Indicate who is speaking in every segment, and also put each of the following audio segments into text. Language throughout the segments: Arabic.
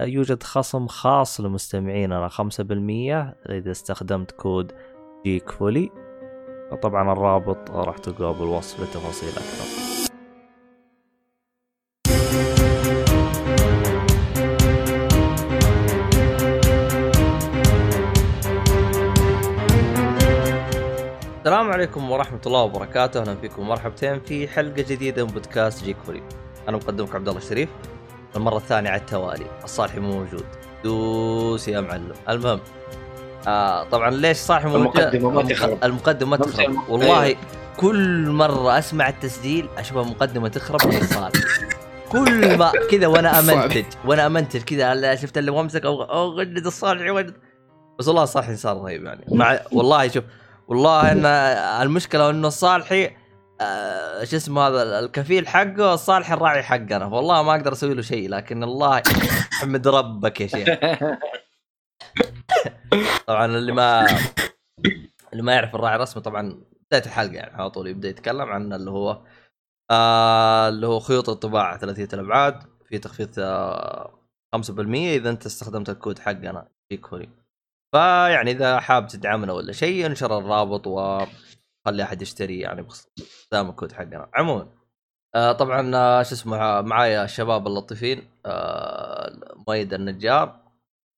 Speaker 1: يوجد خصم خاص لمستمعيننا 5% إذا استخدمت code Geek Fully طبعا الرابط راح تلقاه بالوصف لتفاصيل أكثر السلام عليكم ورحمة الله وبركاته، أهلا فيكم مرحبتين في حلقة جديدة من podcast Geek Fully. أنا مقدمك عبد الله الشريف. المرة الثانية على التوالي، الصالحي مو موجود. دوس يا معلم، المهم آه طبعا ليش صالحي مو موجود؟
Speaker 2: المقدمة ما تخرب.
Speaker 1: المقدمة ما تخرب، والله
Speaker 2: أيوه.
Speaker 1: كل مرة أسمع التسجيل أشوف المقدمة تخرب من صالح. كل ما كذا وأنا أمنتج وأنا أمنتج كذا شفت اللي ممسك أو غدد الصالح وغدد بس والله الصالحي صار رهيب يعني مع والله شوف والله إن المشكلة إنه الصالحي آه شو اسمه هذا الكفيل حقه الصالحي الراعي حقنا. والله ما أقدر أسوي له شيء لكن الله حمد ربك يا شيخ. طبعا اللي ما اللي ما يعرف الراعي الرسمي طبعا بدايه الحلقة يعني على طول يبدأ يتكلم عن اللي هو آه اللي هو خيوط الطباعة ثلاثية الأبعاد في تخفيض آه 5% إذا أنت استخدمت الكود حقنا. فيك فيعني إذا حاب تدعمنا ولا شيء انشر الرابط وخلي أحد يشتري يعني باستخدام الكود حقنا. عموما آه طبعا آه شو اسمه معايا الشباب اللطيفين آه مؤيد النجار.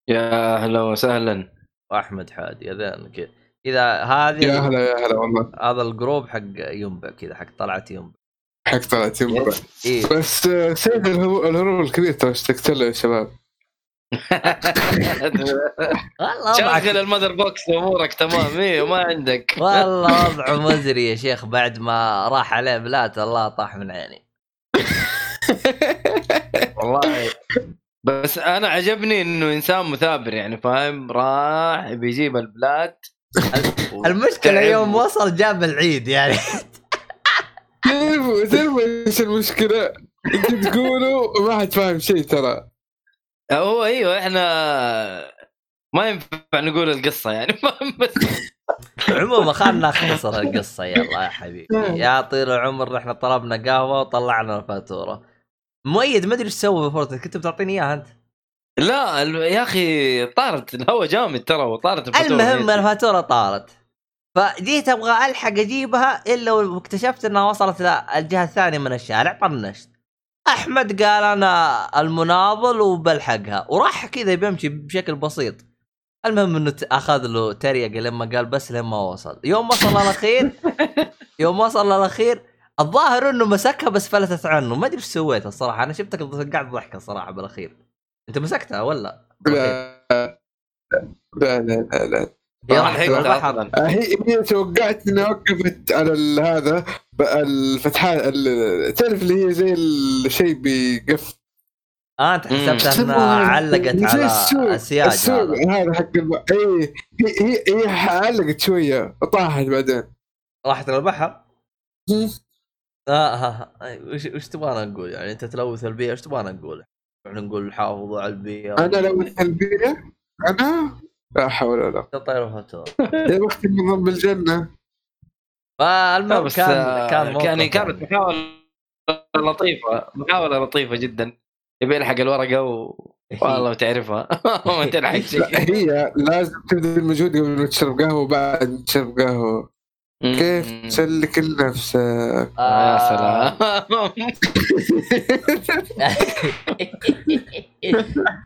Speaker 2: يا أهلا وسهلا.
Speaker 1: وأحمد حادي اذا كذا إذا هذه
Speaker 3: يا هلا يا هلا والله.
Speaker 1: هذا ال group حق ينبع كذا حق طلعت ينبع
Speaker 3: حق طلعت ينبع
Speaker 1: إيه.
Speaker 3: بس آه، سيد الهروب الهروب الكبير ترى اشتقت له يا شباب.
Speaker 1: والله
Speaker 2: شغل ال mother box أمورك تمام. إيه ما عندك.
Speaker 1: والله وضعه مزري يا شيخ بعد ما راح عليه بلات الله طاح من عيني.
Speaker 2: والله. بس أنا عجبني إنه إنسان مثابر يعني فاهم؟ راح بيجيب البلاد. المشكلة.
Speaker 1: يوم وصل جاب العيد يعني.
Speaker 3: تعرفوا تعرفوا إيش المشكلة؟ انت تقولوا ما حد فاهم شيء ترى.
Speaker 2: هو أيوه إحنا ما ينفع نقول القصة يعني.
Speaker 1: عموما خلنا نختصر القصة يلا يا حبيبي. يا طويل العمر إحنا طلبنا قهوة وطلعنا الفاتورة. مؤيد ما أدري إيش سوى بفورتنايت كنت بتعطيني إياها أنت؟
Speaker 2: لا ال- يا أخي طارت الهواء جامد ترى وطارت الفاتورة
Speaker 1: المهم. الفاتورة طارت. فجيت أبغى ألحق أجيبها إلا واكتشفت إنها وصلت للجهه الثانية من الشارع طنشت. أحمد قال أنا المناضل وبلحقها. وراح كذا بيمشي بشكل بسيط. المهم إنه أخذ له تريقة لما قال بس لما وصل. يوم وصل الاخير يوم وصل الاخير الظاهر إنه مسكها بس فلتت عنه. ما أدري إيش سويت الصراحه أنا شفتك قاعد ضحك الصراحه بالأخير. أنت مسكتها ولا؟
Speaker 3: لا لا لا لا, لا.
Speaker 1: هي راحت.
Speaker 3: آه، هي هي توقعت إنها وقفت على هذا الفتحات ال- تعرف اللي هي زي الشيء بيقف
Speaker 1: آه أنت حسبتها إنها علقت على السياج هذا.
Speaker 3: هذا حق الب... اي هي هي هي علقت شوية وطاحت بعدين.
Speaker 1: راحت للبحر آه آه، آه. وش وش تبغانا نقول يعني أنت تلوث البيئة وش تبغانا نقول؟ إحنا نقول حافظوا على البيئة.
Speaker 3: أنا لو البيئة؟ أنا؟ لا حول ولا قوة.
Speaker 1: تطير وفتور
Speaker 3: يا بخت النظام بالجنه
Speaker 2: لا
Speaker 1: فالمهم
Speaker 2: بس
Speaker 1: كان
Speaker 2: آه،
Speaker 1: كان
Speaker 2: يعني كانت محاولة لطيفة. محاولة لطيفة جدا. يبي يلحق الورقة و... والله تعرفها. ما تلحق شيء
Speaker 3: لا هي لازم تبذل المجهود قبل ما تشرب قهوة وبعد ما تشرب قهوة. كيف. تسلك نفسك
Speaker 2: يا
Speaker 1: آه.
Speaker 2: سلام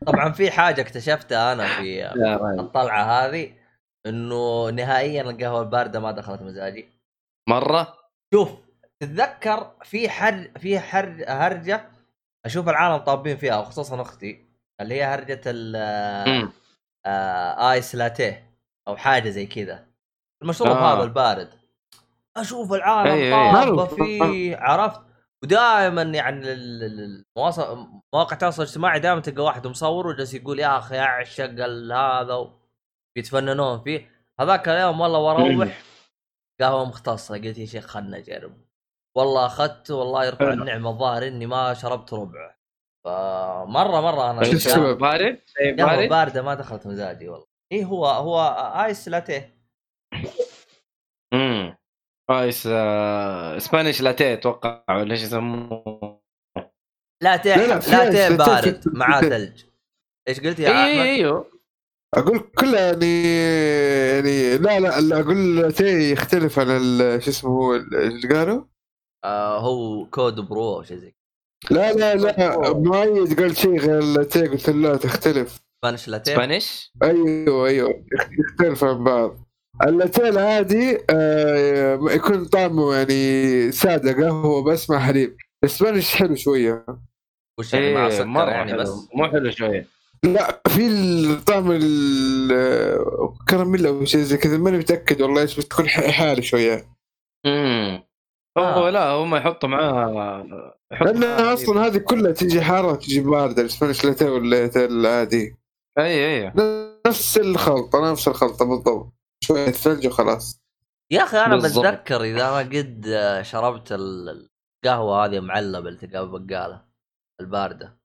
Speaker 1: طبعا في حاجة اكتشفتها أنا في
Speaker 2: يا.
Speaker 1: الطلعة هذه إنه نهائيا القهوة الباردة ما دخلت مزاجي
Speaker 2: مرة
Speaker 1: شوف تتذكر في حر في حر هرجة أشوف العالم طابين فيها وخصوصا أختي اللي هي هرجة ال. آه آيس لاتيه أو حاجة زي كذا المشروب
Speaker 2: آه.
Speaker 1: هذا البارد أشوف العالم. طابه. فيه عرفت ودائما يعني ال- ال- المواصل مواقع التواصل الاجتماعي دائما تلقى واحد مصور وجالس يقول يا أخي أعشق هذا. يتفننون فيه هذاك اليوم والله وأروح قهوة مختصة قلت يا شيخ خلنا نجرب والله أخذت والله يرفع
Speaker 3: حلو.
Speaker 1: النعمة الظاهر إني ما شربت ربعه فمره مرة أنا
Speaker 3: شو السبب؟
Speaker 2: بارد؟ قهوة؟
Speaker 1: باردة ما دخلت مزاجي والله اي هو هو آيس لاتيه
Speaker 2: Iced Spanish latte أتوقع ولا إيش يسموه
Speaker 1: latte
Speaker 3: latte latte
Speaker 1: بارد مع ثلج. إيش قلت يا
Speaker 2: إي
Speaker 1: أحمد؟
Speaker 2: إيوه.
Speaker 3: أقول كله يعني يعني لا لا لا أقول تي يختلف عن ال- شو اسمه هو ال- اللي قالوا؟
Speaker 1: آه هو cold brew أو شيء زي
Speaker 3: لا لا لا مؤيد قال شيء غير التي قلت له لا تختلف.
Speaker 1: Spanish latte
Speaker 2: Spanish
Speaker 3: أيوه أيوه يختلف عن بعض. اللاتيه العادي آه يكون طعمه يعني سادة قهوة بس مع حليب. الإسبانيش حلو شوية.
Speaker 1: وش يعني مع
Speaker 2: إيه
Speaker 1: سكر
Speaker 2: مرة
Speaker 1: يعني
Speaker 2: حلو.
Speaker 1: بس؟
Speaker 2: مو حلو شوية.
Speaker 3: لا في الطعم الكراميل أو شيء زي كذا ماني متأكد والله إيش بس تكون ح- حالي شوية.
Speaker 2: امم
Speaker 1: آه.
Speaker 2: هو لا هم يحطوا معاه يحطوا
Speaker 3: لانها أصلا هذه كلها تيجي حارة تيجي باردة الإسبانيش لاتيه واللاتيه العادي
Speaker 2: اي اي
Speaker 3: نفس الخلطة نفس الخلطة بالضبط. شوية ثلج وخلاص
Speaker 1: يا أخي أنا
Speaker 2: بالضبط.
Speaker 1: بتذكر إذا ما قد شربت ال- القهوة هذه معلبه اللي تلقاها بقالة الباردة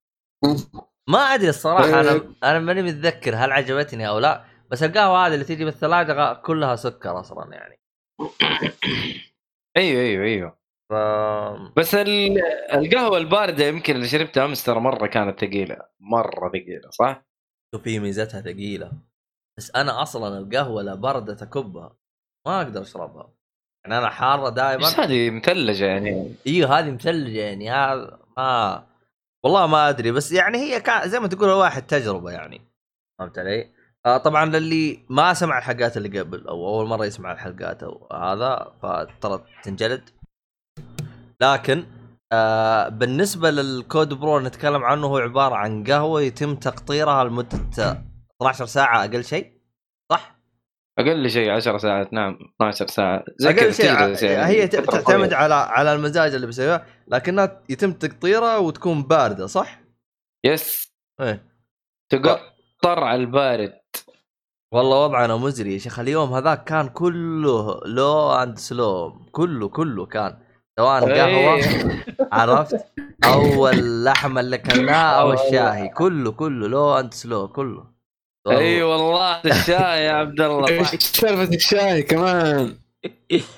Speaker 1: ما أدري الصراحة أنا
Speaker 3: إيه.
Speaker 1: أنا ماني متذكر هل عجبتني أو لا بس القهوة هذه اللي تيجي بالثلاجة كلها سكر أصلا يعني
Speaker 2: أيوه أيوه أيوه
Speaker 1: ف
Speaker 2: بس ال- القهوة الباردة يمكن اللي شربتها امس ترى مرة كانت ثقيلة مرة ثقيلة صح؟
Speaker 1: في ميزتها ثقيلة بس أنا أصلا القهوة لا برده تكبها. ما أقدر أشربها. يعني أنا حارة دائما.
Speaker 2: بس هذه مثلجة يعني.
Speaker 1: أيوه هذه مثلجة يعني. هذا ما والله ما أدري. بس يعني هي كا... زي ما تقول الواحد تجربة يعني. فهمت علي؟ آه طبعا للي ما سمع الحلقات اللي قبل أو أول مرة يسمع الحلقات أو هذا فترى تنجلد. لكن آه بالنسبة لل cold brew نتكلم عنه هو عبارة عن قهوة يتم تقطيرها لمدة 12 ساعة أقل شيء صح؟
Speaker 2: أقل شيء 10 ساعات نعم 12 ساعة. زي أقل
Speaker 1: شيء هي تعتمد. على على المزاج اللي بيسويها لكنها يتم تقطيرها وتكون باردة صح؟
Speaker 2: Yes.
Speaker 1: إيه.
Speaker 2: تقطر على البارد.
Speaker 1: والله وضعنا مزري يا شيخ. اليوم هذاك كان كله low and slow كله كله كان. سواء قهوة
Speaker 2: إيه.
Speaker 1: عرفت؟ أو اللحم اللي كلناه أو الشاهي كله كله low and slow كله.
Speaker 2: اي والله الشاي يا عبد الله إيش.
Speaker 3: سالفة الشاي كمان.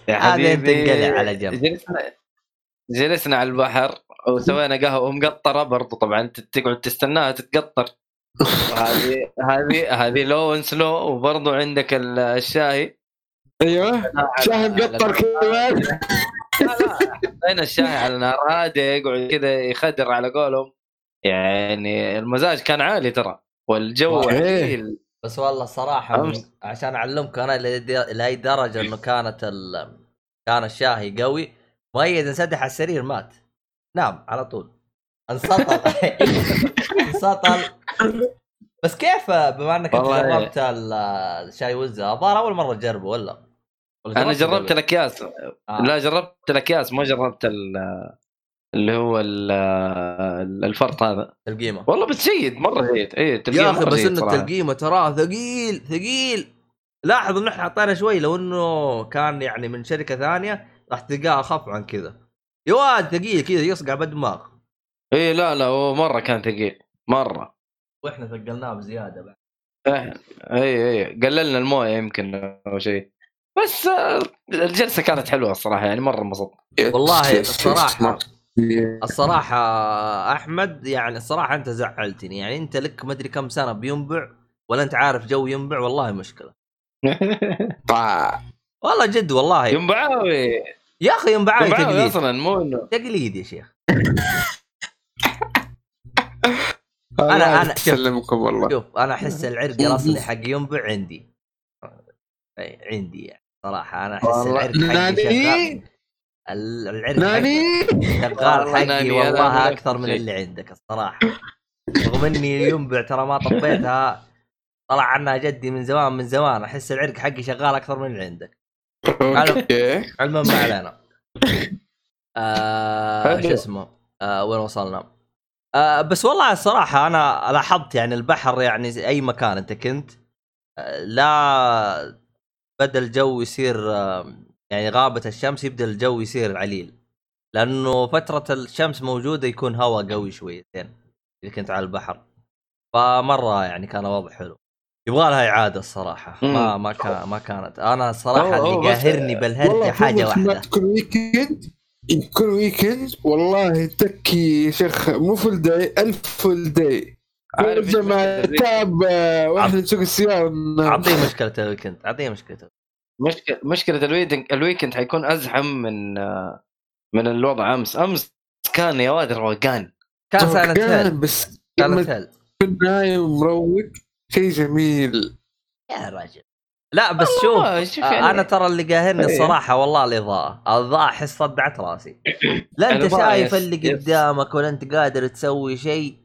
Speaker 2: حبيبي،
Speaker 1: انقلع على جنب.
Speaker 2: جلسنا جلسنا على البحر وسوينا قهوة مقطره برضو طبعا تقعد تستناها تتقطر. هذه هذه هذه low and slow وبرضو عندك ال- الشاي.
Speaker 3: أيوه. شاي مقطر كمان.
Speaker 2: لا لا حطينا الشاي على نار هادئ يقعد كذا يخدر على قولهم. يعني المزاج كان عالي ترى. والجو
Speaker 3: أوكي.
Speaker 2: عديل
Speaker 1: بس والله صراحة من. عشان أعلمك أنا لهي درجة إنه كانت ال... كان الشاهي قوي مؤيد انسدح على السرير مات نام على طول انسطل انسطل بس كيف بما إنك
Speaker 2: أنت
Speaker 1: جربت ال- الشاي وزة الظاهر أول مرة تجربه ولا؟ أنا
Speaker 2: جربت؟ الأكياس
Speaker 1: آه.
Speaker 2: لا جربت الأكياس ما جربت ال- اللي هو ال- الفرط هذا.
Speaker 1: القيمه
Speaker 2: والله بس جيد مرة جيد. اي
Speaker 1: يا
Speaker 2: أخي
Speaker 1: بس
Speaker 2: جيد
Speaker 1: إن
Speaker 2: صراحة.
Speaker 1: التلقيمة تراه ثقيل ثقيل. لاحظ انه إحنا حطينا شوي لو إنه كان يعني من شركة ثانية راح تلقاه اخف عن كذا. يا واد ثقيل كذا يصقع بالدماغ
Speaker 2: اي لا لا هو مرة كان ثقيل. مرة.
Speaker 1: وإحنا ثقلناه بزيادة بعد.
Speaker 2: إيه، اي اي قللنا الموية يمكن أو شيء. بس آه، الجلسة كانت حلوة الصراحة يعني مرة انبسطت.
Speaker 1: والله الصراحة الصراحة أحمد يعني الصراحة أنت زعلتني يعني أنت لك مدري كم سنة بينبع ولا أنت عارف جو ينبع؟ والله
Speaker 3: مشكلة.
Speaker 1: والله جد والله.
Speaker 2: ينبعاوي.
Speaker 1: يا أخي ينبعاوي
Speaker 2: ينبعاوي
Speaker 1: تقليد
Speaker 2: أصلا مو إنه.
Speaker 1: تقليد يا شيخ. أنا-
Speaker 3: أنا
Speaker 1: أنا-
Speaker 3: أنا اسلمكم والله.
Speaker 1: شوف أنا أحس العرق الأصلي حق ينبع عندي. أي، عندي يعني صراحة أنا
Speaker 2: أحس.
Speaker 1: العرق حقي شغال. العرق
Speaker 3: ناني؟
Speaker 1: شغال حقي
Speaker 2: أنا
Speaker 1: والله أكثر من. اللي عندك الصراحة. رغم إني ينبع ترى ما طبيتها. طلع عنها جدي من زمان من زمان. أحس العرق حقي شغال أكثر من اللي عندك.
Speaker 3: أوكي.
Speaker 1: علما ما علينا. آه
Speaker 2: حلو.
Speaker 1: شو اسمه؟ آه وين وصلنا؟ آه بس والله الصراحة أنا لاحظت يعني البحر يعني زي أي مكان أنت كنت لا بدا الجو يصير آه، يعني غابة الشمس يبدأ الجو يصير عليل. لأنه فترة الشمس موجودة يكون هواء قوي شويتين إذا كنت على البحر. فمرة يعني كان وضع حلو. يبغى لها إعادة الصراحة. ما ما كان ما كانت. أنا الصراحه اللي قاهرني بالهرجة
Speaker 3: والله حاجة ما
Speaker 1: واحدة.
Speaker 3: تكون weekend يكون weekend والله تكي يا شيخ مو full day ألف full day
Speaker 2: عارف ال weekend؟
Speaker 3: تعب آه، وإحنا نسوق السيارة.
Speaker 1: اعطيه مشكلة ال weekend اعطيه مشكلة
Speaker 2: مشكلة مشكلة ال weekend ال weekend حيكون أزحم من من الوضع. أمس أمس كان يا واد روقان
Speaker 1: كان Silent
Speaker 3: كان
Speaker 1: Hill
Speaker 3: بس
Speaker 1: Silent
Speaker 3: لما
Speaker 1: Hill
Speaker 3: تكون نايم ومروق شيء جميل.
Speaker 1: يا رجل. لا بس شوف
Speaker 2: يعني-
Speaker 1: أنا ترى اللي قاهرني
Speaker 2: إيه.
Speaker 1: الصراحة والله الإضاءة. الإضاءة أحس صدعت راسي. لا
Speaker 2: أنت
Speaker 1: شايف اللي. قدامك ولا أنت قادر تسوي شيء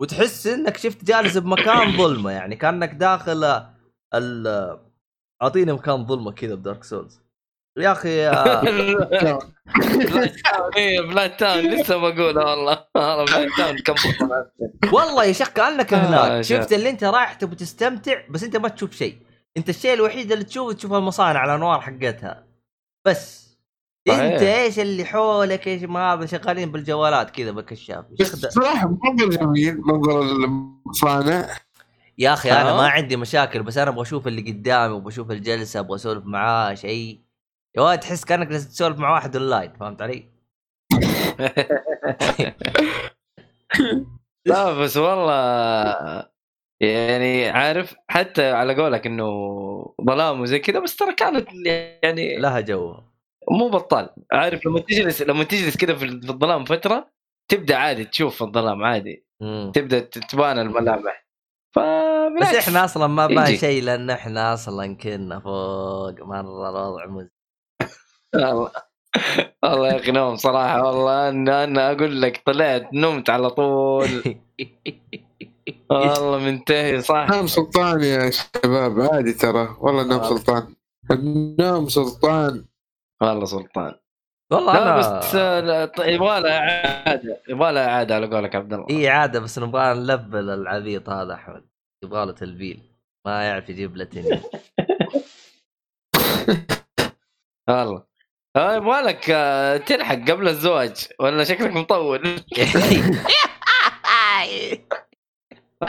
Speaker 1: وتحس إنك شفت جالس بمكان ظلمة يعني كأنك داخل ال أعطيني مكان ظلمة كذا ب Dark Souls
Speaker 2: يا أخي Blighttown إيه Blighttown لسه بقولها والله. والله Blighttown كم
Speaker 1: والله يا شيخ كأنك
Speaker 2: آه،
Speaker 1: هناك. شفت اللي أنت رايح تبي تستمتع بس أنت ما تشوف شيء. أنت الشيء الوحيد اللي تشوفه تشوف المصانع الأنوار حقتها. بس. أنت إيش اللي حولك؟ إيش ما هذا؟ شغالين بالجوالات كذا بالكشاف
Speaker 3: صراحة منظر جميل منظر المصانع.
Speaker 1: يا أخي
Speaker 2: أنا.
Speaker 1: ما عندي مشاكل بس أنا أبغى أشوف اللي قدامي وبشوف الجلسة أبغى أسولف معاه شيء يا واد تحس كأنك جالس تسولف مع واحد أونلاين فهمت علي؟
Speaker 2: لا بس والله يعني عارف حتى على قولك إنه ظلام وزي كذا بس ترى كانت يعني
Speaker 1: لها جو
Speaker 2: مو بطال عارف لما تجلس لما تجلس كذا في الظلام فترة تبدأ عادي تشوف الظلام عادي
Speaker 1: مم.
Speaker 2: تبدأ تبان الملامح
Speaker 1: بس إحنا أصلا ما بان
Speaker 2: يجي.
Speaker 1: شيء لأن إحنا أصلا كنا فوق مرة الوضع مزعج
Speaker 2: والله. والله يا أخي نوم صراحة. والله أنا أنا أقول لك طلعت نمت على طول. والله منتهي صح.
Speaker 3: نام سلطان يا شباب عادي ترى. والله نام
Speaker 2: آه.
Speaker 3: سلطان. النوم سلطان.
Speaker 2: والله سلطان.
Speaker 1: والله
Speaker 2: لا
Speaker 1: أنا
Speaker 2: بس آه، يبغى لها إعادة. يبغى لها إعادة على قولك عبد الله.
Speaker 1: إي عاده بس نبغى نلبل العبيط هذا أحمد. يبغى له تلبيل. ما يعرف يجيب له تنين
Speaker 2: والله. آه، يبغى لك آه، تلحق قبل الزواج ولا شكلك مطول.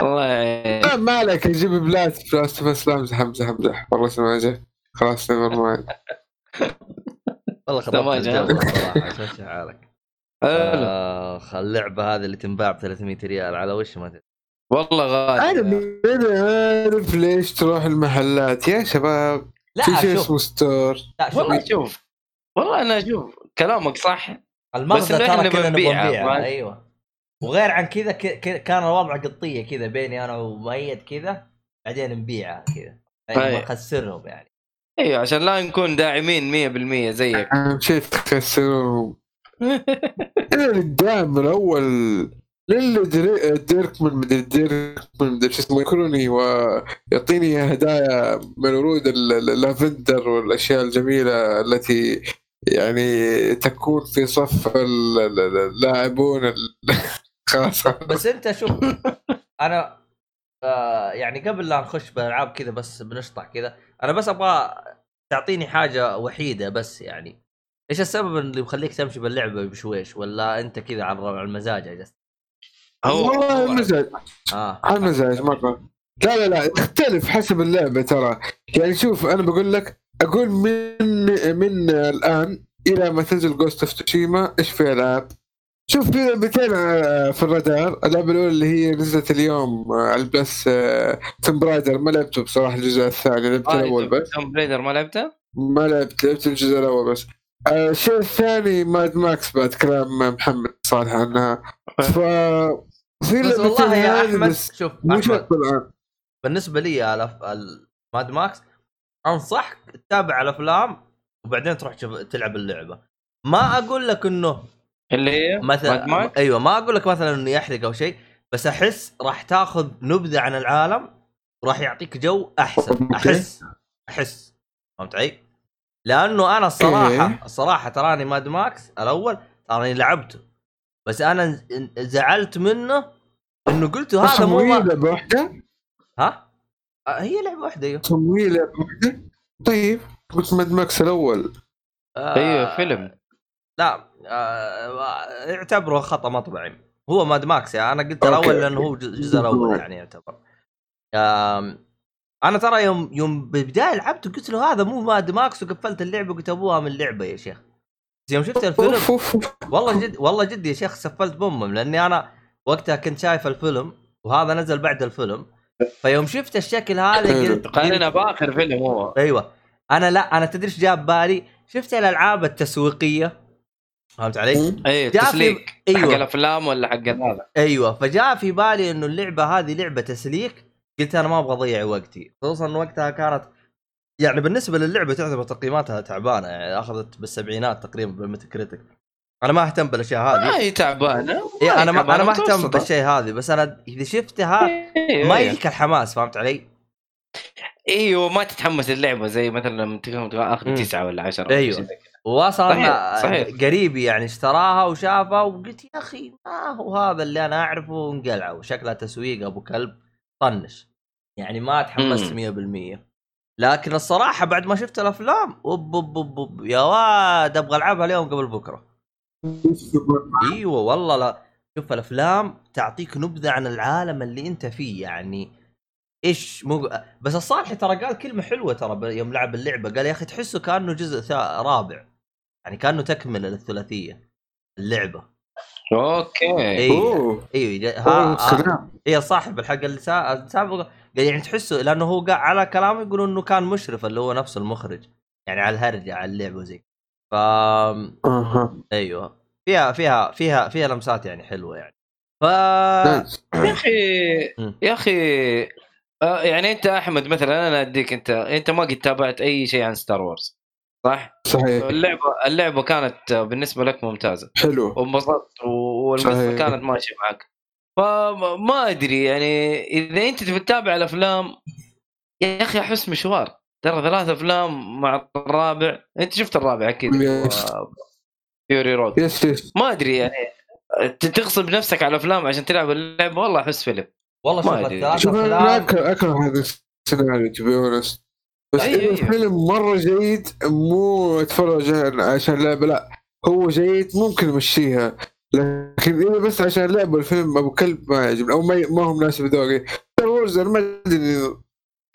Speaker 2: والله.
Speaker 3: لا ما عليك يجيب بلاد. بس لا امزح امزح امزح والله سماجه خلاص نيفر مايند
Speaker 1: والله
Speaker 2: تمام،
Speaker 1: خربت
Speaker 2: جاب.
Speaker 1: الجو صراحة حالك. اخ اللعبة هذه اللي تنباع ب 300 ريال على وش ما تدري.
Speaker 2: والله غالي
Speaker 3: أنا أنا عارف ليش تروح المحلات. يا شباب
Speaker 1: لا
Speaker 3: في شيء اسمه ستور؟
Speaker 1: لا شوف
Speaker 2: والله شوف. والله أنا أشوف كلامك صح.
Speaker 1: المغزى
Speaker 2: إنه
Speaker 1: ترى كذا
Speaker 2: ما-
Speaker 1: أيوه. وغير عن كذا ك- ك- كان الوضع قطية كذا بيني أنا ومؤيد كذا بعدين نبيعها كذا. يعني نخسرهم يعني.
Speaker 2: أيوه عشان لا نكون داعمين 100% زيك.
Speaker 3: اهم شيء تخسرهم أنا قدام من أول للي دري- ديركمان مدري ديركمان مدري شو اسمه يذكرني ويعطيني هدايا من ورود ال- ال- اللافندر والأشياء الجميلة التي يعني تكون في صف ال- ال- ال- اللاعبون ال- خلاص.
Speaker 1: بس أنت شوف أنا يعني قبل لا نخش بالألعاب كذا بس بنشطح كذا أنا بس أبغى تعطيني حاجة وحيدة بس يعني. إيش السبب اللي مخليك تمشي باللعبة بشويش؟ ولا أنت كذا على على المزاج يا جس؟
Speaker 3: والله المزاج
Speaker 1: آه.
Speaker 3: على المزاج مره لا لا لا تختلف حسب اللعبة ترى. يعني شوف أنا بقول لك أقول من من الآن إلى ما تنزل Ghost of Tsushima إيش في العاب؟ شوف في لعبتين آه، في الرادار. اللعبة الأولى اللي هي نزلت اليوم آه، على ال Plus Tomb Raider ما لعبته بصراحة الجزء الثاني لعبت الأول بس.
Speaker 2: Tomb Raider ما لعبته؟
Speaker 3: ما لعبت لعبت الجزء الأول بس. آه، الشيء الثاني Mad Max بعد كلام محمد صالح عنها. ف في
Speaker 1: بس والله يا
Speaker 3: أحمد
Speaker 1: شوف
Speaker 3: الان
Speaker 1: بالنسبة لي الأف- ال Mad Max أنصحك تتابع الأفلام وبعدين تروح تلعب اللعبة. ما أقول لك إنه
Speaker 2: اللي هي
Speaker 1: مثلا
Speaker 2: Mad Max؟
Speaker 1: أيوه ما أقول لك مثلا إنه يحرق أو شيء بس أحس راح تاخذ نبذة عن العالم وراح يعطيك جو
Speaker 3: أحسن.
Speaker 1: أحس أحس فهمت علي؟ لأنه أنا الصراحه. الصراحه تراني Mad Max الأول تراني لعبته بس أنا زعلت منه إنه قلت هذا مو.
Speaker 3: لعبة واحدة
Speaker 1: ها؟ آه، هي لعبة واحدة أيوه
Speaker 3: تمويل لعبة واحدة؟ طيب قلت Mad Max الأول
Speaker 1: آه،
Speaker 2: أيوه فيلم
Speaker 1: لا آه، اعتبره خطأ مطبعي هو Mad Max يعني أنا قلت. الأول لأنه هو الجزء الأول يعني يعتبر أنا ترى يوم يوم بالبدايه لعبت قلت له هذا مو Mad Max وقفلت اللعبة قلت أبوها من لعبه يا شيخ يوم شفت الفيلم. والله جد والله جد يا شيخ سفلت بامم لأني أنا وقتها كنت شايف الفيلم وهذا نزل بعد الفيلم فيوم شفت الشكل هذا. قلت
Speaker 2: قارنها باخر فيلم هو
Speaker 1: أيوه أنا لا أنا تدري إيش جاب بالي؟ شفت الألعاب التسويقية فهمت علي؟
Speaker 2: اي
Speaker 1: جاء في-
Speaker 2: تسليك. حق
Speaker 1: أيوه.
Speaker 2: الأفلام ولا حق هذا.
Speaker 1: أيوه فجاء في بالي إنه اللعبة هذه لعبة تسليك. قلت أنا ما أبغى أضيع وقتي. خصوصا وقتها كانت يعني بالنسبة للعبة تعتبر تقييماتها تعبانة. يعني أخذت بالسبعينات تقريبا بالميتا كريتيك أنا ما أهتم بالأشياء
Speaker 2: ما
Speaker 1: هذه
Speaker 2: هي تعبانة.
Speaker 1: إيه أنا ما أنا ما
Speaker 2: أهتم.
Speaker 1: بالشيء هذه. بس أنا إذا شفتها
Speaker 2: إيه،
Speaker 1: ما
Speaker 2: إيه.
Speaker 1: يجيك الحماس فهمت علي؟
Speaker 2: أيوه ما تتحمس اللعبه زي مثلا لما تكون اخذ. تسعة ولا عشرة
Speaker 1: أيوة. واصلا
Speaker 2: صحيح، صحيح.
Speaker 1: قريبي يعني اشتراها وشافها وقلت يا أخي ما هو هذا اللي أنا أعرفه وانقلع وشكلها تسويق أبو كلب طنش. يعني ما تحمست 100% لكن الصراحة بعد ما شفت الأفلام أوب أوب أوب أوب. يا واد أبغى ألعبها اليوم قبل بكرة. إيوه والله لا. شوف الأفلام تعطيك نبذة عن العالم اللي أنت فيه يعني إيش مو بس الصالح ترى قال كلمة حلوة ترى يوم لعب اللعبة قال يا أخي تحسه كأنه جزء رابع. يعني كأنه
Speaker 2: تكملة
Speaker 1: للثلاثية
Speaker 3: اللعبة.
Speaker 1: Okay. أيوه
Speaker 3: أوه.
Speaker 1: أيوه ها, ها.
Speaker 3: سلام.
Speaker 1: هي صاحب سا- السابقه قال يعني تحسه لأنه هو قا- على كلامه يقولوا إنه كان مشرف اللي هو نفس المخرج يعني على الهرجة على اللعبة وزي. ف أيوه. فيها فيها فيها فيها لمسات يعني حلوة يعني. ف.
Speaker 2: يا
Speaker 1: أخي.
Speaker 2: يا أخي آه، يعني أنت أحمد مثلا أنا أديك أنت أنت ما قد تابعت أي شيء عن Star Wars صح؟
Speaker 3: صحيح.
Speaker 2: اللعبة اللعبة كانت بالنسبة لك ممتازة.
Speaker 3: حلو.
Speaker 2: وانبسطت والقصة
Speaker 3: صحيح.
Speaker 2: كانت ماشيه معك. فما أدري يعني إذا أنت تبي تتابع الأفلام يا أخي أحس مشوار. ترى ثلاث أفلام مع الرابع. أنت شفت الرابع
Speaker 3: أكيد.
Speaker 2: Fury Road
Speaker 3: yes yes.
Speaker 2: ما أدري يعني تغصب نفسك على الأفلام عشان تلعب اللعبة؟ والله أحس فيلم.
Speaker 1: والله
Speaker 2: ما
Speaker 1: شوف
Speaker 3: أنا أكره هذا السيناريو to be honest بس
Speaker 2: أيوة،
Speaker 3: اذا
Speaker 2: أيوة.
Speaker 3: الفيلم مرة جيد مو أتفرج عشان لعبة لا هو جيد ممكن أمشيها لكن إذا بس عشان لعبة الفيلم أبو كلب ما يعجبني أو ما, ما هو مناسب ذوقي Star Wars أنا ما أدري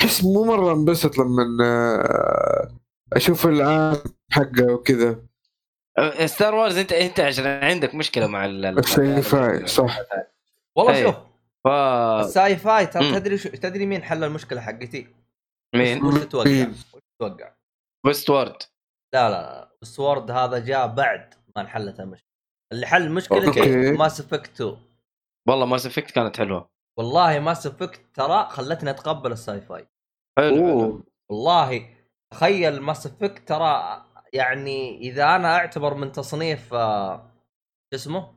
Speaker 3: أحس مو مرة انبسط لما آه، أشوف العالم حقه وكذا
Speaker 2: Star Wars انت أنت عشان عندك مشكلة مع ال- ال-
Speaker 3: ال sci-fi صح
Speaker 1: والله. شوف
Speaker 2: ف
Speaker 1: ال sci-fi ترى. تدري شو تدري مين حل المشكلة حقتي؟
Speaker 2: مين؟
Speaker 1: وش تتوقع؟ وش تتوقع؟
Speaker 2: Westworld
Speaker 1: لا لا لا السورد هذا جاء بعد ما انحلت المشكلة اللي حل
Speaker 3: okay.
Speaker 1: Mass Effect 2
Speaker 2: والله Mass Effect كانت حلوة
Speaker 1: والله Mass Effect ترى خلتني أتقبل ال sci-fi
Speaker 2: حلو
Speaker 1: والله تخيل Mass Effect ترى يعني إذا أنا أعتبر من تصنيف آه، شو اسمه؟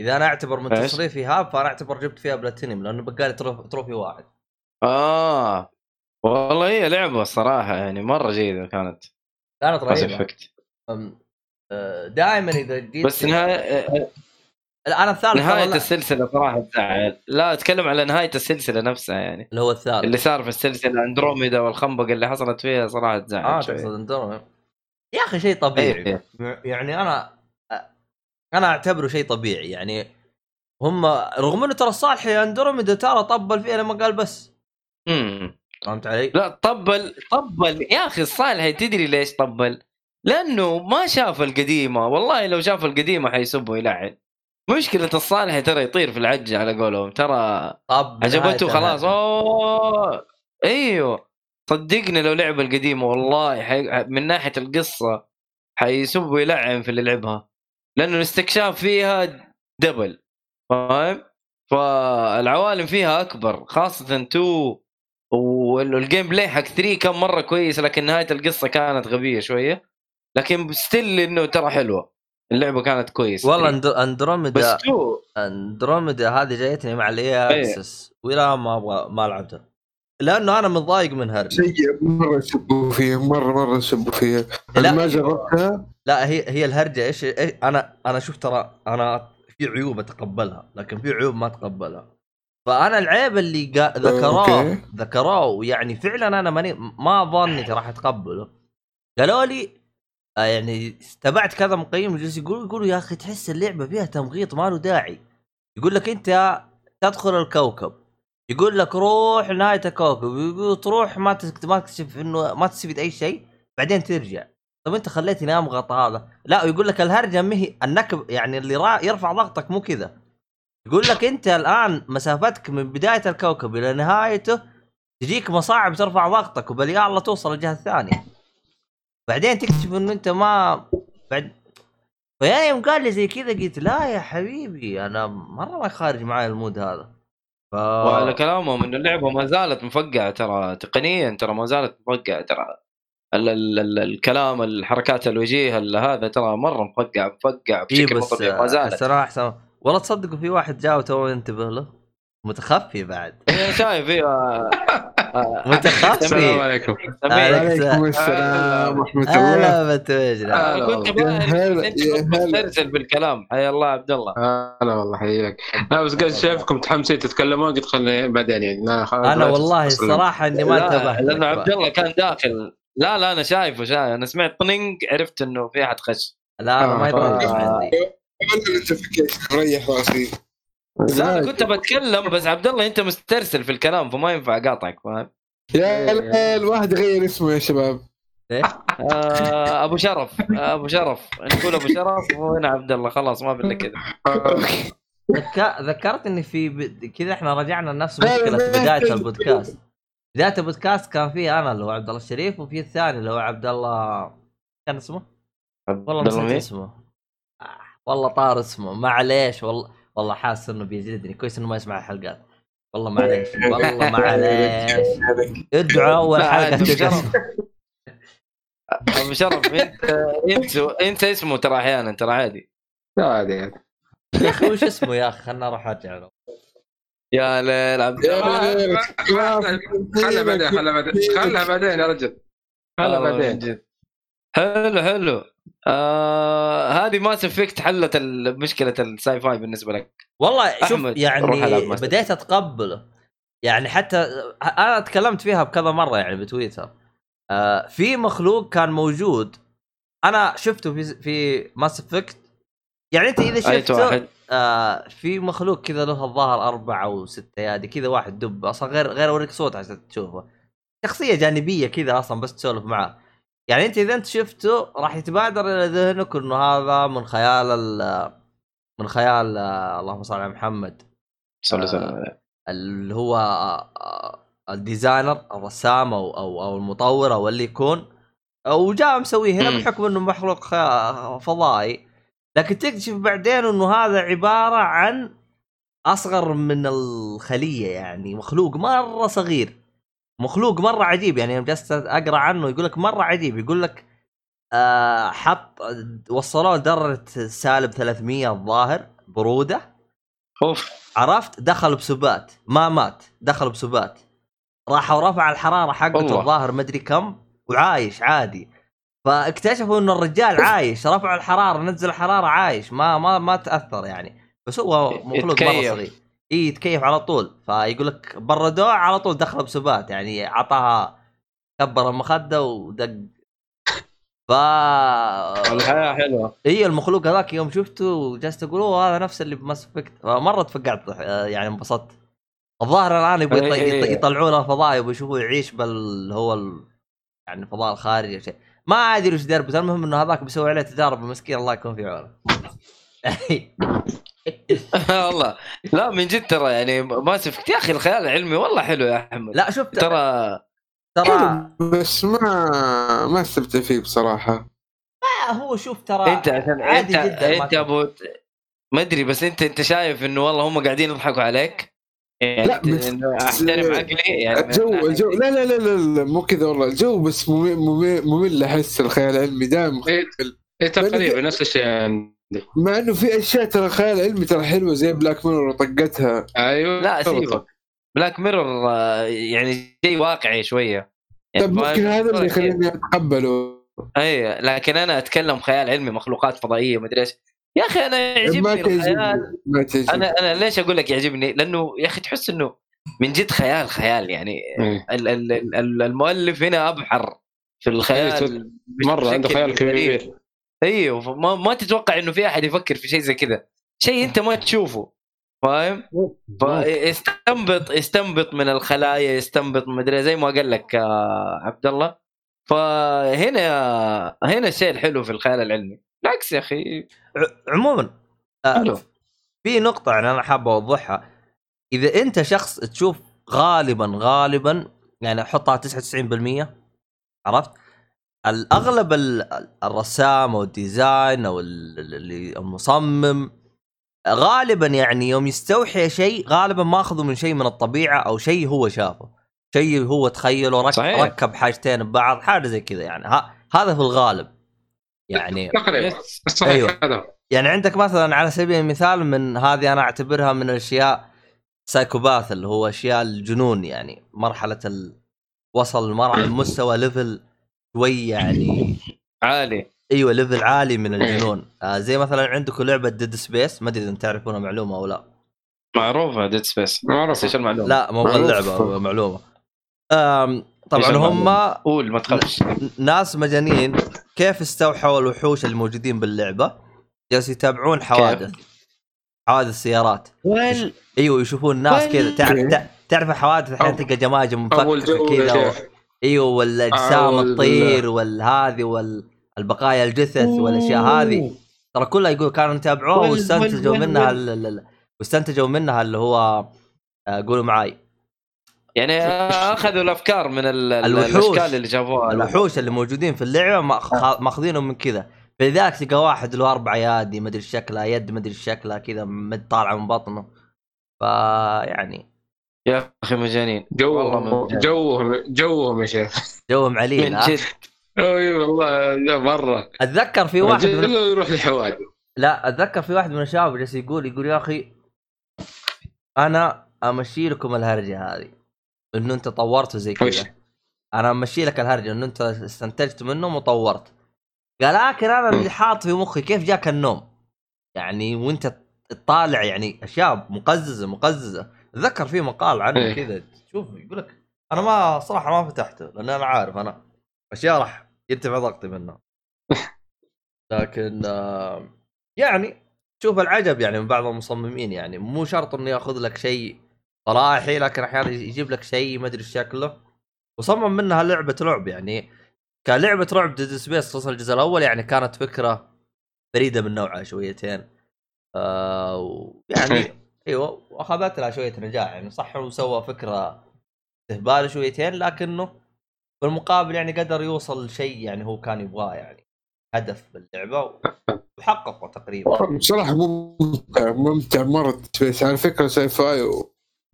Speaker 1: إذا أنا أعتبر من
Speaker 2: إيش؟
Speaker 1: تصنيفي هاب فأنا أعتبر جبت فيها بلاتينيوم لأنه بقالي troph- trophy واحد
Speaker 2: آه والله هي لعبة الصراحه يعني مرة جيدة كانت.
Speaker 1: كانت رهيبة.
Speaker 2: Effect
Speaker 1: دائما إذا جيت
Speaker 2: بس نهاية
Speaker 1: لا، أنا الثالث ترى
Speaker 2: نهاية
Speaker 1: لا.
Speaker 2: السلسلة صراحة تزعل. لا أتكلم على نهاية السلسلة نفسها يعني.
Speaker 1: اللي هو الثالث.
Speaker 2: اللي صار في السلسلة اندروميدا والخنبق اللي حصلت فيها صراحة تزعل
Speaker 1: آه
Speaker 2: شوي.
Speaker 1: تقصد اندروميدا يا أخي شيء طبيعي.
Speaker 2: إيه.
Speaker 1: يعني أنا أنا أعتبره شيء طبيعي. يعني هم رغم إنه ترى الصالح يا اندروميدا ترى طبل فيها لما قال بس.
Speaker 2: امم
Speaker 1: فهمت علي؟
Speaker 2: لا طبل طبل. يا أخي الصالح تدري ليش طبل؟ لأنه ما شاف القديمة. والله لو شاف القديمة حيسب يلعن مشكلة الصالح ترى يطير في العجة على قولهم. ترى
Speaker 1: طب
Speaker 2: عجبته خلاص. أوه! أيوه. صدقني لو لعب القديمة والله حي... من ناحية القصة حيسب ويلعن في اللي لعبها. لأنه الاستكشاف فيها double. فاهم؟ فالعوالم فيها أكبر خاصة 2 وال gameplay حق 3 كان مرة كويس لكن نهاية القصة كانت غبية شوية. لكن still إنه ترى حلوة. اللعبة كانت كويسة.
Speaker 1: والله
Speaker 2: 3.
Speaker 1: Andr- Andromeda
Speaker 2: بس 2
Speaker 1: أندروميدا هذه جايتني مع ال
Speaker 2: EA.
Speaker 1: Access ولا ما أبغى ما لعبتها. لأنه أنا متضايق من هرجه
Speaker 3: سيء مرة يسبوا فيها. مره مرة يسبوا فيها.
Speaker 1: لا.
Speaker 3: أنا ما جربتها.
Speaker 1: لا هي هي الهرجة. إيش إيش- أنا أنا شوف ترى أنا في عيوب أتقبلها لكن في عيوب ما أتقبلها. فأنا العيب اللي قا- ذكروه. ذكروه يعني فعلا أنا ماني ما ظني راح أتقبله. قالوا لي آه، يعني تابعت كذا مقيم جالس يقول يقولوا يا أخي تحس اللعبة فيها تمغيط ما له داعي. يقول لك أنت تدخل الكوكب. يقول لك روح نهاية الكوكب. يقول تروح ما ما تكتشف انه ما تستفيد أي شيء بعدين ترجع. طب أنت خليتني أمغط هذا. لا ويقول لك الهرجة مهي النكب يعني اللي يرفع ضغطك مو كذا. يقول لك انت الان مسافتك من بداية الكوكب إلى نهايته تجيك مصاعب ترفع ضغطك وبليا الله توصل الجهة الثانية. بعدين تكتشف إنه أنت ما بعد فيا يوم قال لي زي كذا قلت لا يا حبيبي أنا مرة ما خارج معي المود هذا. ف...
Speaker 2: وعلى كلامهم إنه اللعبة ما زالت مفقعة ترى تقنيا ترى ما زالت مفقعة ترى. ال ال ال الكلام الحركات الوجيه ال- هذا ترى مرة مفقع مفقع بشكل مو
Speaker 1: بس
Speaker 2: طبيعي ما زالت.
Speaker 1: أحسن. والله تصدقوا في واحد جاء وتو ينتبه له. متخفي بعد.
Speaker 2: أنا شايف أيوه
Speaker 1: متخفي.
Speaker 4: السلام عليكم.
Speaker 2: سمير
Speaker 3: عليكم. السلام. ورحمة الله.
Speaker 1: هلا بتوجنا
Speaker 2: كنت. مسترسل بالكلام. حيا الله عبد الله.
Speaker 4: هلا والله حياك. لا بس قلت شايفكم تحمسين تتكلمون قلت خلني بعدين يعني. أنا
Speaker 1: والله. الصراحه إني ما انتبهت. لأنه.
Speaker 2: عبد الله كان داخل. لا لا أنا شايفه شايف. أنا سمعت طنينج عرفت إنه في أحد خش.
Speaker 1: لا ما
Speaker 4: آه،
Speaker 1: يطلع
Speaker 2: آه.
Speaker 1: عندي.
Speaker 3: ولا notification ريح راسي
Speaker 2: لا أنا كنت بتكلم بس عبد الله أنت مسترسل في الكلام فما ينفع أقاطعك فاهم؟
Speaker 3: يا لا، الواحد يغير اسمه يا شباب.
Speaker 2: آه أبو شرف. آه أبو شرف. نقول أبو شرف وهنا عبد الله. خلاص ما بلا كذا.
Speaker 1: ذك... ذكرت اني في ب... كذا إحنا رجعنا لنفس مشكلة
Speaker 3: بداية.
Speaker 1: البودكاست. بداية البودكاست كان فيه أنا اللي هو عبد الله الشريف وفي الثاني اللي هو عبد الله كان اسمه؟ والله نسيت؟ اسمه. والله طار اسمه. معليش والله. والله حاسس إنه بيجلدني كويس إنه ما يسمع الحلقات. والله معليش والله معليش ادعوا أول
Speaker 2: حلقة. أبو شرف. انت انسى انسى اسمه ترى أحيانا ترى عادي.
Speaker 4: لا عادي.
Speaker 1: يا أخي وش اسمه يا أخي؟ خلنا أروح أرجع له.
Speaker 2: يا ليل عبد
Speaker 4: خلها بعدين خلها بعدين. خلها بعدين. يا رجل. خلها بعدين.
Speaker 2: حلو حلو. آه هذه ماس افكت حلت مشكلة ال sci-fi بالنسبة لك.
Speaker 1: والله شوف يعني. بديت أتقبله. يعني حتى أنا تكلمت فيها بكذا مرة يعني بتويتر. آه في مخلوق كان موجود. أنا شفته في في Mass Effect يعني أنت
Speaker 2: إذا
Speaker 1: شفته آه في مخلوق كذا له الظاهر أربعة أو ستة يادي كذا واحد دب. أصلا غير غير أوريك صوت عشان تشوفه. شخصية جانبية كذا أصلا بس تسولف معاه يعني انت اذا انت شفته راح يتبادر إلى ذهنك انه هذا من خيال ال- من خيال آه، اللهم صل على محمد.
Speaker 2: صلى الله عليه وسلم.
Speaker 1: اللي هو آه، آه، الديزاينر الرسام أو أو أو المطور أو اللي يكون. وجاء مسويه هنا. بحكم إنه مخلوق فضائي. لكن تكتشف بعدين إنه هذا عبارة عن أصغر من الخلية يعني مخلوق مرة صغير. مخلوق مرة عجيب يعني يوم جلست أقرأ عنه يقول لك مرة عجيب يقول لك آه حط وصلوه لدرجة سالب 300 الظاهر برودة.
Speaker 2: أوف.
Speaker 1: عرفت؟ دخل بسبات ما مات دخل بسبات. راح ورفع الحرارة حقته. الظاهر مدري كم وعايش عادي. فاكتشفوا إنه الرجال عايش رفعوا الحرارة نزل الحرارة عايش ما ما ما تأثر يعني. بس هو مخلوق
Speaker 2: مرة.
Speaker 1: صغير. إي يتكيف على طول. فيقول لك بردوه على طول دخل بسبات يعني عطاها كبر المخدة ودق. ف
Speaker 2: الحياة حلوة.
Speaker 1: إي المخلوق هذاك يوم شفته جلست أقول أوه هذا نفس اللي ب Mass Effect مرة تفقعت يعني انبسطت. الظاهر الآن
Speaker 2: إي.
Speaker 1: يطلعوا له فضاء يبغوا يشوفوه يعيش بال هو ال... يعني الفضاء الخارجي شيء. ما أدري وش دربته المهم إنه هذاك بيسوي عليه تجارب مسكين الله يكون في عونه.
Speaker 2: والله. لا من جد ترى يعني ما سفكت. يا أخي الخيال العلمي والله حلو يا أحمد.
Speaker 1: لا شفت
Speaker 2: ترى
Speaker 1: ترى
Speaker 3: بس ما ما استمتع فيه بصراحة.
Speaker 1: آه، هو شوف ترى
Speaker 2: أنت عشان
Speaker 1: عادي
Speaker 2: أنت
Speaker 1: جدا ما
Speaker 2: أنت أبو ما أدري بس أنت أنت شايف إنه والله هم قاعدين يضحكوا عليك؟ يعني
Speaker 3: لا،
Speaker 2: أحترم عقلي يعني
Speaker 3: الجو الجو لا لا لا لا, لا مو كذا والله. الجو بس ممل أحس الخيال العلمي دائما
Speaker 4: إيه إيه تقريبا نفس الشيء.
Speaker 3: مع إنه في أشياء ترى خيال علمي ترى حلوة زي Black Mirror وطقتها
Speaker 4: أيوه.
Speaker 2: لا. سيبك Black Mirror يعني شيء واقعي شوية. يعني
Speaker 3: طيب
Speaker 2: ما-
Speaker 3: ممكن هذا اللي يخليني أتقبله.
Speaker 2: اي لكن أنا أتكلم خيال علمي مخلوقات فضائية مدري إيش. يا أخي
Speaker 3: أنا
Speaker 2: يعجبني الخيال. أنا أنا ليش أقول لك يعجبني؟ لأنه يا أخي تحس إنه من جد خيال خيال يعني.
Speaker 4: إيه.
Speaker 2: ال- ال- ال- المؤلف هنا أبحر في
Speaker 4: إيه،
Speaker 2: الخيال
Speaker 4: مرة عنده خيال. كبير.
Speaker 2: إيوه ما, ما تتوقع إنه في أحد يفكر في شيء زي كذا شيء أنت ما تشوفه فاهم؟ فيستنبط يستنبط من الخلايا يستنبط مدري زي ما قال لك آه، عبد الله فهنا هنا الشيء الحلو في الخيال العلمي بالعكس يا
Speaker 1: أخي عموما آه،
Speaker 2: حلو.
Speaker 1: في نقطة يعني أنا حاب أوضحها إذا أنت شخص تشوف غالبا غالبا يعني حطها 99% عرفت؟ الأغلب ال- الرسام أو الديزاين أو ال- ال- اللي المصمم غالبا يعني يوم يستوحي شيء غالبا ماخذه من شيء من الطبيعة أو شيء هو شافه شيء هو تخيله رك
Speaker 2: صحيح.
Speaker 1: ركب حاجتين ببعض حاجة زي كذا يعني ها هذا في الغالب يعني
Speaker 4: تقريبا. هذا هو.
Speaker 1: يعني عندك مثلا على سبيل المثال من هذه أنا أعتبرها من الأشياء psychopath اللي هو أشياء الجنون يعني مرحلة ال... وصل مرحله مستوى level شوي يعني
Speaker 2: عالي.
Speaker 1: أيوه level عالي من الجنون. آه زي مثلا عندكم لعبة Dead Space ما أدري إذا تعرفونها معلومة أو لا.
Speaker 2: معروفة Dead Space
Speaker 4: معروف
Speaker 2: بس إيش المعلومة؟
Speaker 1: لا مو. اللعبه معلومة. آم طبعا هم؟
Speaker 2: قول ما تخافش.
Speaker 1: ناس مجانين كيف استوحوا الوحوش الموجودين باللعبة؟ جالسوا يتابعون حوادث. حوادث سيارات.
Speaker 2: ويل
Speaker 1: أيوه يشوفون ناس كذا. تعرف تعرف الحوادث؟ الحين تلقى جماجم مفككه كذا إيوه والاجسام الطير والهذه والبقايا الجثث والاشياء هذه. ترى كلها يقول كانوا يتابعوها واستنتجوا منها واستنتجوا منها اللي هو آه، قولوا معاي.
Speaker 2: يعني أخذوا الأفكار من ال- ال-
Speaker 1: الوحوش.
Speaker 2: الأشكال اللي شافوها
Speaker 1: الوحوش اللي موجودين في اللعبة ماخ- ماخذينهم من كذا. فلذلك تلقى واحد له أربع ايادي ما أدري شكلها يد ما أدري شكلها كذا طالعة من بطنه. فيعني
Speaker 2: يا أخي مجانين.
Speaker 4: جوهم. جوهم جوهم يا شيخ.
Speaker 1: جوهم عليل
Speaker 2: من؟ جد.
Speaker 4: اي والله لا مرة.
Speaker 1: أتذكر في واحد من
Speaker 4: الا يروح للحوادث.
Speaker 1: لا أتذكر في واحد من الشباب جالس يقول يقول يا أخي أنا أمشي لكم الهرجة هذه إنه أنت طورته زي؟ كذا. أنا أمشي لك الهرجة إنه أنت استنتجت منهم وطورت. قال لكن أنا اللي حاط في مخي كيف جاك النوم؟ يعني وأنت تطالع يعني أشياء مقززة مقززة. اتذكر في مقال عنه
Speaker 4: إيه.
Speaker 1: كذا شوف يقول لك أنا ما صراحة ما فتحته لأن أنا عارف أنا أشياء راح يرتفع ضغطي منها لكن يعني شوف العجب يعني من بعض المصممين يعني مو شرط إنه يأخذ لك شيء صلاحي لكن أحيانا يجيب لك شيء ما أدري شكله. وصمم منها لعبة رعب يعني كلعبة رعب Dead Space خصوصا الجزء الأول يعني كانت فكرة فريدة من نوعها شويتين. آه ويعني أيوه وأخذت لها شوية نجاح يعني صح هو سوى فكرة استهبال شويتين لكنه بالمقابل يعني قدر يوصل لشيء يعني هو كان يبغاه يعني هدف باللعبة وحققه تقريبا.
Speaker 3: بصراحة ممتع ممتع مرة Space على فكرة sci-fi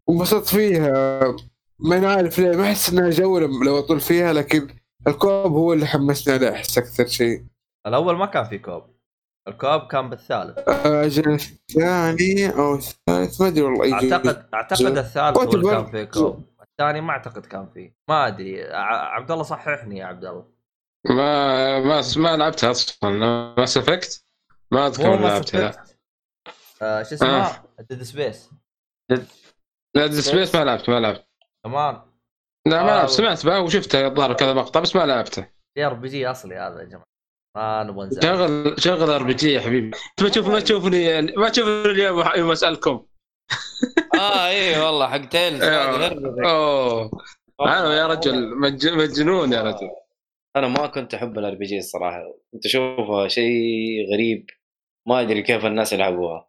Speaker 3: وانبسطت فيها. ما عارف ليه ما أحس إنها جو لو أطول فيها لكن ال co-op هو اللي حمسني عليه أحس أكثر شيء.
Speaker 1: الأول ما كان في co-op. ال co-op كان بالثالث.
Speaker 3: أجل الثاني أو الثالث ما أدري والله.
Speaker 1: اعتقد أعتقد الثالث هو اللي. كان فيه co-op. الثاني ما أعتقد كان فيه. ما أدري. ع- عبد الله صححني يا عبد الله.
Speaker 4: ما ما ما لعبتها أصلا. ما سفكت ما
Speaker 1: أذكر
Speaker 4: لعبتها.
Speaker 1: آه شو اسمه؟ ديد سبيس
Speaker 4: لا ديد سبيس ما لعبت ما لعبت.
Speaker 1: كمان.
Speaker 4: لا ما
Speaker 1: آه.
Speaker 4: لعبت سمعت بها وشفتها الظاهر كذا مقطع بس ما لعبته
Speaker 1: جي أر بي جي أصلي هذا يا جماعة. نبغى نزعل.
Speaker 4: شغل شغل ار بي جي يا حبيبي. ما تشوف ما تشوفني ما تشوفني اليوم يوم اسالكم
Speaker 2: آه اي والله حق تيلز هربة.
Speaker 4: أوه. أنا يا رجل مج- مجنون يا رجل.
Speaker 2: أنا ما كنت أحب ال RPG الصراحة. كنت أشوفها شيء غريب. ما أدري كيف الناس يلعبوها.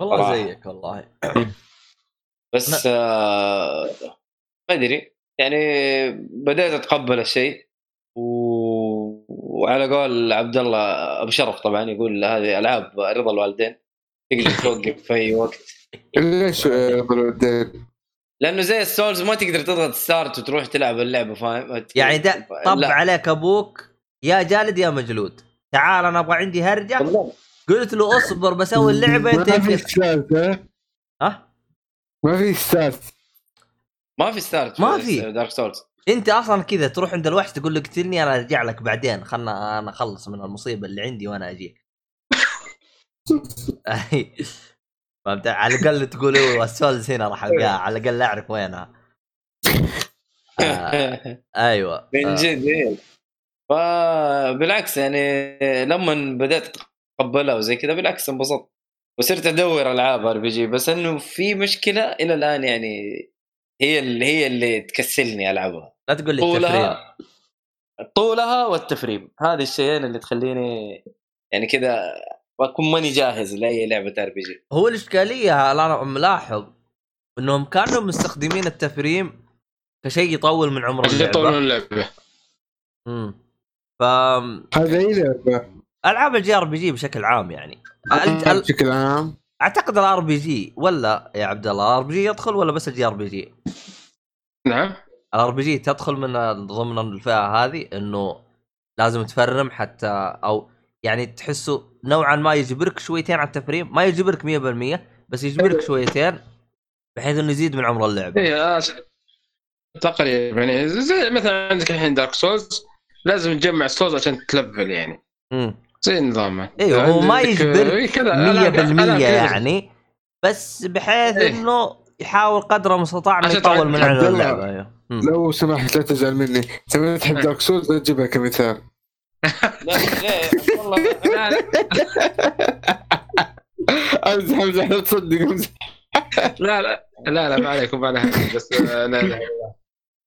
Speaker 1: والله
Speaker 2: صراحة.
Speaker 1: زيك والله.
Speaker 2: بس آه ما أدري. يعني بديت أتقبل الشيء. وعلى قول عبد الله أبو شرف طبعا يقول هذه ألعاب رضا الوالدين. تقدر توقف في أي وقت.
Speaker 3: ليش آه، الدين
Speaker 2: لأنه زي ال Souls ما تقدر تضغط start وتروح تلعب اللعبة فاهم؟
Speaker 1: يعني ده طب
Speaker 2: لا.
Speaker 1: عليك أبوك يا جالد يا مجلود. تعال أنا أبغى عندي
Speaker 2: هرجة.
Speaker 1: قلت له اصبر بسوي اللعبة انت
Speaker 3: ما في start ها؟
Speaker 1: ها؟
Speaker 3: ما في ستارت
Speaker 2: ما في ستارت
Speaker 1: ما في.
Speaker 2: دارك سولز
Speaker 1: انت أصلا كذا تروح عند الوحش تقول له اقتلني أنا أرجع لك بعدين. خلنا أنا أخلص من المصيبة اللي عندي وأنا أجيك. فهمت؟ على الأقل تقول ال Souls هنا راح ألقاها. على الأقل أعرف وينها. آه أيوه.
Speaker 2: من
Speaker 1: آه.
Speaker 2: جد إيه. فبالعكس يعني لما بدأت أتقبلها وزي كذا بالعكس انبسطت. وصرت أدور ألعاب RPG بس إنه في مشكلة إلى الآن يعني هي اللي هي اللي تكسلني ألعبها.
Speaker 1: لا تقول لي التفريم.
Speaker 2: طولها طولها والتفريم. هذه الشيئين اللي تخليني يعني كذا أكون ماني جاهز لأي لعبة RPG
Speaker 1: هو الإشكالية أنا ملاحظ إنهم كانوا مستخدمين التفريم كشيء يطول من عمر
Speaker 4: اللي يطولون
Speaker 1: اللعبة.
Speaker 4: اللعبه
Speaker 1: امم ف
Speaker 3: هذا
Speaker 1: أي لعبة؟ ألعاب ال JRPG بشكل عام يعني.
Speaker 3: بشكل عام؟
Speaker 1: أعتقد ال RPG ولا يا عبد الله ال RPG يدخل ولا بس ال JRPG؟
Speaker 4: نعم.
Speaker 1: ال RPG تدخل من ضمن الفئة هذه إنه لازم تفرم حتى أو يعني تحسه نوعا ما يجبرك شويتين على التفريم. ما يجبرك 100% بس يجبرك شويتين بحيث إنه يزيد من عمر اللعبة.
Speaker 4: اي آه، تقريبا. يعني زي مثلا عندك الحين Dark Souls لازم تجمع souls عشان تلفل يعني.
Speaker 1: امم
Speaker 4: زي النظام
Speaker 1: أيوه هو ما يجبرك
Speaker 4: إيه كذا.
Speaker 1: 100%
Speaker 4: ألعاب- ألعاب كذا.
Speaker 1: يعني بس بحيث
Speaker 4: إيه.
Speaker 1: إنه يحاول قدر المستطاع انه يطول من عمر. اللعبة. أيوه.
Speaker 3: لو سمحت لا تزعل مني. انت ما تحب دارك سولز لا تجيبها كمثال.
Speaker 2: لا ليه والله
Speaker 4: لا لا
Speaker 3: امزح امزح لا تصدق. امزح
Speaker 4: لا لا لا لا ما عليكم ما عليها بس آه، لا لا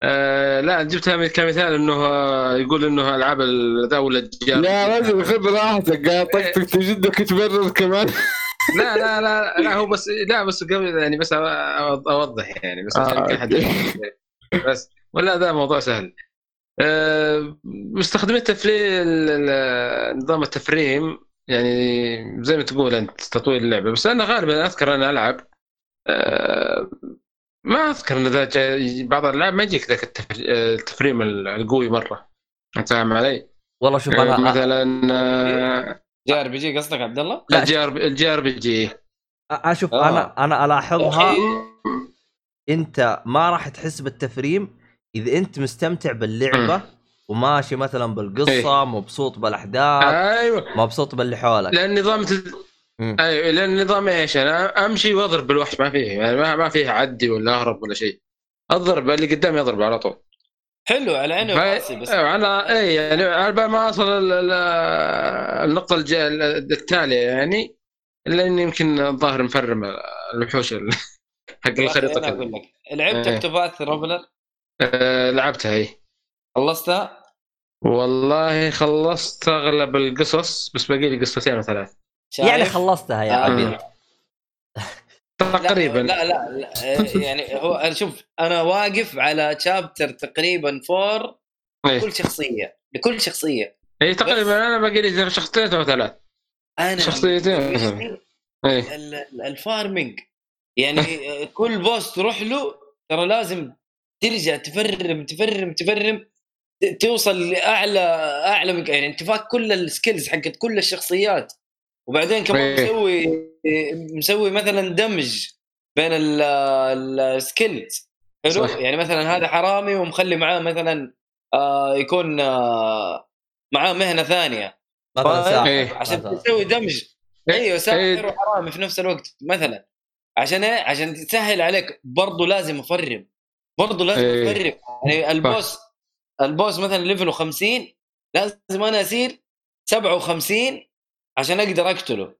Speaker 4: آه، لا جبتها من- كمثال إنه آه، يقول إنه ألعاب الدولة الجار
Speaker 3: يا رجل خذ راحتك قاعد طقطق تجدك تبرر كمان.
Speaker 4: لا لا لا لا هو بس لا بس قبل يعني بس أوضح يعني بس عشان
Speaker 3: آه،
Speaker 4: كل حد بس ولا ذا موضوع سهل. آه، مستخدمين تفريم نظام التفريم يعني زي ما تقول أنت تطوير اللعبة. بس أنا غالبا أذكر أنا ألعب آه، ما أذكر إن ذا جاي- بعض الألعاب ما يجيك ذاك التف- التفريم القوي مرة. أنت فاهم علي؟
Speaker 1: والله شوف أنا
Speaker 4: مثلا آه،
Speaker 2: JRPG قصدك عبد الله؟
Speaker 1: لا.
Speaker 4: ال JR ال JRPG.
Speaker 1: أشوف
Speaker 2: آه.
Speaker 1: أنا أنا ألاحظها. أنت ما راح تحس بالتفريم إذا أنت مستمتع باللعبة وماشي مثلا بالقصة مبسوط بالأحداث
Speaker 4: أيوه.
Speaker 1: مبسوط باللي حولك.
Speaker 4: لأن نظام. أيوه لأن نظام إيش؟ أنا أمشي وأضرب بالوحش ما فيه يعني ما, ما فيه عدي ولا أهرب ولا شيء. أضرب اللي قدامي أضرب على طول.
Speaker 2: حلو على عيني وراسي بس
Speaker 4: أيوة أنا اي يعني على ما ال- النقطة الج- التالية يعني إلا اني يمكن الظاهر مفرم الوحوش ال- حق
Speaker 2: الخريطة
Speaker 4: كذا
Speaker 2: أقول لك لعبت
Speaker 4: إيه.
Speaker 2: اكتوباث روبلر
Speaker 4: آه، لعبتها هي
Speaker 2: خلصتها؟
Speaker 4: والله خلصت أغلب القصص بس باقي لي قصتين أو ثلاث؟
Speaker 1: يعني خلصتها يا
Speaker 2: آه.
Speaker 4: تقريبا.
Speaker 2: لا لا, لا يعني هو أنا شوف أنا واقف على chapter تقريبا four
Speaker 4: إيه.
Speaker 2: كل شخصية لكل شخصية.
Speaker 4: اي تقريبا أنا باقي لي شخصيتين أو ثلاث.
Speaker 2: أنا
Speaker 4: شخصيتين.
Speaker 2: ال- ال farming يعني كل boss تروح له ترى لازم ترجع تفرم تفرم تفرم توصل لأعلى أعلى يعني إن تفك كل ال skills حقت كل الشخصيات. وبعدين كمان
Speaker 4: إيه.
Speaker 2: مسوي مثلا دمج بين ال- ال skills
Speaker 4: حلو.
Speaker 2: يعني مثلا هذا حرامي ومخلي معاه مثلا آه يكون آه معاه
Speaker 1: مهنة
Speaker 2: ثانية؟
Speaker 1: ساحر
Speaker 4: إيه.
Speaker 2: عشان. تسوي دمج أيوه
Speaker 4: إيه.
Speaker 2: ساحر وحرامي في نفس الوقت مثلا عشان إيه؟ عشان تسهل عليك برضو لازم أفرم برضو لازم
Speaker 4: إيه.
Speaker 2: أفرم يعني ال boss ال boss مثلا level ه 50 لازم أنا أصير 57 عشان أقدر أقتله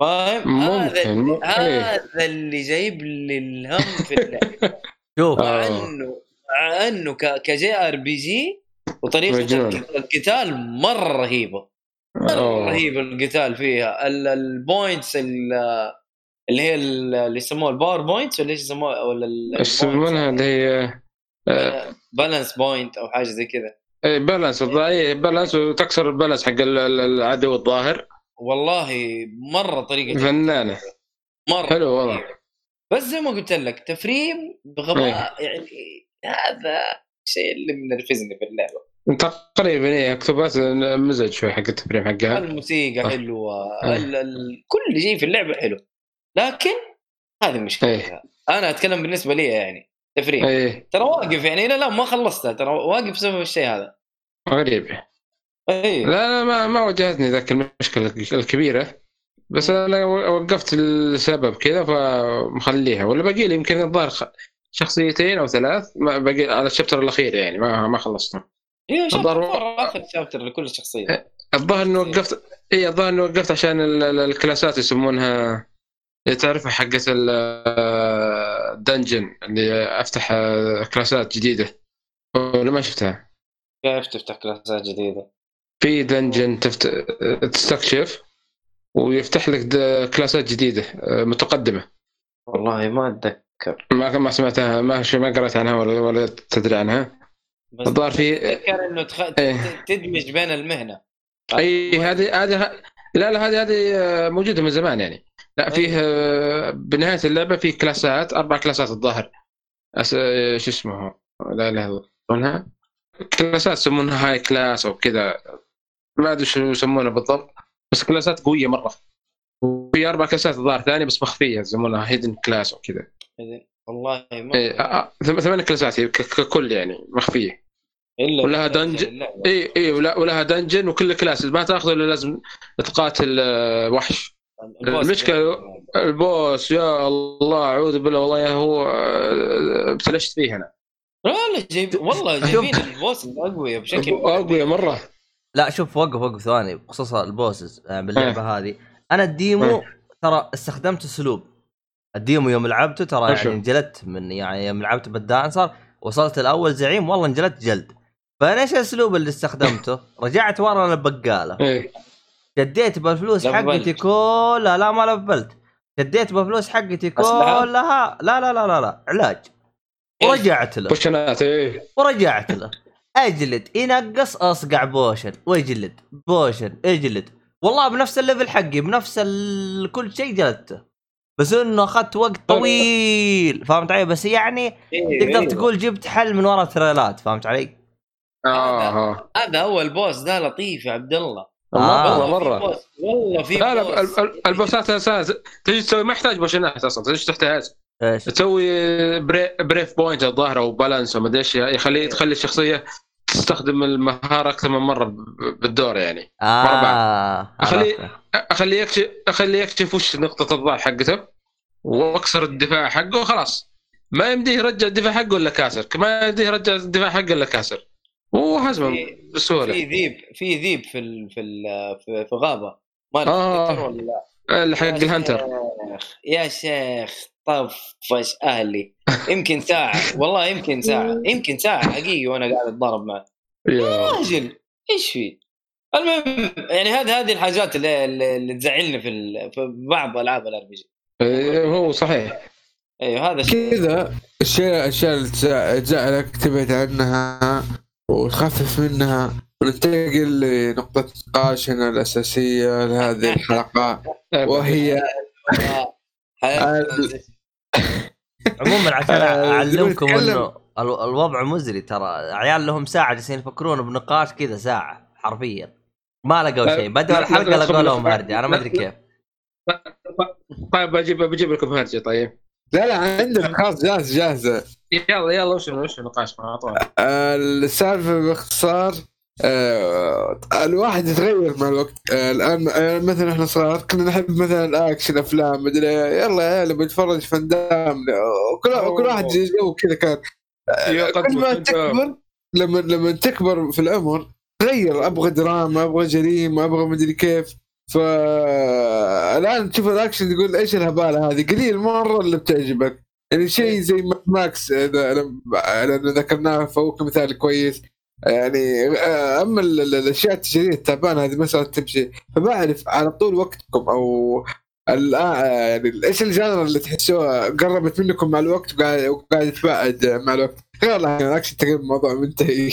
Speaker 2: فاهم؟ هذا
Speaker 4: ممكن إيه.
Speaker 2: هذا اللي جايب لي الهم في اللعبه
Speaker 1: شوف
Speaker 2: مع
Speaker 4: آه.
Speaker 2: انه مع إنه ك- ك JRPG
Speaker 4: وطريقة.
Speaker 2: القتال مرة رهيبة مرة
Speaker 4: أوه.
Speaker 2: رهيب القتال فيها ال- ال points ال- اللي هي ال- اللي يسموها ال power points ولا إيش يسموها ولا
Speaker 4: إيش يسمونها اللي هي آه،
Speaker 2: balance point أو حاجة زي كذا
Speaker 4: إيه، balance اي بالانس وتكسر ال balance حق ال- ال- العدو الظاهر
Speaker 2: والله مرة طريقة
Speaker 4: فنانة.
Speaker 2: مرة
Speaker 4: حلو والله.
Speaker 2: بس زي ما قلت لك تفريم بغباء يعني هذا الشيء اللي منرفزني في اللعبة.
Speaker 4: تقريبا إيه Octopath مزعج شوي حق التفريم حقها.
Speaker 2: الموسيقى
Speaker 4: صح.
Speaker 2: حلوة
Speaker 4: إيه.
Speaker 2: ال ال كل شيء في اللعبة حلو. لكن هذه مشكلتها أنا أتكلم بالنسبة لي يعني تفريم.
Speaker 4: إيه.
Speaker 2: ترى واقف يعني لا لا ما خلصتها ترى واقف بسبب الشيء هذا.
Speaker 4: غريب.
Speaker 2: اي
Speaker 4: لا لا ما ما واجهتني ذاك المشكلة الكبيرة. بس أنا وقفت السبب كذا فمخليها. ولا باقي لي يمكن الظاهر شخصيتين أو ثلاث. ما باقي على الشابتر الأخير يعني ما ما خلصتهم.
Speaker 2: أيوه
Speaker 4: الظاهر-
Speaker 2: آخر شابتر لكل شخصية.
Speaker 4: الظاهر إنه وقفت اي الظاهر إنه وقفت عشان ال- ال- الكلاسات يسمونها تعرفها حقت ال- ال dungeon اللي أفتح كلاسات جديدة. ولا ما شفتها؟
Speaker 2: كيف تفتح كلاسات جديدة؟
Speaker 4: في dungeon تفت... تستكشف ويفتح لك كلاسات جديدة متقدمة.
Speaker 2: والله ما أتذكر.
Speaker 4: ما ما سمعتها ما ما قرأت عنها ولا ولا تدري عنها.
Speaker 2: بس
Speaker 4: الظاهر في
Speaker 2: أتذكر إنه تخ...
Speaker 4: إيه.
Speaker 2: تدمج بين المهنة.
Speaker 4: أي هذه هذه لا لا هذه هذه آه، موجودة من زمان يعني. لا فيه آه، بنهاية اللعبة في كلاسات أربع كلاسات الظاهر. أس... آه، شو اسمه؟ لا لا يسمونها كلاسات يسمونها high class أو كذا. ما أدري شو يسمونها بالضبط بس كلاسات قوية مرة. وفي أربع كلاسات الظاهر ثانية بس مخفية يسمونها hidden class أو كذا.
Speaker 2: والله ما
Speaker 4: إيه، آه، آه، ثم- ثمان كلاسات هي ككل يعني مخفية.
Speaker 2: إلا
Speaker 4: ولها
Speaker 2: إلا
Speaker 4: dunge-
Speaker 2: اللعبة.
Speaker 4: اي اي ولها dungeon وكل class ما تاخذه إلا لازم تقاتل آه، وحش.
Speaker 2: ال boss
Speaker 4: المشكلة- ال boss يا الله أعوذ بالله والله هو ابتلشت فيه أنا.
Speaker 2: لا لا جايب والله جايبين ال boss أقوياء بشكل
Speaker 4: أقوياء مرة.
Speaker 1: لا شوف وقف وقف ثواني بخصوص ال bosses آه، باللعبة هذه. أنا ال demo ترى استخدمت اسلوب ال demo يوم لعبته ترى. يعني انجلدت من يعني يوم لعبته بال dancer وصلت الأول زعيم والله انجلدت جلد. فأنا إيش الاسلوب اللي استخدمته؟ رجعت ورا للبقالة.
Speaker 4: إيه.
Speaker 1: شديت بالفلوس. حقتي كلها. لا ما لفلت شديت بالفلوس حقتي؟ كلها. لا لا لا لا لا علاج. ورجعت له.
Speaker 4: بوشنات إيه.
Speaker 1: ورجعت له. اجلد ينقص اصقع potion واجلد potion اجلد والله بنفس ال level حقي بنفس ال... كل شيء جلدته بس انه اخذت وقت طويل فهمت علي بس يعني
Speaker 2: إيه،
Speaker 1: تقدر
Speaker 2: إيه.
Speaker 1: تقول جبت حل من ورا تريلات فهمت علي؟
Speaker 4: آه آه
Speaker 2: هذا أول boss ده لطيف يا عبد الله
Speaker 1: آه.
Speaker 4: والله
Speaker 2: في
Speaker 4: مرة
Speaker 2: boss. والله في
Speaker 4: لا لا
Speaker 2: boss.
Speaker 4: ال- ال- البوسات أساس تجي تسوي ما يحتاج بوشنات أصلا تجي تحتاج
Speaker 1: إيش؟
Speaker 4: تسوي bra- brave point الظاهر أو balance وما أدري إيش يخلي تخلي الشخصية تستخدم المهارة أكثر من مرة بالدور يعني.
Speaker 1: آه
Speaker 4: أخلي-
Speaker 1: عرفت.
Speaker 4: اخليه يكشف اخليه يكشف وش نقطة الضعف حقته وأكسر الدفاع حقه وخلاص. ما يمديه يرجع الدفاع حقه إلا كاسر. ما يمديه يرجع الدفاع حقه إلا كاسر. وهزمه
Speaker 2: في-
Speaker 4: بسهولة.
Speaker 2: في ذيب في ذيب في ال... في ال... في, غابة. ما
Speaker 4: آه.
Speaker 2: ولا لا.
Speaker 4: حق الهنتر
Speaker 2: يا شيخ. طفش أهلي. يمكن ساعة. والله يمكن ساعة. يمكن ساعة. حقيقي وأنا قاعد أتضارب معه.
Speaker 4: يا.
Speaker 2: راجل إيش في؟ المهم يعني هذه هذه الحاجات اللي, اللي تزعلني في, ال... في بعض ألعاب ال
Speaker 4: RPG هو صحيح.
Speaker 2: أيوه هذا الشيء
Speaker 3: كذا الشيء الأشياء اللي تزع- تزعلك تبعد عنها وتخفف منها وننتقل لنقطة نقاشنا الأساسية لهذه الحلقة. وهي
Speaker 1: عموما عشان
Speaker 3: أعلمكم.
Speaker 1: إنه ال- الوضع مزري ترى. عيال لهم ساعة جالسين يفكرون بنقاش كذا ساعة حرفيا. ما لقوا شيء. بدأوا
Speaker 4: الحلقة
Speaker 1: لقوا لهم هرجة. أنا ما
Speaker 4: أدري
Speaker 1: كيف.
Speaker 4: طيب بجيب بجيب لكم هرجة طيب.
Speaker 3: لا لا عندنا خلاص جاهز جاهزة.
Speaker 4: يلا يلا وش وش النقاش؟ مع طول
Speaker 3: السالفة باختصار آه الواحد يتغير مع الوقت. آه الآن آه مثلا إحنا صغار كنا نحب مثلا اكشن أفلام مدري يلا يا عيال بنتفرج فندام. وكل كل واحد جو كذا كان. كل ما تكبر لما لما تكبر في العمر تغير. أبغى دراما أبغى جريمة أبغى مدري كيف. فالان تشوف الأكشن تقول إيش الهبالة هذه؟ قليل مرة اللي بتعجبك. يعني شيء زي Mad Max إذا ذكرناه فهو كمثال كويس. يعني آه، أما ال- ال- الأشياء التجارية التعبانة هذه مسألة تمشي. فبعرف على طول وقتكم أو الآن يعني إيش ال genre اللي تحسوها قربت منكم مع الوقت وقاعد تبعد مع الوقت؟ غير يعني الاكشن تقريبا الموضوع منتهي.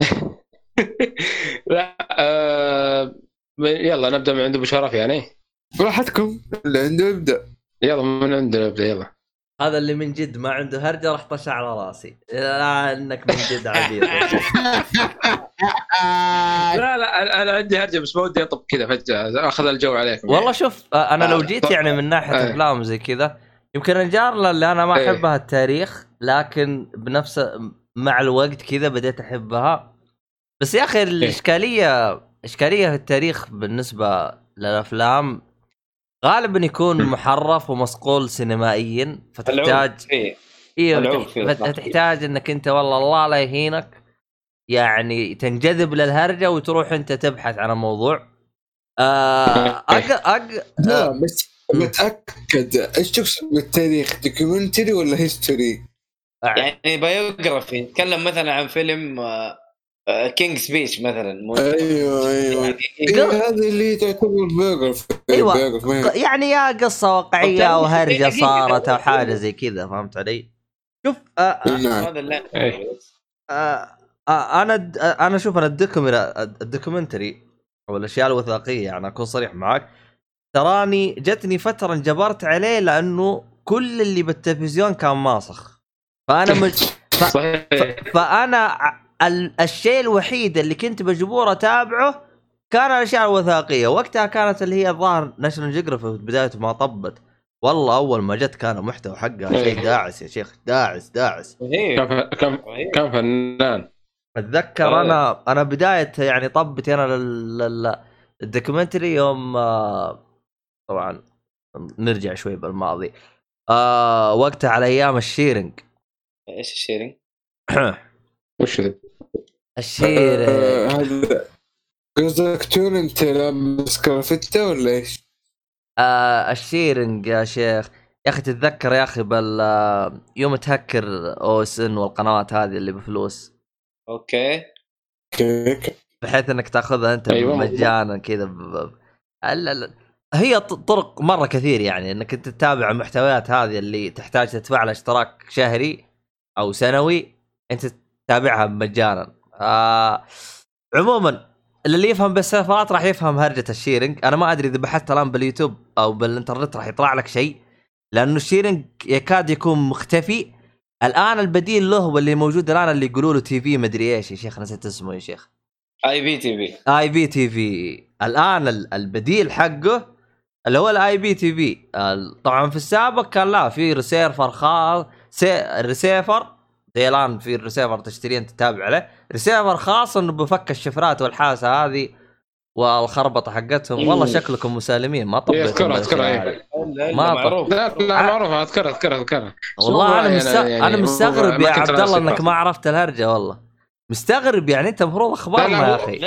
Speaker 4: لا آه يلا نبدأ من عند أبو شرف يعني.
Speaker 3: براحتكم اللي عنده يبدأ.
Speaker 4: يلا من عندنا نبدأ يلا.
Speaker 1: هذا اللي من جد ما عنده هرجة راح طش على راسي. لا إنك من جد عبيط.
Speaker 4: لا لا أنا- أنا عندي هرجة بس ما ودي أطب كذا فجأة. أخذ الجو عليكم.
Speaker 1: والله شوف أنا لو
Speaker 4: آه،
Speaker 1: جيت يعني من ناحية
Speaker 4: آه.
Speaker 1: افلام زي كذا يمكن الجارله اللي أنا ما
Speaker 4: إيه.
Speaker 1: أحبها التاريخ لكن بنفس مع الوقت كذا بديت أحبها. بس يا أخي الاشكاليه إشكالية في التاريخ بالنسبة للأفلام غالبا يكون محرف ومصقول سينمائيا فتحتاج أيوه
Speaker 2: صح.
Speaker 1: فتحتاج إنك أنت والله الله لا يهينك يعني تنجذب للهرجة وتروح أنت تبحث عن الموضوع. آه أق... أق...
Speaker 3: لا
Speaker 1: آه.
Speaker 3: بس متأكد. إيش تقصد بالتاريخ؟ documentary ولا history؟
Speaker 2: يعني biography نتكلم مثلا عن فيلم King's Speech مثلا
Speaker 3: أيوه أيوه
Speaker 2: يعني
Speaker 3: إيه هذه اللي تعتبر ما هي-
Speaker 1: يعني يا
Speaker 2: قصة
Speaker 1: واقعية
Speaker 2: أو
Speaker 1: هرجه صارت
Speaker 2: أو.
Speaker 1: حاجة زي كذا فهمت علي؟ شوف آه آه
Speaker 3: نعم
Speaker 2: اللي
Speaker 4: إيه.
Speaker 1: آه آه أنا. آه أنا أشوف أنا ال documentary أو الأشياء الوثائقية يعني أكون صريح معك تراني جتني فترة انجبرت عليه لأنه كل اللي بالتلفزيون كان ماسخ فأنا مج...
Speaker 4: صحيح
Speaker 1: فأنا ع- ال... الشيء الوحيد اللي كنت مجبور اتابعه كان الأشياء الوثائقية وقتها كانت اللي هي الظاهر ناشونال جيوغرافي في بدايته ما طبت والله أول ما جت كان محتوى حقها شيء
Speaker 4: إيه.
Speaker 1: داعس يا شيخ داعس داعس
Speaker 4: كان كان فنان
Speaker 1: أتذكر
Speaker 2: آه.
Speaker 1: أنا أنا بداية يعني طبتي أنا ال documentary يوم آه، طبعا نرجع شوي بالماضي آه وقتها على أيام ال
Speaker 2: sharing إيش ال sharing؟
Speaker 4: وش ذا؟
Speaker 1: ال sharing
Speaker 3: آه، هذا قصدك تورنت لما سكرافيتا ولا إيش؟
Speaker 1: آه ال sharing يا شيخ. يا أخي تتذكر يا أخي بال آه، يوم تهكر أو OSN والقنوات هذه اللي بفلوس.
Speaker 3: أوكي.
Speaker 1: بحيث إنك تأخذها أنت
Speaker 4: أيوة.
Speaker 1: مجانا كذا ب... ب... ال- ال- هي طرق مرة كثير يعني. إنك أنت تتابع المحتويات هذه اللي تحتاج تدفع لها اشتراك شهري أو سنوي أنت تتابعها مجانا آه عموما اللي يفهم بالسيرفرات راح يفهم هرجة ال sharing. أنا ما أدري إذا بحثت الآن باليوتيوب أو بالإنترنت راح يطلع لك شيء لأنه ال sharing يكاد يكون مختفي. الآن البديل له واللي موجود الآن اللي يقولوا له TV مدري إيش. يا شيخ نسيت اسمه يا شيخ.
Speaker 2: آي بي تي في.
Speaker 1: آي بي تي في. الآن ال- البديل حقه اللي هو ال IPTV. طبعا في السابق كان لا في ريسيرفر خاص سي... ريسيفر زي الان في الريسيفر تشتريه انت تتابع عليه ريسيفر خاص إنه بفك الشفرات والحاسة هذه والخربطة حقتهم. والله
Speaker 2: مم.
Speaker 1: شكلكم مسالمين ما
Speaker 4: إيه،
Speaker 1: طبيتم
Speaker 4: اذكرها اذكرها
Speaker 1: بالأشياء
Speaker 4: إيه.
Speaker 1: ما
Speaker 2: معروف.
Speaker 4: لا لا معروف. اذكرها اذكرها اذكرها.
Speaker 1: والله أنا مست...
Speaker 4: يعني-
Speaker 1: أنا مستغرب
Speaker 4: ما
Speaker 1: يا
Speaker 4: كنت
Speaker 1: عبد الله
Speaker 4: إنك.
Speaker 1: ما عرفت الهرجة والله. مستغرب يعني. أنت المفروض اخبارنا يا أخي.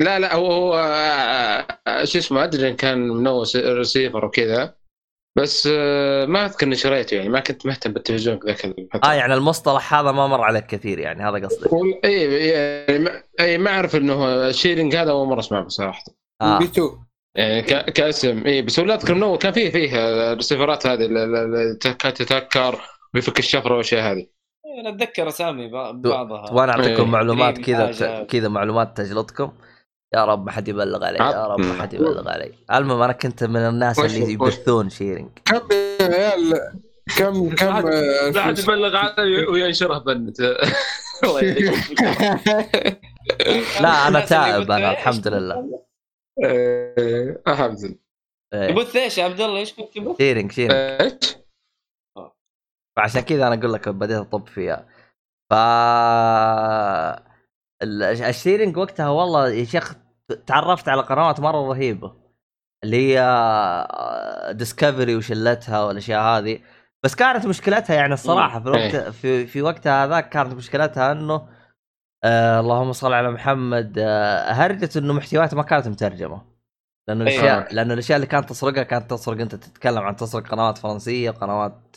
Speaker 2: لا لا.
Speaker 4: هو هو آه، آه، شو اسمه أدري إن كان منو ريسيفر وكذا. بس آه، ما أذكر إني شريته يعني ما كنت مهتم بالتلفزيون ذاك الفترة.
Speaker 1: آه يعني المصطلح هذا ما مر عليك كثير يعني هذا قصدك
Speaker 4: اي يعني ما- اي ما أعرف إنه ال sharing هذا أول مرة أسمعه صراحة
Speaker 1: آه.
Speaker 3: بي 2
Speaker 4: يعني ك- كاسم اي بس ولا أذكر إنه كان فيه فيه الريسيفرات هذه اللي كانت تتهكر ويفك الشفرة والأشياء هذه
Speaker 2: أنا أتذكر أسامي بع- بعضها
Speaker 1: وأنا أعطيكم
Speaker 4: إيه.
Speaker 1: معلومات كذا. كذا معلومات تجلطكم يا رب ما حد يبلغ علي يا رب ما حد يبلغ علي. المهم أنا كنت من الناس اللي يبثون sharing
Speaker 3: كم يا عيال؟ كم كم
Speaker 4: لا حد يبلغ عنه وينشرها بنت. الله.
Speaker 1: لا
Speaker 2: أنا
Speaker 1: تائب أنا
Speaker 2: إيش؟
Speaker 1: الحمد لله.
Speaker 4: إيه، الحمد لله.
Speaker 1: إيه.
Speaker 2: تبث إيش يا عبد الله؟ إيش كنت تبث؟
Speaker 1: sharing sharing
Speaker 4: إيش؟
Speaker 1: فعشان كذا أنا أقول لك بديت أطب فيها. ف ال sharing وقتها والله يا شيخ تعرفت على قنوات مرة رهيبة. اللي هي ديسكفري وشلتها والأشياء هذه. بس كانت مشكلتها يعني الصراحة في الوقت في في وقتها هذاك كانت مشكلتها إنه آه اللهم صل على محمد آه هرجة إنه محتويات ما كانت مترجمة. لأنه
Speaker 2: أيوة.
Speaker 1: الأشياء لأنه الأشياء اللي كانت تسرقها كانت تسرق أنت تتكلم عن تسرق قنوات فرنسية وقنوات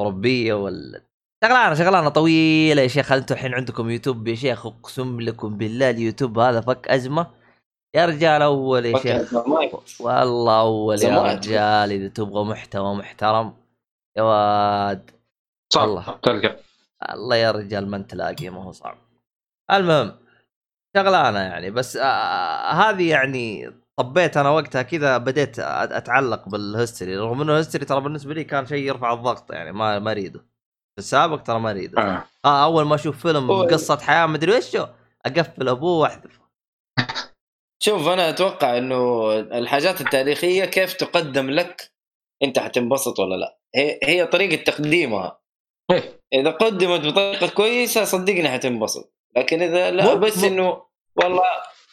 Speaker 1: أوروبية وال شغلانة شغلانة طويلة يا شيخ. أنتم الحين عندكم يوتيوب يا شيخ؟ اقسم لكم بالله اليوتيوب هذا فك أزمة. يا رجال أول يا شيخ. والله أول يا. رجال. اذا تبغى محتوى محترم. يا واد. والله.
Speaker 4: صح تلقى.
Speaker 1: الله يا رجال ما انت لاقي ما هو صعب. المهم شغلانة يعني. بس آه هذه يعني طبيت أنا وقتها كذا بديت أتعلق بال history. رغم إنه ال history ترى بالنسبة لي كان شيء يرفع الضغط يعني ما ما أريده. السابق ترى ما أريده.
Speaker 4: آه.
Speaker 1: آه أول ما أشوف فيلم
Speaker 2: هو-
Speaker 1: قصة حياة مدري وشو أقفل أبوه واحذف
Speaker 2: شوف أنا أتوقع إنه الحاجات التاريخية كيف تقدم لك أنت حتنبسط ولا لا. هي هي طريقة تقديمها. إذا قدمت بطريقة كويسة صدقني حتنبسط. لكن إذا لا
Speaker 1: مو-
Speaker 2: بس
Speaker 1: مو-
Speaker 2: إنه والله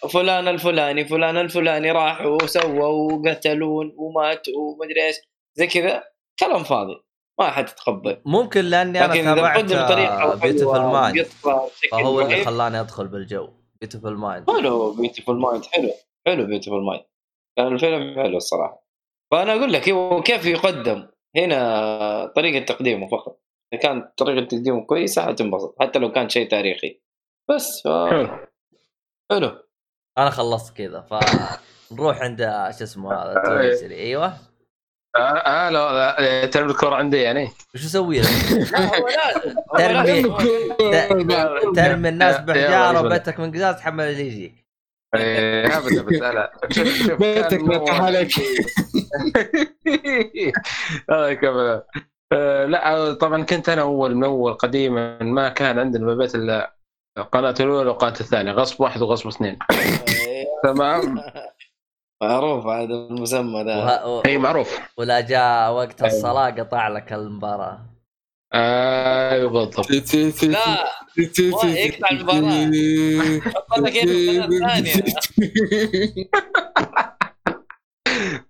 Speaker 2: فلان الفلاني فلان الفلاني راحوا وسووا وقتلون وماتوا ومدري إيش زي كذا كلام فاضي. ما حد يتقبل
Speaker 1: ممكن
Speaker 2: لأني أنا
Speaker 1: تابعت بيوتيفل مايند
Speaker 2: قطه بشكل
Speaker 1: فهو اللي خلاني أدخل بالجو. بيوتيفل مايند
Speaker 2: حلو بيوتيفول مايند حلو. حلو بيوتيفول مايند كان الفيلم حلو الصراحة. فأنا أقول لك هو كيف يقدم؟ هنا طريقة تقديمه فقط. إذا كانت طريقة تقديمه كويسة حتنبسط حتى لو كان شيء تاريخي. بس ف...
Speaker 4: حلو.
Speaker 2: حلو.
Speaker 1: أنا خلصت كذا فنروح عند شو اسمه هذا
Speaker 4: أي.
Speaker 1: تويسري أيوه.
Speaker 4: آه, آه لا لا، ترمي الكرة عندي يعني.
Speaker 1: وش أسوي لك؟
Speaker 2: لا هو لازم هو
Speaker 1: ترمي. ترمي الناس
Speaker 4: يا- بحجارة
Speaker 1: وبيتك من قزاز تحمل اللي يجيك.
Speaker 4: إيه، ابدا بس لا
Speaker 3: بيتك
Speaker 4: منور.
Speaker 3: عليك.
Speaker 4: الله يكمل آه، لا طبعا كنت أنا أول من أول قديما ما كان عندنا بالبيت إلا القناه الأولى والقناه الثانية غصب واحد وغصب اثنين. تمام؟
Speaker 2: معروف هذا المسمى ذا
Speaker 1: وه... و...
Speaker 4: إي معروف.
Speaker 1: ولا جاء وقت الصلاة قطع لك المباراة.
Speaker 4: أيوه بالضبط.
Speaker 2: لا يقطع حط لك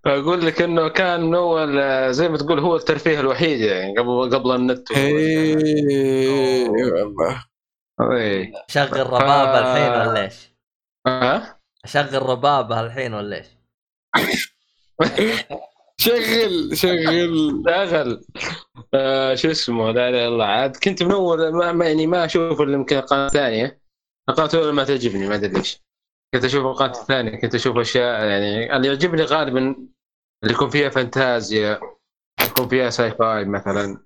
Speaker 4: فاقول لك إنه كان من اول آه، زي ما تقول هو الترفيه الوحيد يعني قبل قبل النت
Speaker 3: إيه، والله
Speaker 4: إيه.
Speaker 1: شغل ربابه الحين ولا إيش؟
Speaker 4: ها؟
Speaker 1: اشغل ربابه الحين ولا إيش؟
Speaker 3: شغل شغل.
Speaker 4: شغل. آه شو اسمه؟ لا إله إلا الله. عاد كنت من اول ما يعني ما أشوف إلا يمكن القناة الثانية. القناة الأولى ما تعجبني ما أدري ليش. كنت أشوف القناة الثانية كنت أشوف أشياء يعني اللي يعجبني غالبا اللي يكون فيها فانتازيا يكون فيها sci-fi مثلا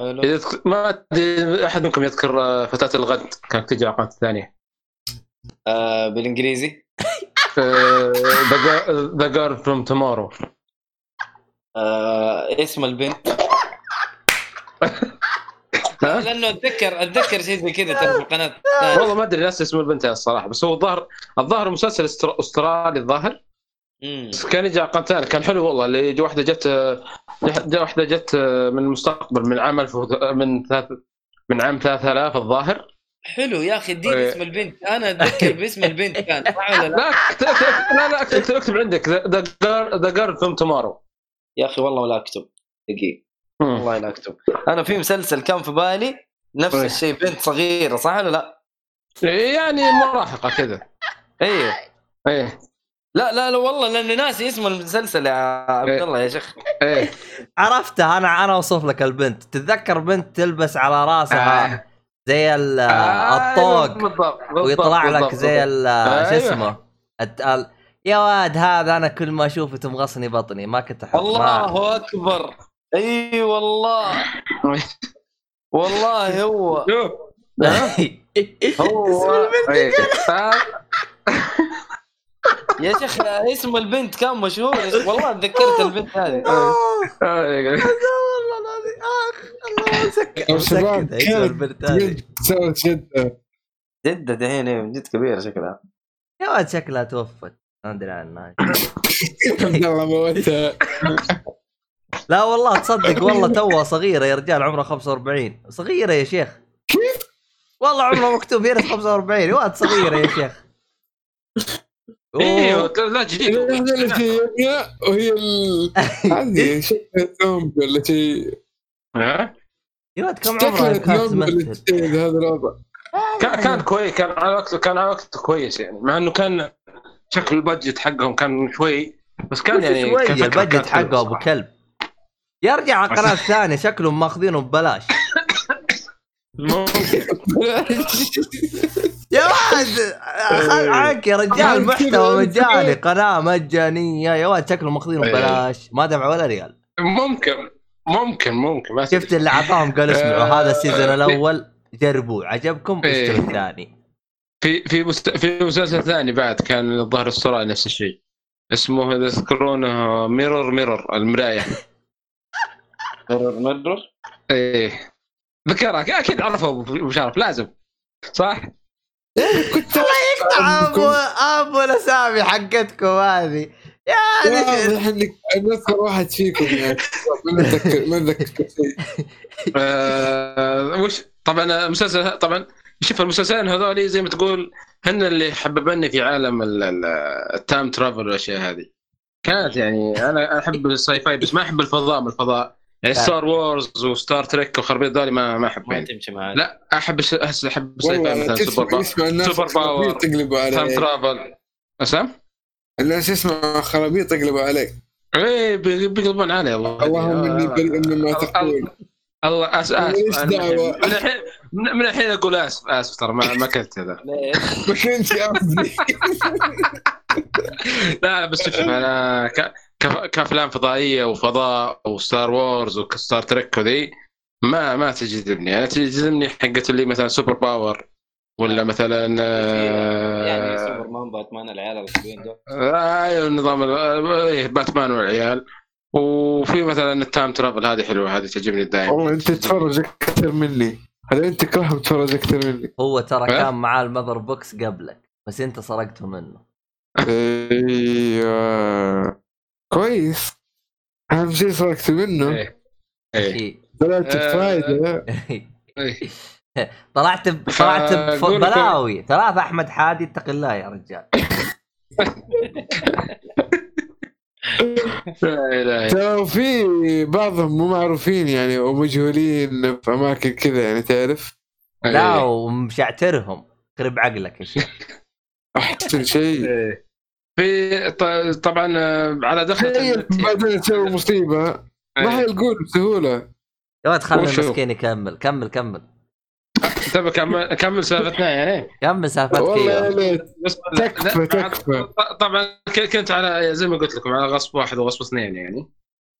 Speaker 4: إذا تك- ما أحد منكم يذكر آه، فتاة الغد كانت تجي على القناة الثانية.
Speaker 2: آه بالإنجليزي؟
Speaker 4: The Girl from Tomorrow
Speaker 2: آه اسم البنت. لأنه أتذكر أتذكر شيء زي كذا ترى في القناة. الثانية.
Speaker 4: والله ما أدري ناس اسم البنت الصراحة. بس هو الظاهر الظاهر مسلسل أستر- أسترالي الظاهر. كان يجي على قناه ثانية كان حلو والله. اللي واحدة جت جت واحدة جت من المستقبل من عام من ثلاث من عام 3000 الظاهر.
Speaker 2: حلو يا أخي اديني
Speaker 4: إيه.
Speaker 2: اسم البنت. أنا أتذكر باسم البنت كان صح ولا لا؟
Speaker 4: لا لا لا اكتب اكتب عندك. The The Girl from Tomorrow
Speaker 2: يا أخي والله ولا أكتب. دقيقة. والله لا أكتب. أنا في مسلسل كان في بالي نفس
Speaker 4: إيه.
Speaker 2: الشيء بنت صغيرة صح ولا لا؟
Speaker 4: يعني مراهقة كذا.
Speaker 2: أيوه
Speaker 4: إيه.
Speaker 2: لا لا لا والله لأني ناسي اسم المسلسل يا عبد
Speaker 4: إيه.
Speaker 2: الله يا شيخ.
Speaker 4: إيه.
Speaker 1: عرفتها أنا أنا أوصف لك البنت. تتذكر بنت تلبس على رأسها
Speaker 4: آه.
Speaker 1: زي ال-
Speaker 4: آه،
Speaker 1: الطوق
Speaker 4: بالضبط بالضبط
Speaker 1: ويطلع لك زي. شو اسمه؟ الت- ال- يا واد هذا أنا كل ما أشوفه تمغصني بطني ما كنت أحب
Speaker 2: الله أكبر. أي والله. والله هو.
Speaker 4: شوف.
Speaker 2: هو. يا شيخ اسم البنت كان مشهور؟ والله تذكرت البنت هذه.
Speaker 4: آه،
Speaker 1: أخ الله هذه
Speaker 3: سوت شدة
Speaker 2: جدة دحين من جد كبيرة شكلها.
Speaker 1: يا ولد شكلها توفت. ما أدري عنها
Speaker 3: عبد الله موتها.
Speaker 1: لا والله تصدق والله توها صغيرة يا رجال عمرها 45 صغيرة يا شيخ. كيف؟ والله عمرها مكتوب هنا 45 يا واد صغيرة يا شيخ. أيوه.
Speaker 4: لا جديد
Speaker 3: وهي ال... عندي شكلها ولا شيء
Speaker 4: ها؟
Speaker 1: يا ولد كم
Speaker 3: شكلها
Speaker 1: كانت تمثل
Speaker 3: هذا الوضع.
Speaker 4: كان كان كويس كان على وقته كان على وقته كويس يعني. مع إنه كان شكل البادجت حقهم كان شوي بس كان يعني كانت حلوة
Speaker 1: حقه
Speaker 4: أبو.
Speaker 1: كلب؟ يرجع على القناه الثانية شكلهم ماخذينه ببلاش. يا ولد خل عنك يا رجال محتوى مجاني قناة مجانية. يا ولد شكله ماخذينه ببلاش. ما دفع ولا ريال.
Speaker 4: ممكن. ممكن ممكن ما تدري.
Speaker 1: شفت اللي اعطاهم قال اسمعوا هذا ال season الأول جربوه عجبكم؟
Speaker 4: إيه.
Speaker 1: اشتروا الثاني.
Speaker 4: في في مست... في مسلسل ثاني بعد كان الظاهر الصراع نفس الشيء. اسمه إذا تذكرونه Mirror Mirror المراية.
Speaker 2: Mirror Mirror
Speaker 4: إيه. ذكرها أكيد عرفه ابو شرف لازم. صح؟
Speaker 3: كنت
Speaker 1: أبو أبو الأسامي حقتكم هذه. يا
Speaker 3: واضح إنك نذكر واحد فيكم يعني. ما نتذكر ما نتذكر شيء.
Speaker 4: آه وش طبعا المسلسل طبعا شوف المسلسلين هذول زي ما تقول هن اللي حببني في عالم ال- ال- ال time travel والأشياء هذه. كانت يعني أنا أحب ال sci-fi بس ما أحب الفضاء من الفضاء. يعني
Speaker 5: Star
Speaker 4: Wars و Star Trek وخربيط ذولي ما ما
Speaker 2: أحب
Speaker 4: يعني. لا أحب أحب ال
Speaker 3: sci-fi
Speaker 4: مثلا super
Speaker 3: power super
Speaker 4: power.
Speaker 3: time
Speaker 4: travel اسام
Speaker 3: الناس يسمع خرابيط يقلبوا عليه
Speaker 4: إيه بي- بيقلبون علي الله
Speaker 3: اللهم إني بريء مما تقول
Speaker 4: الله
Speaker 3: آسف.
Speaker 4: اسف
Speaker 3: دعوة.
Speaker 4: من الحين من الحين أقول آسف آسف ترى ما ما كنت هذا؟
Speaker 3: ما كنت قصدي.
Speaker 4: لا بس شوف أنا ك... ك- كأفلام فضائية وفضاء و Star Wars و Star Trek وذي ما ما تجذبني. أنا تجذبني حقت اللي مثلا super power. ولا مثلا
Speaker 2: يعني
Speaker 4: آه،
Speaker 2: سوبرمان باتمان العيال الحلوين دول.
Speaker 4: أيوه النظام ال- إيه، باتمان والعيال. وفي مثلا ال time travel هذه حلوة هذه تعجبني دائما
Speaker 3: والله أنت تتفرج أكثر مني. هذا أنت تكرههم تتفرج أكثر مني.
Speaker 5: هو ترى
Speaker 4: أه؟
Speaker 5: كان معاه ال mother box قبلك بس أنت سرقته منه.
Speaker 3: أيوه. كويس. أهم شيء سرقت منه.
Speaker 4: إيه. إيه.
Speaker 5: إيه.
Speaker 3: طلعت
Speaker 4: آه.
Speaker 5: طلعت ب... طلعت بلاوي. ثلاثة أحمد حادي اتق الله يا رجال.
Speaker 4: لا
Speaker 3: ترى في بعضهم مو معروفين يعني ومجهولين في أماكن كذا يعني تعرف؟
Speaker 5: لا
Speaker 4: إيه.
Speaker 5: ومشعترهم. خرب عقلك يا شيخ.
Speaker 3: أحسن شيء.
Speaker 4: إيه. في ط- طبعا آه، على دخلة النت-
Speaker 3: بعدين تسوي مصيبة. ما
Speaker 4: إيه.
Speaker 3: حيلقون بسهولة.
Speaker 5: يا ولد خلي؟ المسكين يكمل. كمل كمل.
Speaker 4: طيب كمل كمل سالفتنا يعني
Speaker 5: كمل سالفتك
Speaker 3: والله
Speaker 4: بس
Speaker 3: تكفى تكفى.
Speaker 4: طبعا كنت على زي ما قلت لكم على غصب واحد وغصب اثنين يعني.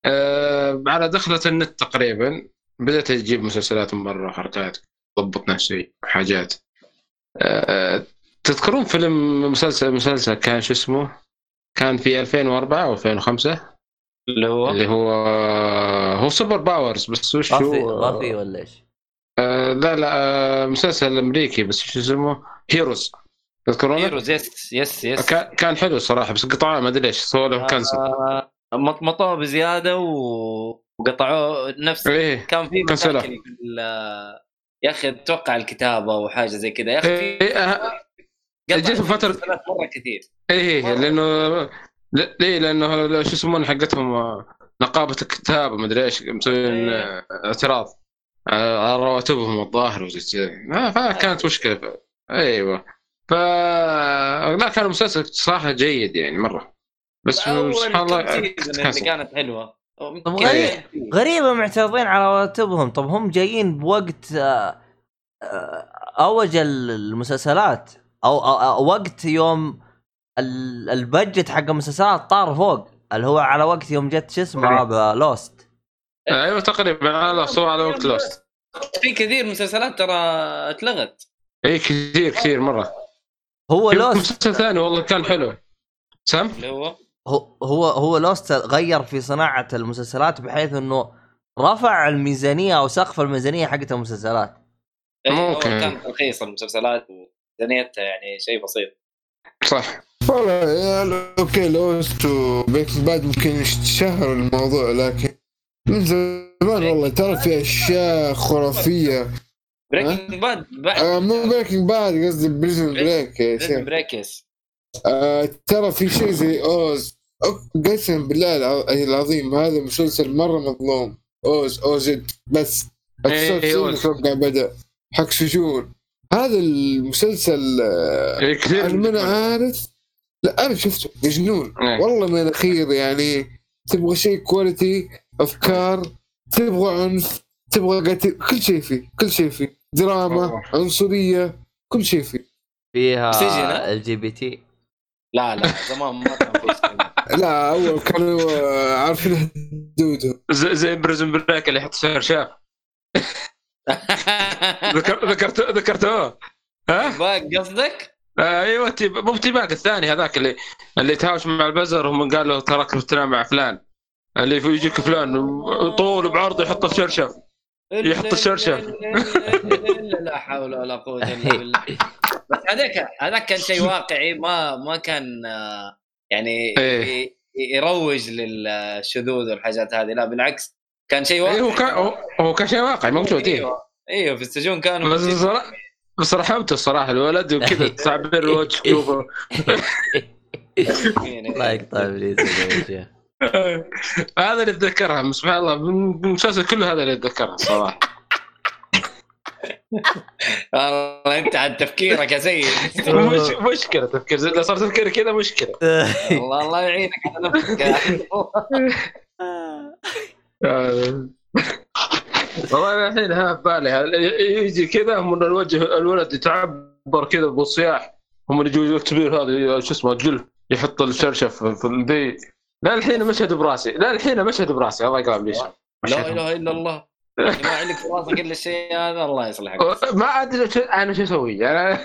Speaker 4: أه على دخلة النت تقريبا بدأت أجيب مسلسلات من برا وحركات ضبط نفسي وحاجات أه تذكرون فيلم مسلسل مسلسل كان شو اسمه؟ كان في 2004 أو 2005
Speaker 2: اللي هو؟
Speaker 4: اللي هو هو super powers بس وش هو؟
Speaker 5: غافي ولا إيش؟
Speaker 4: آه لا لا آه مسلسل أمريكي بس شو اسمه؟ Heroes تذكرونه؟
Speaker 2: Heroes yes yes yes
Speaker 4: كان حلو الصراحه بس قطعوه ما أدري ليش سووا له cancel
Speaker 2: آه، مطمطوه بزيادة و- وقطعوه نفس
Speaker 4: إيه
Speaker 2: كان في. مشاكل في يا أخي أتوقع الكتابة وحاجه زي كذا يا أخي
Speaker 4: إيه،
Speaker 2: في
Speaker 4: فترة-
Speaker 2: مسلسلات مرة كثير
Speaker 4: إيه
Speaker 2: مرة.
Speaker 4: لأنه لا- ليه لأنه شو يسمونه حقتهم نقابة الكتاب ما أدري إيش مسوين
Speaker 2: إيه.
Speaker 4: اعتراض على رواتبهم الظاهر وزي كذا. فكانت مشكلة. ف- أيوه. ف لا كان المسلسل صراحة جيد يعني مرة. بس سبحان الله.
Speaker 2: كانت حلوة.
Speaker 5: طب
Speaker 2: كذا
Speaker 5: غريب. غريبة معترضين على رواتبهم طب هم جايين بوقت آه، آه، أوج المسلسلات أو, أو, وقت يوم ال- ال budget حق المسلسلات طار فوق. اللي هو على وقت يوم جت شو اسمه Lost
Speaker 4: أيوه تقريبا على صور على وقت Lost.
Speaker 2: في كثير مسلسلات ترى اتلغت.
Speaker 4: اي كثير كثير مرة.
Speaker 5: هو
Speaker 4: في
Speaker 5: Lost.
Speaker 4: مسلسل ثاني والله كان حلو. سام؟
Speaker 2: اللي هو؟
Speaker 5: هو هو Lost غير في صناعة المسلسلات بحيث إنه رفع الميزانية أو سقف الميزانية حقت المسلسلات.
Speaker 2: إيه،
Speaker 4: ممكن.
Speaker 2: كان رخيص المسلسلات وميزانيتها يعني شيء بسيط.
Speaker 4: صح.
Speaker 3: والله يا okay Lost و Breaking Bad ممكن يتشهر الموضوع لكن من زمان والله ترى في أشياء خرافية.
Speaker 2: Breaking Bad
Speaker 3: آه مو Breaking Bad قصدي
Speaker 2: Prison
Speaker 3: Break
Speaker 2: Prison
Speaker 3: Breaks ترى في شيء زي Oz قسم بالله الع- العظيم هذا مسلسل مرة مظلوم. Oz Oz بس.
Speaker 4: إيه،.
Speaker 3: أتوقع بدأ. حق سجون هذا المسلسل آه
Speaker 4: إيه،
Speaker 3: أنا ما عارف؟ لا أنا شفته. مجنون
Speaker 4: إيه.
Speaker 3: والله من الأخير يعني تبغى شيء كواليتي أفكار تبغى عنف تبغى قتل كل شيء فيه كل شيء فيه دراما
Speaker 4: أوه.
Speaker 3: عنصرية كل شيء فيه
Speaker 5: فيها؟ ال جي بي تي
Speaker 2: لا لا زمان ما كان.
Speaker 3: لا اول كانوا آه، عارفين حدودهم
Speaker 4: زي, زي بريزن بريك اللي يحط شهر شاف ذكر ذكرت ذكرتوه ها؟
Speaker 2: باك قصدك؟
Speaker 4: آه، أيوه تي- مو تيباك الثاني هذاك اللي اللي تهاوش مع البزر وهم قال له تراك تنام مع فلان اللي في- يجيك فلان طول بعرض يحطه في شرشف يحط الشرشف.
Speaker 2: لا لا حول ولا قوة إلا بالله. بس هذاك هذاك كان شيء واقعي ما ما كان آه، يعني
Speaker 4: إيه.
Speaker 2: يروج للشذوذ والحاجات هذه. لا بالعكس كان شيء
Speaker 4: إيه
Speaker 2: واقعي.
Speaker 4: هو كان هو- كان شيء واقعي موجود إيه.
Speaker 2: أيوه أيوه في السجون كانوا
Speaker 4: بس بس رحمته الصراحة الولد وكذا تعبير الوجه شوفه.
Speaker 5: الله يقطع إبليس يا شيخ.
Speaker 4: هذا اللي اتذكرها سبحان الله من المسلسل كله هذا اللي اتذكرها الصراحه
Speaker 2: والله انت عن تفكيرك يا سيد
Speaker 4: مش مشكلة تفكير اذا صار تفكير كذا مشكلة.
Speaker 2: الله الله يعينك على نفسك.
Speaker 4: والله الحين ها في بالي يجي كذا من الوجه الولد يتعبر كذا بالصياح هم اللي يجوا الكبير هذا شو اسمه الجلف يحط الشرشف في الذي لا الحين مشهد براسي. لا الحين مشهد براسي. الله يقرب ليش؟
Speaker 2: لا إله إلا الله. ما عندك في راسك إلا الشيء هذا الله يصلحك.
Speaker 4: ما أدري شو- أنا شو أسوي؟ أنا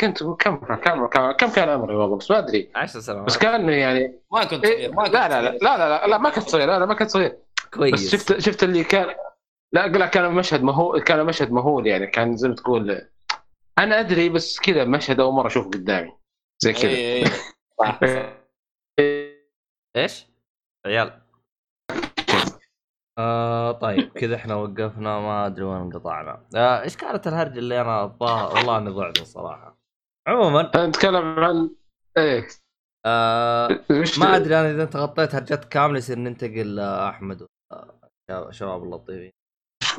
Speaker 4: كنت كم كم كم كم كان عمري والله؟ بس ما أدري.
Speaker 5: عشر سنوات.
Speaker 4: بس كان يعني
Speaker 2: ما كنت
Speaker 4: إيه،
Speaker 2: صغير ما كنت
Speaker 4: لا لا لا. لا لا لا, لا ما كنت صغير لا لا ما كنت صغير. بس
Speaker 5: كويس.
Speaker 4: شفت شفت اللي كان لا لا كان مشهد مهول كان مشهد مهول يعني. كان زي ما تقول أنا أدري بس كذا مشهد أول مرة أشوفه قدامي. زي كذا.
Speaker 5: إيش؟ عيال. آه طيب كذا إحنا وقفنا ما أدري وين انقطعنا. آه إيش كانت الهرجه اللي أنا الظاهر والله إني ضعت الصراحه عموما.
Speaker 4: نتكلم عن إيه؟
Speaker 5: آه ما أدري أنا إذا انت غطيت هرجات كامله يصير ننتقل لاحمد شباب اللطيفين.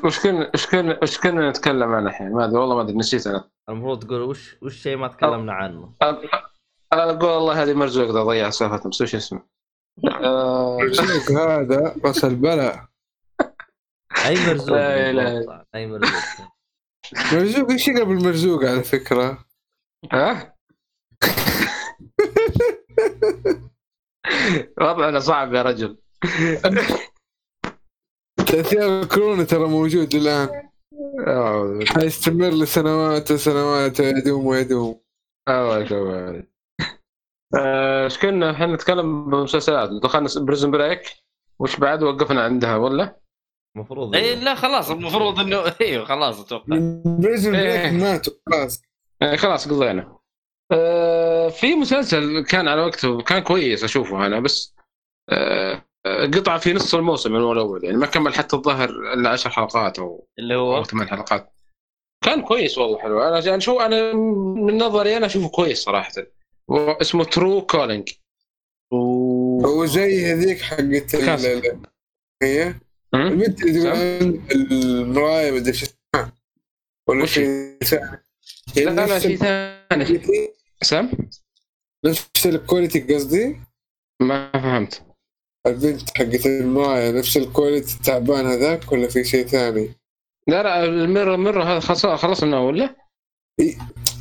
Speaker 4: وش كنا وش كنا وش كنا نتكلم عنه الحين؟ ما أدري والله ما أدري نسيت أنا.
Speaker 5: المفروض تقول وش وش شيء ما تكلمنا عنه.
Speaker 4: أ- أقول والله هذه مرزوق ضيع سالفه بس وش اسمه؟ آه،
Speaker 3: مرزوق هذا راس البلاء
Speaker 5: اي مرزوق
Speaker 4: لا.
Speaker 5: اي مرزوق
Speaker 3: مرزوق إيش يقرب المرزوق على فكرة؟
Speaker 4: ها؟ وضعنا صعب يا رجل.
Speaker 3: تأثير الكورونا ترى موجود الآن.
Speaker 4: أوه،
Speaker 3: حيستمر لسنوات وسنوات ويدوم ويدوم.
Speaker 4: أوه، شو- آه، إيش كنا؟ إحنا نتكلم بمسلسلات. دخلنا Prison Break وش بعد؟ وقفنا عندها ولا؟
Speaker 5: المفروض
Speaker 2: اي لا خلاص. المفروض انه أيوه خلاص أتوقع.
Speaker 3: Prison
Speaker 4: إيه.
Speaker 3: Break ماتوا خلاص.
Speaker 4: يعني خلاص قضينا. آه، في مسلسل كان على وقته كان كويس أشوفه أنا بس آه، قطعه في نص الموسم من الأول يعني ما كمل حتى الظاهر إلا 10 حلقات أو
Speaker 2: اللي
Speaker 4: أو
Speaker 2: هو
Speaker 4: ثمان حلقات. كان كويس والله حلو. أنا أنا شو أنا من نظري أنا أشوفه كويس صراحة. اسمه Tru Calling
Speaker 3: هو زي هذيك حقت هي؟ البنت اللي تقول عن المرايه مدري شو اسمها؟ ولا شيء ثاني
Speaker 4: لا لا
Speaker 3: نفس
Speaker 4: شيء ثاني سم
Speaker 3: نفس ال quality قصدي؟
Speaker 4: ما فهمت.
Speaker 3: البنت حقت المرايه نفس ال quality التعبان هذاك ولا في شيء ثاني؟
Speaker 4: لا لا المره مره هذا خلاص خلصنا ولا؟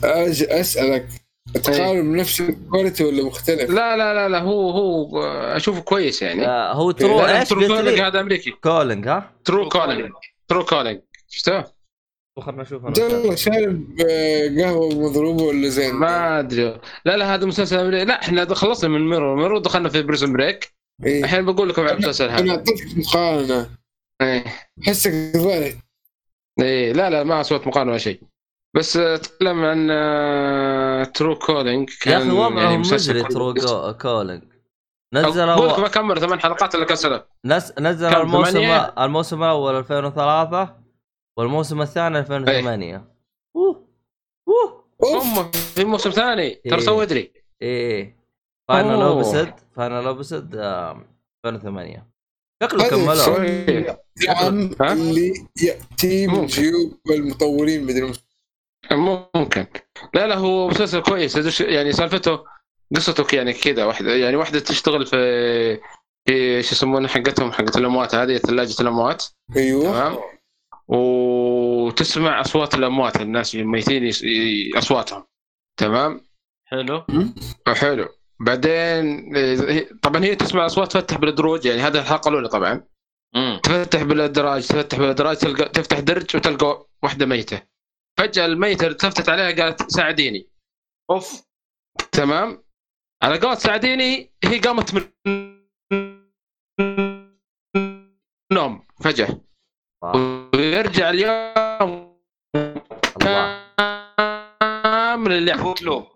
Speaker 3: أجي أسألك. تقارن نفس ال quality ولا مختلف؟
Speaker 4: لا لا لا لا هو هو أشوفه كويس يعني
Speaker 5: آه هو Tru
Speaker 4: لا، إيش
Speaker 5: Tru
Speaker 4: Calling
Speaker 5: لي؟
Speaker 4: هذا أمريكي
Speaker 5: Calling ها؟
Speaker 4: Tru Calling Tru Calling شفته؟
Speaker 5: خلنا نشوف
Speaker 3: أنا شارب آه، قهوة مضروبة ولا زين
Speaker 4: ما أدري لا لا هذا مسلسل أمريكي. لا إحنا خلصنا من Mirror Mirror دخلنا في Prison Break
Speaker 3: إيه.
Speaker 4: الحين بقول لكم على المسلسل
Speaker 3: أنا
Speaker 4: هذا
Speaker 3: اعطيتك مقارنة
Speaker 4: إيه.
Speaker 3: أحسك ضايع
Speaker 4: إيه لا لا ما صوت مقارنة ولا شيء بس آه، اتكلم عن آه، Tru Calling
Speaker 5: يا أخي وضعهم
Speaker 4: يعني
Speaker 5: مزري Tru Calling
Speaker 4: أقول لكم
Speaker 5: نزلوا
Speaker 4: ما كمل ثمان حلقات إلا كان سنه
Speaker 5: نز... نزل؟ الموسم
Speaker 4: ثمانية؟
Speaker 5: الموسم الأول 2003 والموسم الثاني 2008 أوه أوه.
Speaker 3: أوف.
Speaker 4: هم في موسم ثاني.
Speaker 5: إيه.
Speaker 4: ترى سوى ادري
Speaker 5: إيه. final
Speaker 4: أوه.
Speaker 5: episode final episode 2008 شكله
Speaker 3: هذا
Speaker 5: كملوا؟
Speaker 3: اللي يأتي من. جيوب المطورين مدري
Speaker 4: ممكن. لا لا هو مسلسل كويس. يعني سالفته قصته يعني كذا واحدة يعني واحدة تشتغل في في شو يسمونه حقتهم حقت الأموات هذه ثلاجة الأموات.
Speaker 3: أيوه.
Speaker 4: تمام؟ وتسمع أصوات الأموات الناس الميتين أصواتهم. تمام؟
Speaker 2: حلو.
Speaker 4: حلو. بعدين طبعا هي تسمع أصوات تفتح بالدروج يعني هذا الحلقة الأولى طبعا.
Speaker 2: امم
Speaker 4: تفتح بالأدراج تفتح بالأدراج تلقى تفتح درج وتلقى واحدة ميتة. فجأة الميتة التفتت عليها قالت ساعديني.
Speaker 2: أوف.
Speaker 4: تمام. على قولت ساعديني هي قامت من نوم
Speaker 5: فجأة.
Speaker 4: ويرجع اليوم كامل اللعب
Speaker 2: بوت لوب.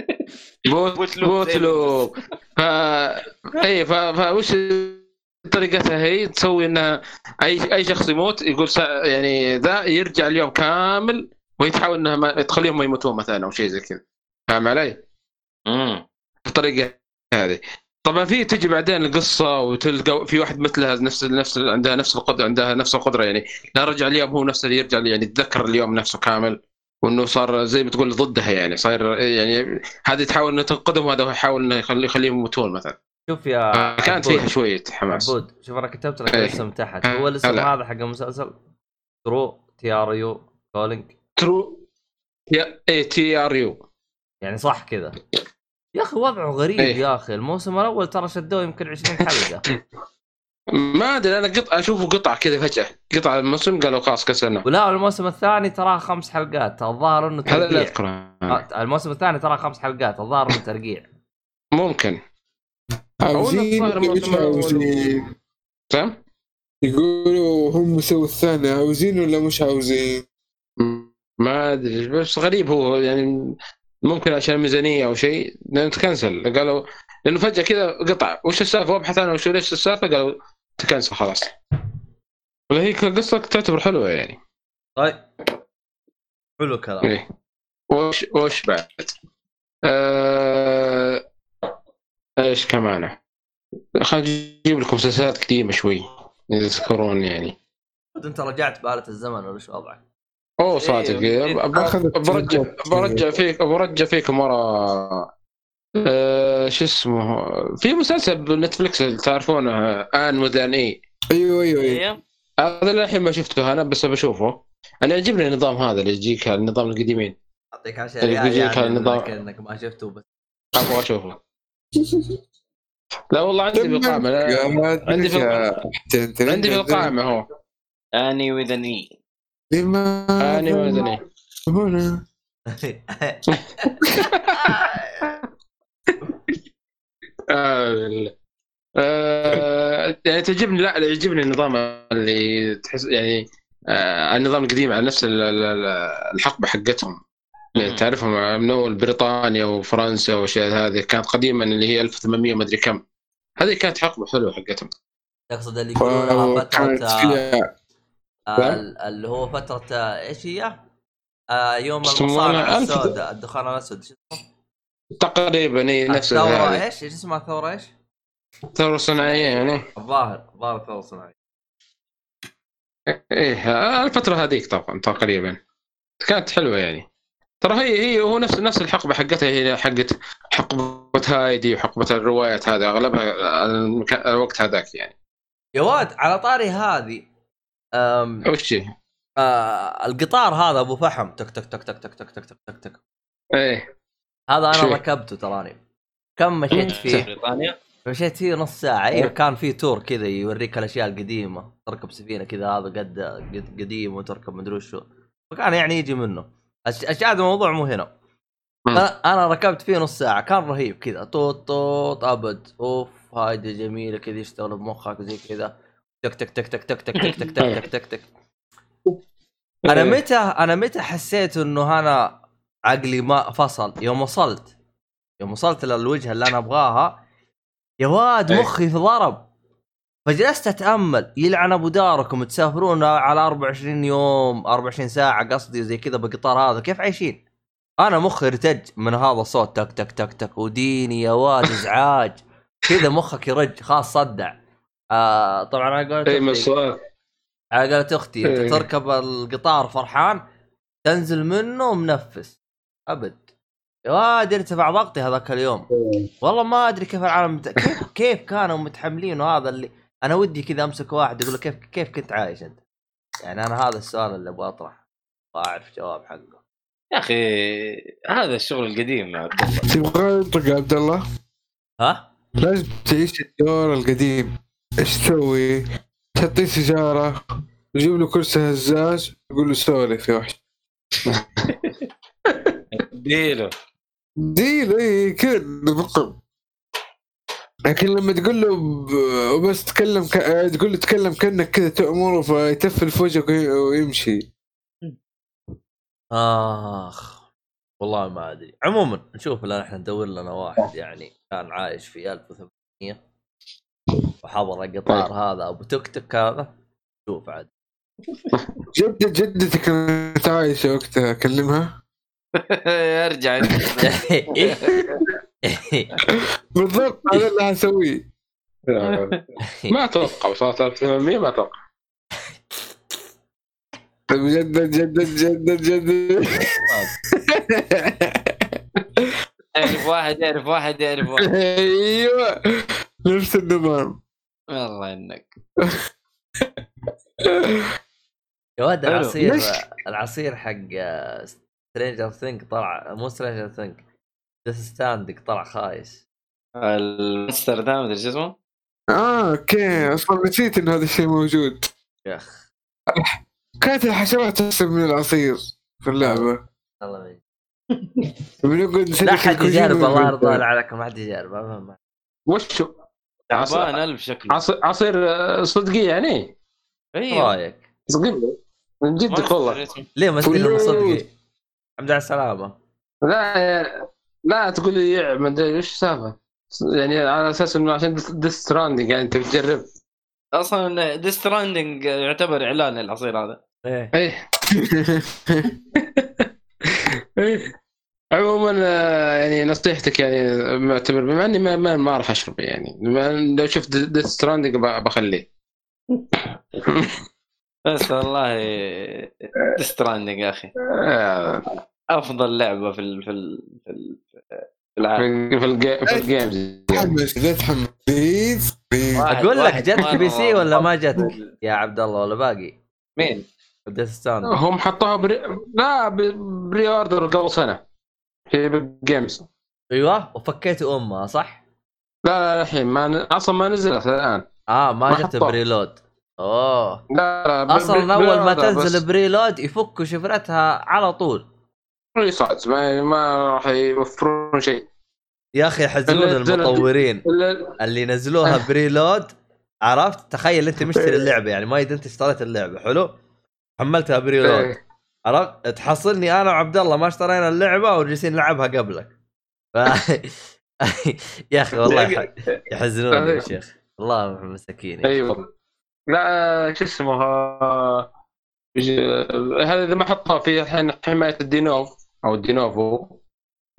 Speaker 4: بوت
Speaker 2: بوت لوب.
Speaker 4: بوت لوب. ف اي ف... فوش طريقتها؟ هي تسوي إنها اي أي شخص يموت يقول سا... يعني ذا يرجع اليوم كامل وهي تحاول إنها ما تخليهم ما يموتون مثلا أو شيء زي كذا. فاهم علي؟
Speaker 2: امم
Speaker 4: بالطريقة هذه. طبعا في تجي بعدين القصة وتلقى في واحد مثلها نفس نفس عندها نفس القدره عندها نفس القدرة يعني. لا رجع اليوم هو نفسه اللي يرجع يعني يتذكر اليوم نفسه كامل. وإنه صار زي ما تقول ضدها يعني. صاير يعني هذه تحاول انها تنقذهم وهذا يحاول إنه يخلي يخليهم يموتون مثلا.
Speaker 1: شوف يا
Speaker 4: كانت. فيها شوية حماس.
Speaker 1: عبود شوف أنا كتبت لك
Speaker 4: إيه.
Speaker 1: الاسم تحت. هو الاسم. هذا حق المسلسل. Tru T R U Calling.
Speaker 4: Tru يا اي T R U.
Speaker 1: يعني صح كذا. يا أخي وضعه غريب
Speaker 4: إيه.
Speaker 1: يا أخي. الموسم الأول ترى شدوه يمكن 20 حلقة.
Speaker 4: ما أدري أنا قطع أشوفه قطع كذا فجأة. قطع الموسم قالوا خلاص كسرنا
Speaker 1: ولا الموسم الثاني تراه خمس حلقات الظاهر إنه
Speaker 4: هذا لا
Speaker 1: ترقيع.
Speaker 4: أذكره.
Speaker 1: آه، الموسم الثاني تراه خمس حلقات الظاهر إنه ترقيع.
Speaker 4: ممكن.
Speaker 3: عاوزين؟ يقولوا هم سووا الثاني عاوزين ولا مش عاوزين؟
Speaker 4: ما أدري بس غريب هو يعني ممكن عشان الميزانيه أو شيء لأنه تكنسل. قالوا لأنه فجأة كذا قطع. وش السالفة؟ وابحث أنا وش ليش السالفة؟ قالوا تكنسل خلاص. ولا هي قصة تعتبر حلوة يعني.
Speaker 1: طيب. حلو الكلام.
Speaker 4: إيه. وش وش بعد؟ آه... إيش كمان؟ خلينا نجيب لكم مسلسلات قديمة شوي إذا تذكرون يعني.
Speaker 1: أنت رجعت بآلة الزمن ولا شو وضعك؟
Speaker 4: أوه صادق.
Speaker 2: إيه.
Speaker 4: أب-
Speaker 3: أخذت
Speaker 4: برجع. برجع فيك برجع فيكم ورا. آه، شو اسمه؟ في مسلسل بنتفلكس تعرفونه؟ آن مودرن اي
Speaker 3: أيوه أيوه أيوه.
Speaker 2: أيوه
Speaker 4: هذا للحين ما شفته أنا بس بشوفه أنا يعجبني النظام هذا اللي يجيك النظام القديمين.
Speaker 1: أعطيك عشان
Speaker 4: اللي
Speaker 1: يعني, يعني
Speaker 4: النظام.
Speaker 1: إنك, ما شفته بس.
Speaker 4: أبغى أشوفه. لا والله عندي في القائمه عندي في الق- عندي في القائمه هو.
Speaker 2: آني وذ
Speaker 4: مودرن
Speaker 3: هنا.
Speaker 4: آه، آه، يعني تعجبني لا يعجبني النظام اللي تحس يعني آه النظام القديم على نفس ال- ال- ال- الحقبة حقتهم.
Speaker 2: مم.
Speaker 4: تعرفهم من أول بريطانيا وفرنسا والاشياء هذه كانت قديما اللي هي 1800 ما أدري كم. هذه كانت حقبة حلوة حقتهم.
Speaker 1: تقصد اللي يقولونها
Speaker 3: كانت
Speaker 1: فترة
Speaker 3: فيها
Speaker 1: آه، ال- اللي هو فترة آه، إيش هي؟ آه يوم؟ المصانع السوداء الدخان الأسود؟
Speaker 4: تقريبا هي نفس
Speaker 1: الثورة
Speaker 4: هذه.
Speaker 1: إيش؟ إيش اسمها الثورة إيش؟
Speaker 4: ثورة صناعية يعني
Speaker 1: الظاهر الظاهر الثورة الصناعية
Speaker 4: إيه آه، الفترة هذيك طبعا تقريبا كانت حلوة يعني ترى هي هي هو نفس نفس الحقبة حقتها هي حقت حقبة هايدي وحقبة الروايات هذا أغلبها الوقت هذاك يعني
Speaker 1: يا واد على طاري هذه أم
Speaker 4: وش هي؟
Speaker 1: آه القطار هذا أبو فحم. تك تك تك تك تك تك تك تك تك تك.
Speaker 4: إيه.
Speaker 1: هذا أنا
Speaker 4: شو؟
Speaker 1: ركبته تراني. كم مشيت فيه؟
Speaker 2: بريطانيا؟
Speaker 1: مشيت فيه نص ساعة. أيوه كان في تور كذا يوريك الأشياء القديمة. تركب سفينة كذا هذا قد قد- قديم وتركب مدري وشو فكان يعني يجي منه. أش- أشياء هذا الموضوع مو هنا.
Speaker 4: مم.
Speaker 1: أنا أنا ركبت فيه نص ساعة. كان رهيب كذا. طوط طوط أبد. أوف هايدي جميلة كذا يشتغل بمخك زي كذا. تك تك تك تك تك تك تك تك تك تك تك أنا
Speaker 4: إيه.
Speaker 1: متى أنا متى حسيت انه أنا عقلي ما فصل يوم وصلت يوم وصلت للوجهه اللي أنا ابغاها يا واد
Speaker 4: إيه.
Speaker 1: مخي ضرب فجلست اتامل يلعن ابو داركم تسافرون على 24 يوم 24 ساعه قصدي زي كذا بالقطار هذا كيف عايشين؟ أنا مخي ارتج من هذا الصوت تك تك تك تك وديني يا واد ازعاج كذا مخك يرج خلاص صدع آه طبعا أنا قلت أختي-
Speaker 4: السؤال.
Speaker 1: على قولت أختي أنت
Speaker 4: إيه.
Speaker 1: تركب القطار فرحان تنزل منه منفس أبد. يا واد ارتفع ضغطي هذاك اليوم. والله ما أدري كيف العالم مت... كيف كيف كانوا متحملين وهذا اللي أنا ودي كذا أمسك واحد يقول له كيف كيف كنت عايش أنت؟ يعني أنا هذا السؤال اللي أبغى أطرحه. واعرف جواب حقه.
Speaker 2: يا أخي هذا الشغل القديم يا عبد الله.
Speaker 3: تبغى ننطق يا عبد الله؟
Speaker 1: ها؟
Speaker 3: لازم تعيش الدور القديم. إيش تسوي؟ تحطيه سيجارة تجيب له كرسي هزاز تقول له سولف يا وحش.
Speaker 2: ديله
Speaker 3: ديل اي كذا بالضبط لكن لما تقول له وبس تكلم ك... تقول له تكلم كأنك كذا تأمره فيتفل في وجهك وي- ويمشي.
Speaker 1: آخ والله ما أدري. عموما نشوف لأن إحنا ندور لنا واحد يعني كان عايش في 1800 وحضر القطار هذا أبو تك تك هذا. شوف عاد.
Speaker 3: جدة جدتي كانت عايشة وقتها أكلمها؟
Speaker 2: أرجع
Speaker 3: بالضبط هذا اللي حسويه
Speaker 4: ما أتوقع وصلت 1800 ما أتوقع.
Speaker 3: جدة جدة جدة جدة
Speaker 2: يعرف واحد يعرف واحد يعرف واحد.
Speaker 3: أيوه نفس النظام.
Speaker 2: والله انك
Speaker 1: يا ولد. العصير؟ العصير حق Stranger Things طلع مو Stranger Things ديث ستاندك طلع خايس.
Speaker 2: المستر ذا مدري شو اسمه؟
Speaker 3: آه أوكي. أصلا نسيت إن هذا الشيء موجود.
Speaker 1: يا اخ
Speaker 3: كانت الحشرات تحسب من العصير في اللعبة.
Speaker 1: الله يعين.
Speaker 3: بنقعد
Speaker 1: لا حد يجرب الله يرضى عليك ما حد يجرب المهم.
Speaker 2: تعبان الف شكله
Speaker 4: عصير عصير آه، صدقي يعني؟
Speaker 1: إيش
Speaker 2: أيوه
Speaker 1: رايك؟
Speaker 4: صدقي من جدك والله.
Speaker 1: ليه ما تقول انه. صدقي؟ الحمد على السلامة
Speaker 4: لا لا تقول لي يع ما أدري وش السالفه يعني على أساس إنه عشان Death Stranding يعني أنت بتجرب.
Speaker 2: أصلا Death Stranding يعتبر إعلان للعصير هذا.
Speaker 1: إيه.
Speaker 4: إيه. إيه. عموما آه، يعني نصيحتك يعني معتبر بما إني ما ما, ما اعرف أشرب يعني لو شفت Death Stranding بخليه.
Speaker 2: بس والله Death Stranding يا أخي.
Speaker 4: آه،
Speaker 2: أفضل لعبة في ال في ال في, ال في العالم.
Speaker 4: في في الجي- في ال games
Speaker 3: تحمس لا تحمس
Speaker 1: أقول لك جتك PC ولا ما جتك. يا عبد الله ولا باقي؟
Speaker 2: مين؟
Speaker 1: Death Stranding
Speaker 4: هم حطوها pre... لا pre-order قبل سنة. في games
Speaker 1: أيوه وفكيت أمها صح؟
Speaker 4: لا لا الحين ما ن... أصلا ما نزلت الآن.
Speaker 1: آه ما
Speaker 4: ما
Speaker 1: جت. preload. أوه.
Speaker 4: لا لا ب-
Speaker 1: أصلا
Speaker 4: ب-
Speaker 1: اول ما تنزل
Speaker 4: بس.
Speaker 1: preload يفكوا شفرتها على طول.
Speaker 4: صعد ما ما راح يوفرون شيء.
Speaker 1: يا أخي يحزنون
Speaker 4: نزلت-
Speaker 1: المطورين. اللي نزلوها preload عرفت؟ تخيل أنت مشتري اللعبة يعني ما أنت اشتريت اللعبة حلو؟ حملتها preload.
Speaker 4: إيه.
Speaker 1: عرفت؟ تحصلني أنا وعبد الله ما اشترينا اللعبة وجالسين نلعبها قبلك. ف... يا أخي والله يح- يحزنوني يا شيخ. والله مساكين
Speaker 4: أيوه. لا شو اسمه هذا إذا ما حطها في الحين حماية الدينوف أو الدينوفو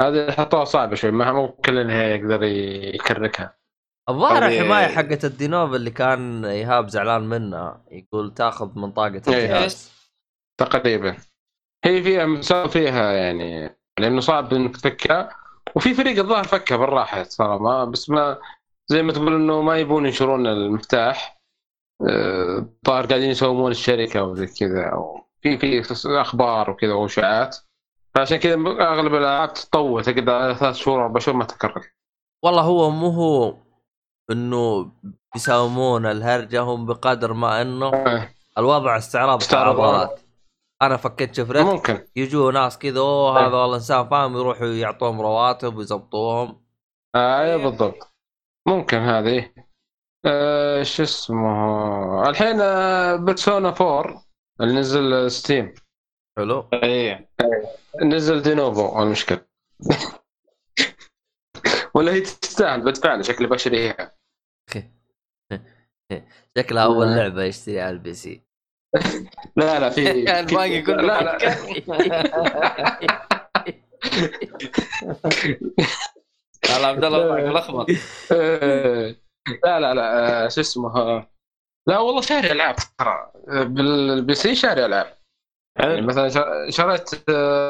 Speaker 4: هذا حطوها صعبة شوي ما مو كل انها يقدر يكركها.
Speaker 1: الظاهر الحماية حقت الدينوف اللي كان إيهاب زعلان منها يقول تاخذ من طاقة
Speaker 4: إيه.
Speaker 1: الجهاز.
Speaker 4: تقريبا. هي فيها مساوي فيها يعني لأنه صعب إنك تفكها. وفي فريق الظاهر فكها بالراحة ترى ما بس ما زي ما تقول إنه ما يبون ينشرون المفتاح. آه، الظاهر قاعدين يسومون الشركة وزي كذا أو في في أخبار وكذا وأشاعات. فعشان كذا أغلب الألعاب تطول تقعد على ثلاث شهور أربع شهور ما تكرر.
Speaker 1: والله هو مو هو إنه يساومون الهرجة هم بقدر ما إنه
Speaker 4: آه،
Speaker 1: الوضع استعراض
Speaker 4: استعراض.
Speaker 1: أنا فكيت شفرت
Speaker 4: ممكن.
Speaker 1: يجوا ناس كذا أوه هذا والله إنسان فاهم. يروحوا يعطوهم رواتب ويظبطوهم
Speaker 4: آه أيوه بالضبط. ممكن هذه. آه شو اسمه؟ الحين آه بيرسونا 4 اللي نزل ستيم.
Speaker 1: حلو.
Speaker 2: إيه.
Speaker 4: نزل دينوفو المشكلة. ولا هي تستاهل؟ بدفع شكلي بشتريها
Speaker 1: شكلها أول
Speaker 4: آه.
Speaker 1: لعبة يشتريها على ال PC
Speaker 4: لا لا في
Speaker 2: الباقي كله
Speaker 4: لا لا.
Speaker 2: هلا عبد الله ملخبط
Speaker 4: لا لا لا آه، شو اسمه آه، لا والله شاري ألعاب ترى. آه، بال PC شاري ألعاب. يعني مثلا شريت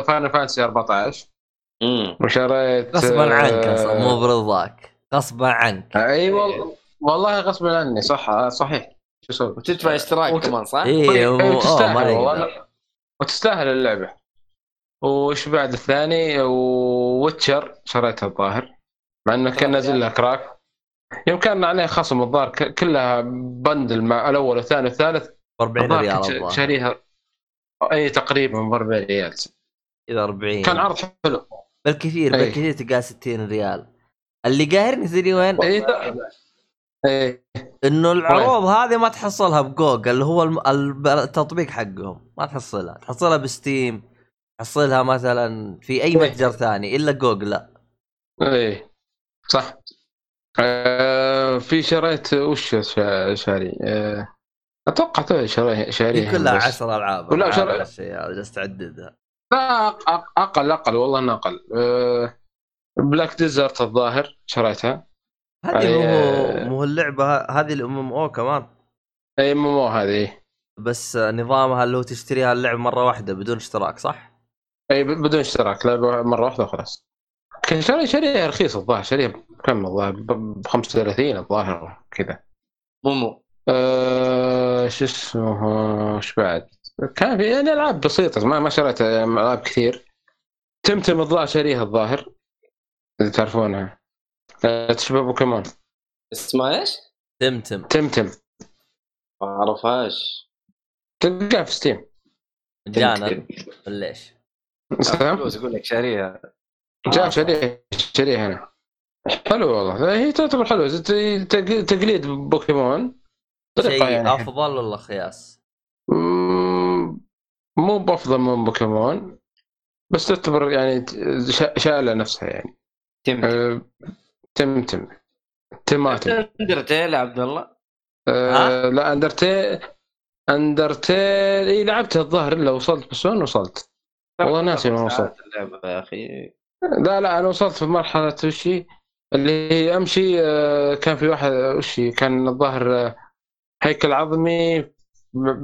Speaker 4: Final Fantasy 14
Speaker 2: امم
Speaker 4: وشريت
Speaker 1: غصبا عنك أصلا مو برضاك. غصبا عنك.
Speaker 4: أي والله والله غصبا عني صح صحيح. شو أسوي؟
Speaker 2: وتدفع اشتراك
Speaker 4: وت-
Speaker 2: كمان صح؟
Speaker 4: إيه
Speaker 1: إيه، أوه
Speaker 4: وتستاهل والله. وتستاهل اللعبة. وش بعد الثاني؟ و Witcher شريتها الظاهر. مع إنه كان نازل لها crack. يوم كان عليه خصم الظاهر ك- كلها bundle مع الأول والثاني والثالث.
Speaker 1: ب 40
Speaker 4: الظاهر
Speaker 1: ريال
Speaker 4: شاريها. أي تقريبا ب 40 ريال.
Speaker 1: إذا 40
Speaker 4: كان عرض حلو.
Speaker 1: بالكثير
Speaker 4: إيه.
Speaker 1: بالكثير تلقاه 60 ريال. اللي قاهرني تدري وين؟
Speaker 4: اي اي
Speaker 1: إنه العروض هذه ما تحصلها بجوجل اللي هو التطبيق حقهم. ما تحصلها. تحصلها ب Steam تحصلها مثلا في أي متجر ثاني إلا جوجل لا.
Speaker 4: اي صح. آه في شريت وش شا- شاري؟ آه أتوقع تو شاريها
Speaker 1: هي
Speaker 4: شاريها
Speaker 1: كلها
Speaker 4: بس.
Speaker 1: 10 ألعاب.
Speaker 4: ولا
Speaker 1: هذا جالس تعددها.
Speaker 4: لا أقل أقل والله إنه أقل. أه Black Desert الظاهر شريتها.
Speaker 1: هذه مو
Speaker 4: آه.
Speaker 1: مو اللعبه هذه ال MMO كمان.
Speaker 4: إي مو مو هذه
Speaker 1: بس نظامها اللي هو تشتريها اللعب مرة واحدة بدون اشتراك صح؟
Speaker 4: إي بدون اشتراك لعبه مرة واحدة وخلاص. كان شاري شاريها رخيص الظاهر شاريها بكم الظاهر؟ ب 35 الظاهر كذا.
Speaker 2: مو مو.
Speaker 4: أه شو اسمه إيش بعد؟ كان في يعني ألعاب بسيطة ما ما شريت ألعاب كثير. Temtem الظاهر شاريها الظاهر اللي تعرفونها. أه تشبه بوكيمون
Speaker 2: اسمها إيش؟
Speaker 1: Temtem
Speaker 4: Temtem
Speaker 2: ما أعرفهاش.
Speaker 4: تلقاها في Steam
Speaker 1: مجانا ليش؟
Speaker 4: سلام
Speaker 2: فلوس يقول لك شاريها
Speaker 4: جاء شاريها شاريها أنا. حلو والله. هي تعتبر حلوة. تقليد بوكيمون. طريقة
Speaker 1: شيء
Speaker 4: يعني.
Speaker 1: افضل ولا خياس؟
Speaker 4: مو بأفضل من بوكيمون. بس تعتبر يعني شا- شايله نفسها يعني.
Speaker 2: تم
Speaker 4: Temtem تماتم.
Speaker 2: Undertale يا عبد الله.
Speaker 4: أه لا Undertale Undertale إي لعبتها الظاهر إلا وصلت بس وين وصلت؟ والله ناسي وين وصلت.
Speaker 2: اللعبة يا أخي.
Speaker 4: لا لا أنا وصلت في مرحلة وشي اللي هي أمشي آه، كان في واحد وشي كان الظاهر آه، هيكل عظمي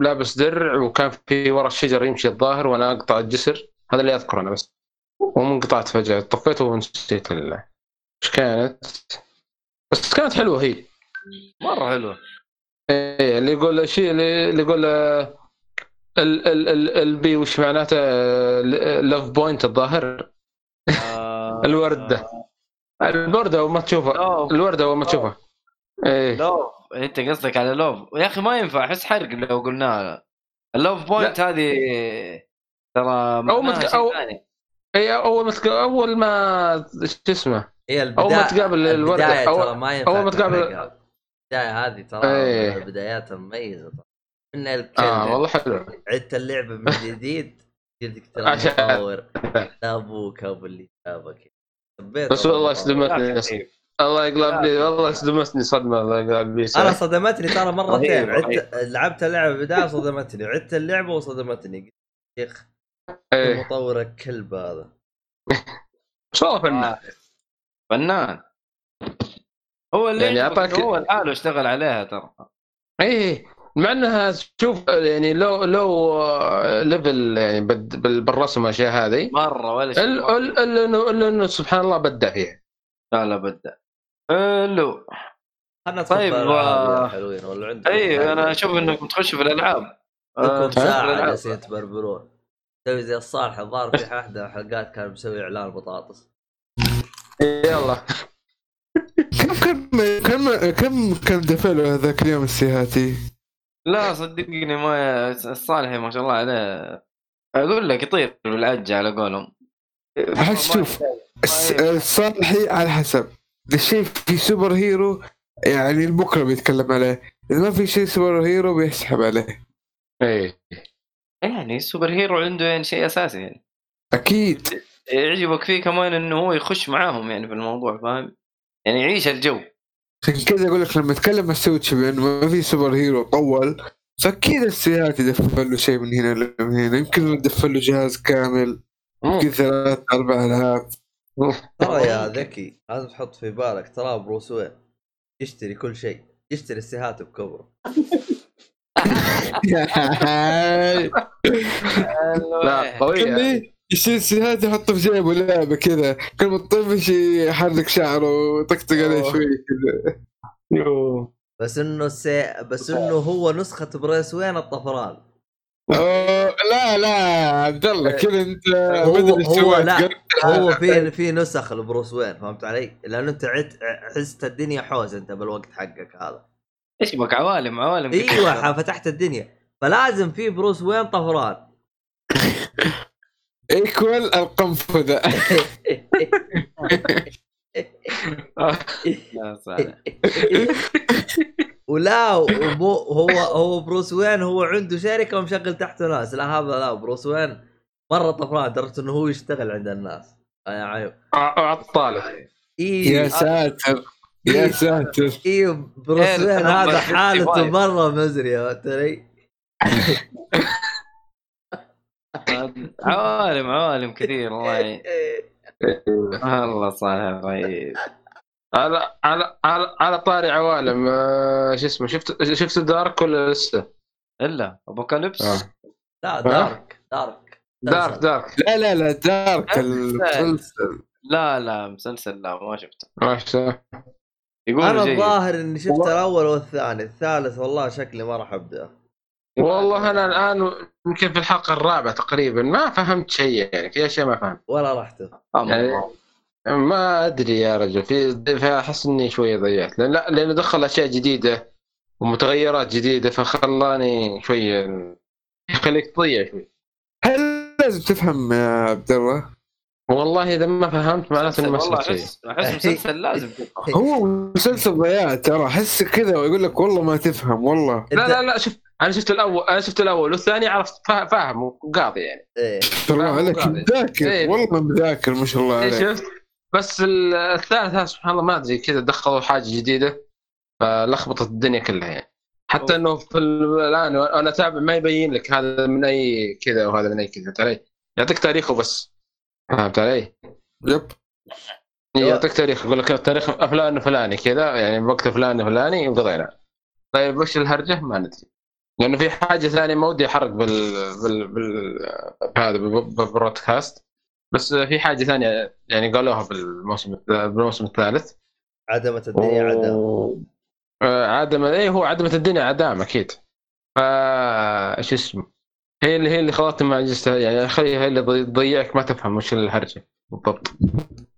Speaker 4: لابس درع وكان في ورا الشجر يمشي الظاهر وأنا أقطع الجسر. هذا اللي أذكره أنا بس. ومنقطعت فجأة طفيته ونسيت إيش كانت؟ بس كانت حلوة هي.
Speaker 2: مرة حلوة.
Speaker 4: إيه اللي يقول شيء اللي يقول آه، ال ال ال البي وش معناته؟ لاف بوينت الظاهر.
Speaker 2: آه،
Speaker 4: الوردة. الوردة اول ما تشوفها.
Speaker 2: لوف
Speaker 4: الوردة اول ما تشوفها. إيه.
Speaker 2: لوف أنت قصدك على لوف يا أخي ما ينفع أحس حرق لو قلناها. اللوف بوينت هذه ترى
Speaker 4: أول ما
Speaker 2: معناها
Speaker 4: تك-
Speaker 2: شيء
Speaker 4: أو- اي اول ما تق... أول ما شو اسمه؟
Speaker 1: هي البدايه
Speaker 4: أول ما تقابل الوردة،
Speaker 1: البداية
Speaker 4: أول-
Speaker 1: ترى ما ينفع
Speaker 4: أول ما تقابل-.
Speaker 1: البداية هذه ترى
Speaker 4: إيه.
Speaker 1: من البدايات المميزة. ترى إن الكلب
Speaker 4: آه والله حلو.
Speaker 1: عدت اللعبة من جديد جلدك ترى مطور لا أبوك ابو اللي جابك
Speaker 4: بس والله. صدمتني. الله يقلب لي والله صدمتني صدمة الله يقلب لي
Speaker 1: أنا صدمتني ترى مرتين. عدت لعبت اللعبة بدايه صدمتني. عدت اللعبة وصدمتني. قلت يا شيخ
Speaker 4: إيه.
Speaker 1: مطور الكلب هذا.
Speaker 4: بس والله فنان؟
Speaker 2: آه. فنان. هو اللي
Speaker 4: يعني
Speaker 2: يعني
Speaker 4: أعطاك-
Speaker 2: هو لحاله اشتغل عليها ترى.
Speaker 4: إيه مع إنها تشوف يعني لو لو ليفل يعني بد- بال- بالرسم والأشياء هذه
Speaker 2: مرة ولا شيء
Speaker 4: الا انه الا إنه سبحان الله بدع فيها.
Speaker 2: لا لا حلو
Speaker 1: خلنا ندخل
Speaker 2: طيب،
Speaker 1: يا
Speaker 2: آه،
Speaker 1: حلوين ولا عندكم
Speaker 2: اي؟ أنا أشوف انكم تخشوا في الألعاب. آه،
Speaker 1: ساعة
Speaker 2: الألعاب.
Speaker 1: جالسين تبربرون تسوي زي الصالح الظاهر في واحدة حلقات كان مسوي إعلان بطاطس.
Speaker 4: يلا.
Speaker 3: كم كم كم كم كم دفع له هذاك اليوم السيهاتي؟
Speaker 2: لا صدقني ما الصالحي ما شاء الله عليه. أقول لك يطير بالعجة على قولهم.
Speaker 3: أحس شوف الصالحي على حسب. اذا الشيء في superhero يعني بكرة بيتكلم عليه. إذا ما في شيء superhero بيسحب عليه.
Speaker 4: إيه.
Speaker 2: يعني ال superhero عنده يعني شيء أساسي يعني.
Speaker 3: أكيد.
Speaker 2: يعجبك فيه كمان إنه هو يخش معاهم يعني في الموضوع فاهم؟ يعني يعيش الجو.
Speaker 3: عشان كذا أقول لك لما اتكلم مع سوتشي بأنه ما في superhero طول فاكيد السيهاتي دفع له شيء من هنا لمن هنا. يمكن دفع له جهاز كامل يمكن ثلاث أربع ألعاب.
Speaker 1: ترى يا ذكي لازم تحط في بالك ترى بروس وين؟ يشتري كل شيء يشتري السيهات بكبره.
Speaker 4: لا قوية
Speaker 3: يشيل السيهات يحطه في جيبه لعبة كذا كل ما تطفش يحرك شعره ويطقطق عليه. شوي كذا
Speaker 4: يو.
Speaker 1: بس إنه سي... بس إنه هو نسخة بروس وين الطفران
Speaker 3: لا لا عبد الله كذا أنت
Speaker 1: هو هو لا. هو في في نسخ لبروس وين فهمت علي؟ لأنه أنت عدت حست الدنيا حوس أنت بالوقت حقك هذا
Speaker 2: إيش بك عوالم عوالم
Speaker 1: إيوه فتحت الدنيا. فلازم في بروس وين طفران.
Speaker 3: ايكوال
Speaker 2: صالح.
Speaker 1: ولا ومو هو هو بروس وين هو عنده شركة ومشغل تحته ناس. لا هذا لا بروس وين مرة طفران لدرجة إنه هو يشتغل عند الناس. يا عيب.
Speaker 4: ع- عطالة
Speaker 1: إيه.
Speaker 3: يا ساتر. يا ساتر.
Speaker 1: أيوه بروس
Speaker 2: إيه،
Speaker 1: هذا
Speaker 2: 55.
Speaker 1: حالته مرة مزريه ترى
Speaker 2: عوالم عوالم كثير والله. والله صالح رهيب
Speaker 4: على على على, على طاري عوالم آه، شو اسمه شفت شفت دارك ولا لسه؟
Speaker 2: إلا أبوكاليبس؟
Speaker 4: آه.
Speaker 1: لا دارك دارك.
Speaker 4: دارك دارك.
Speaker 3: لا لا لا دارك
Speaker 2: المسلسل.
Speaker 3: المسلسل.
Speaker 2: لا لا مسلسل لا ما شفته.
Speaker 4: ما شفته
Speaker 2: يقول أنا
Speaker 1: الظاهر إني شفت الأول والثاني الثالث والله شكلي ما راح أبدأ.
Speaker 4: والله أنا الآن يمكن في الحلقة الرابعة تقريبا ما فهمت شيء يعني في أشياء ما فهمت.
Speaker 1: ولا رحت.
Speaker 2: آه،
Speaker 4: يعني ما أدري يا رجل في في أحس إني شوية ضيعت. لأن لا لأنه دخل أشياء جديدة ومتغيرات جديدة فخلاني شوية يخليك تضيع شوي.
Speaker 3: هل لازم تفهم يا عبد الله؟
Speaker 4: والله إذا ما فهمت معناته اني ما
Speaker 2: والله
Speaker 4: صرت شيء.
Speaker 2: احس أحس مسلسل لازم تفهم
Speaker 3: هو مسلسل ضياع ترى أحس كذا ويقول لك والله ما تفهم والله.
Speaker 4: لا لا لا شوف أنا شفت الأول أنا شفت الأول والثاني عرفت فا- فاهم وقاضي يعني.
Speaker 1: إيه.
Speaker 3: ما شاء الله عليك. مذاكر
Speaker 4: إيه.
Speaker 3: والله مذاكر ما شاء الله
Speaker 4: إيه
Speaker 3: عليك.
Speaker 4: شفت؟ بس ال- الثالث سبحان الله ما أدري كذا دخلوا حاجة جديدة فلخبطت الدنيا كلها يعني. حتى إنه في ال- الآن وأنا أتابع ما يبين لك هذا من أي كذا وهذا من أي كذا فهمت علي؟ يعطيك تاريخه بس. فهمت علي؟
Speaker 3: يب.
Speaker 4: يعطيك تاريخ يقول لك تاريخ فلان فلاني كذا يعني وقت فلان فلاني وقضينا. طيب وش الهرجة؟ ما ندري. لأنه في حاجة ثانية ما ودي أحرق بال بال بال هذا بال- بالبرودكاست. بس في حاجة ثانية يعني قالوها بالموسم بالموسم الثالث.
Speaker 1: عدمت الدنيا عدم.
Speaker 4: و- آه، عدم اي هو عدمت الدنيا عدام أكيد. ف شو اسمه؟ هي اللي هي اللي خلطت مع جسد يعني خليها هي اللي ضي- تضيعك ما تفهم وش الهرجة. بالضبط.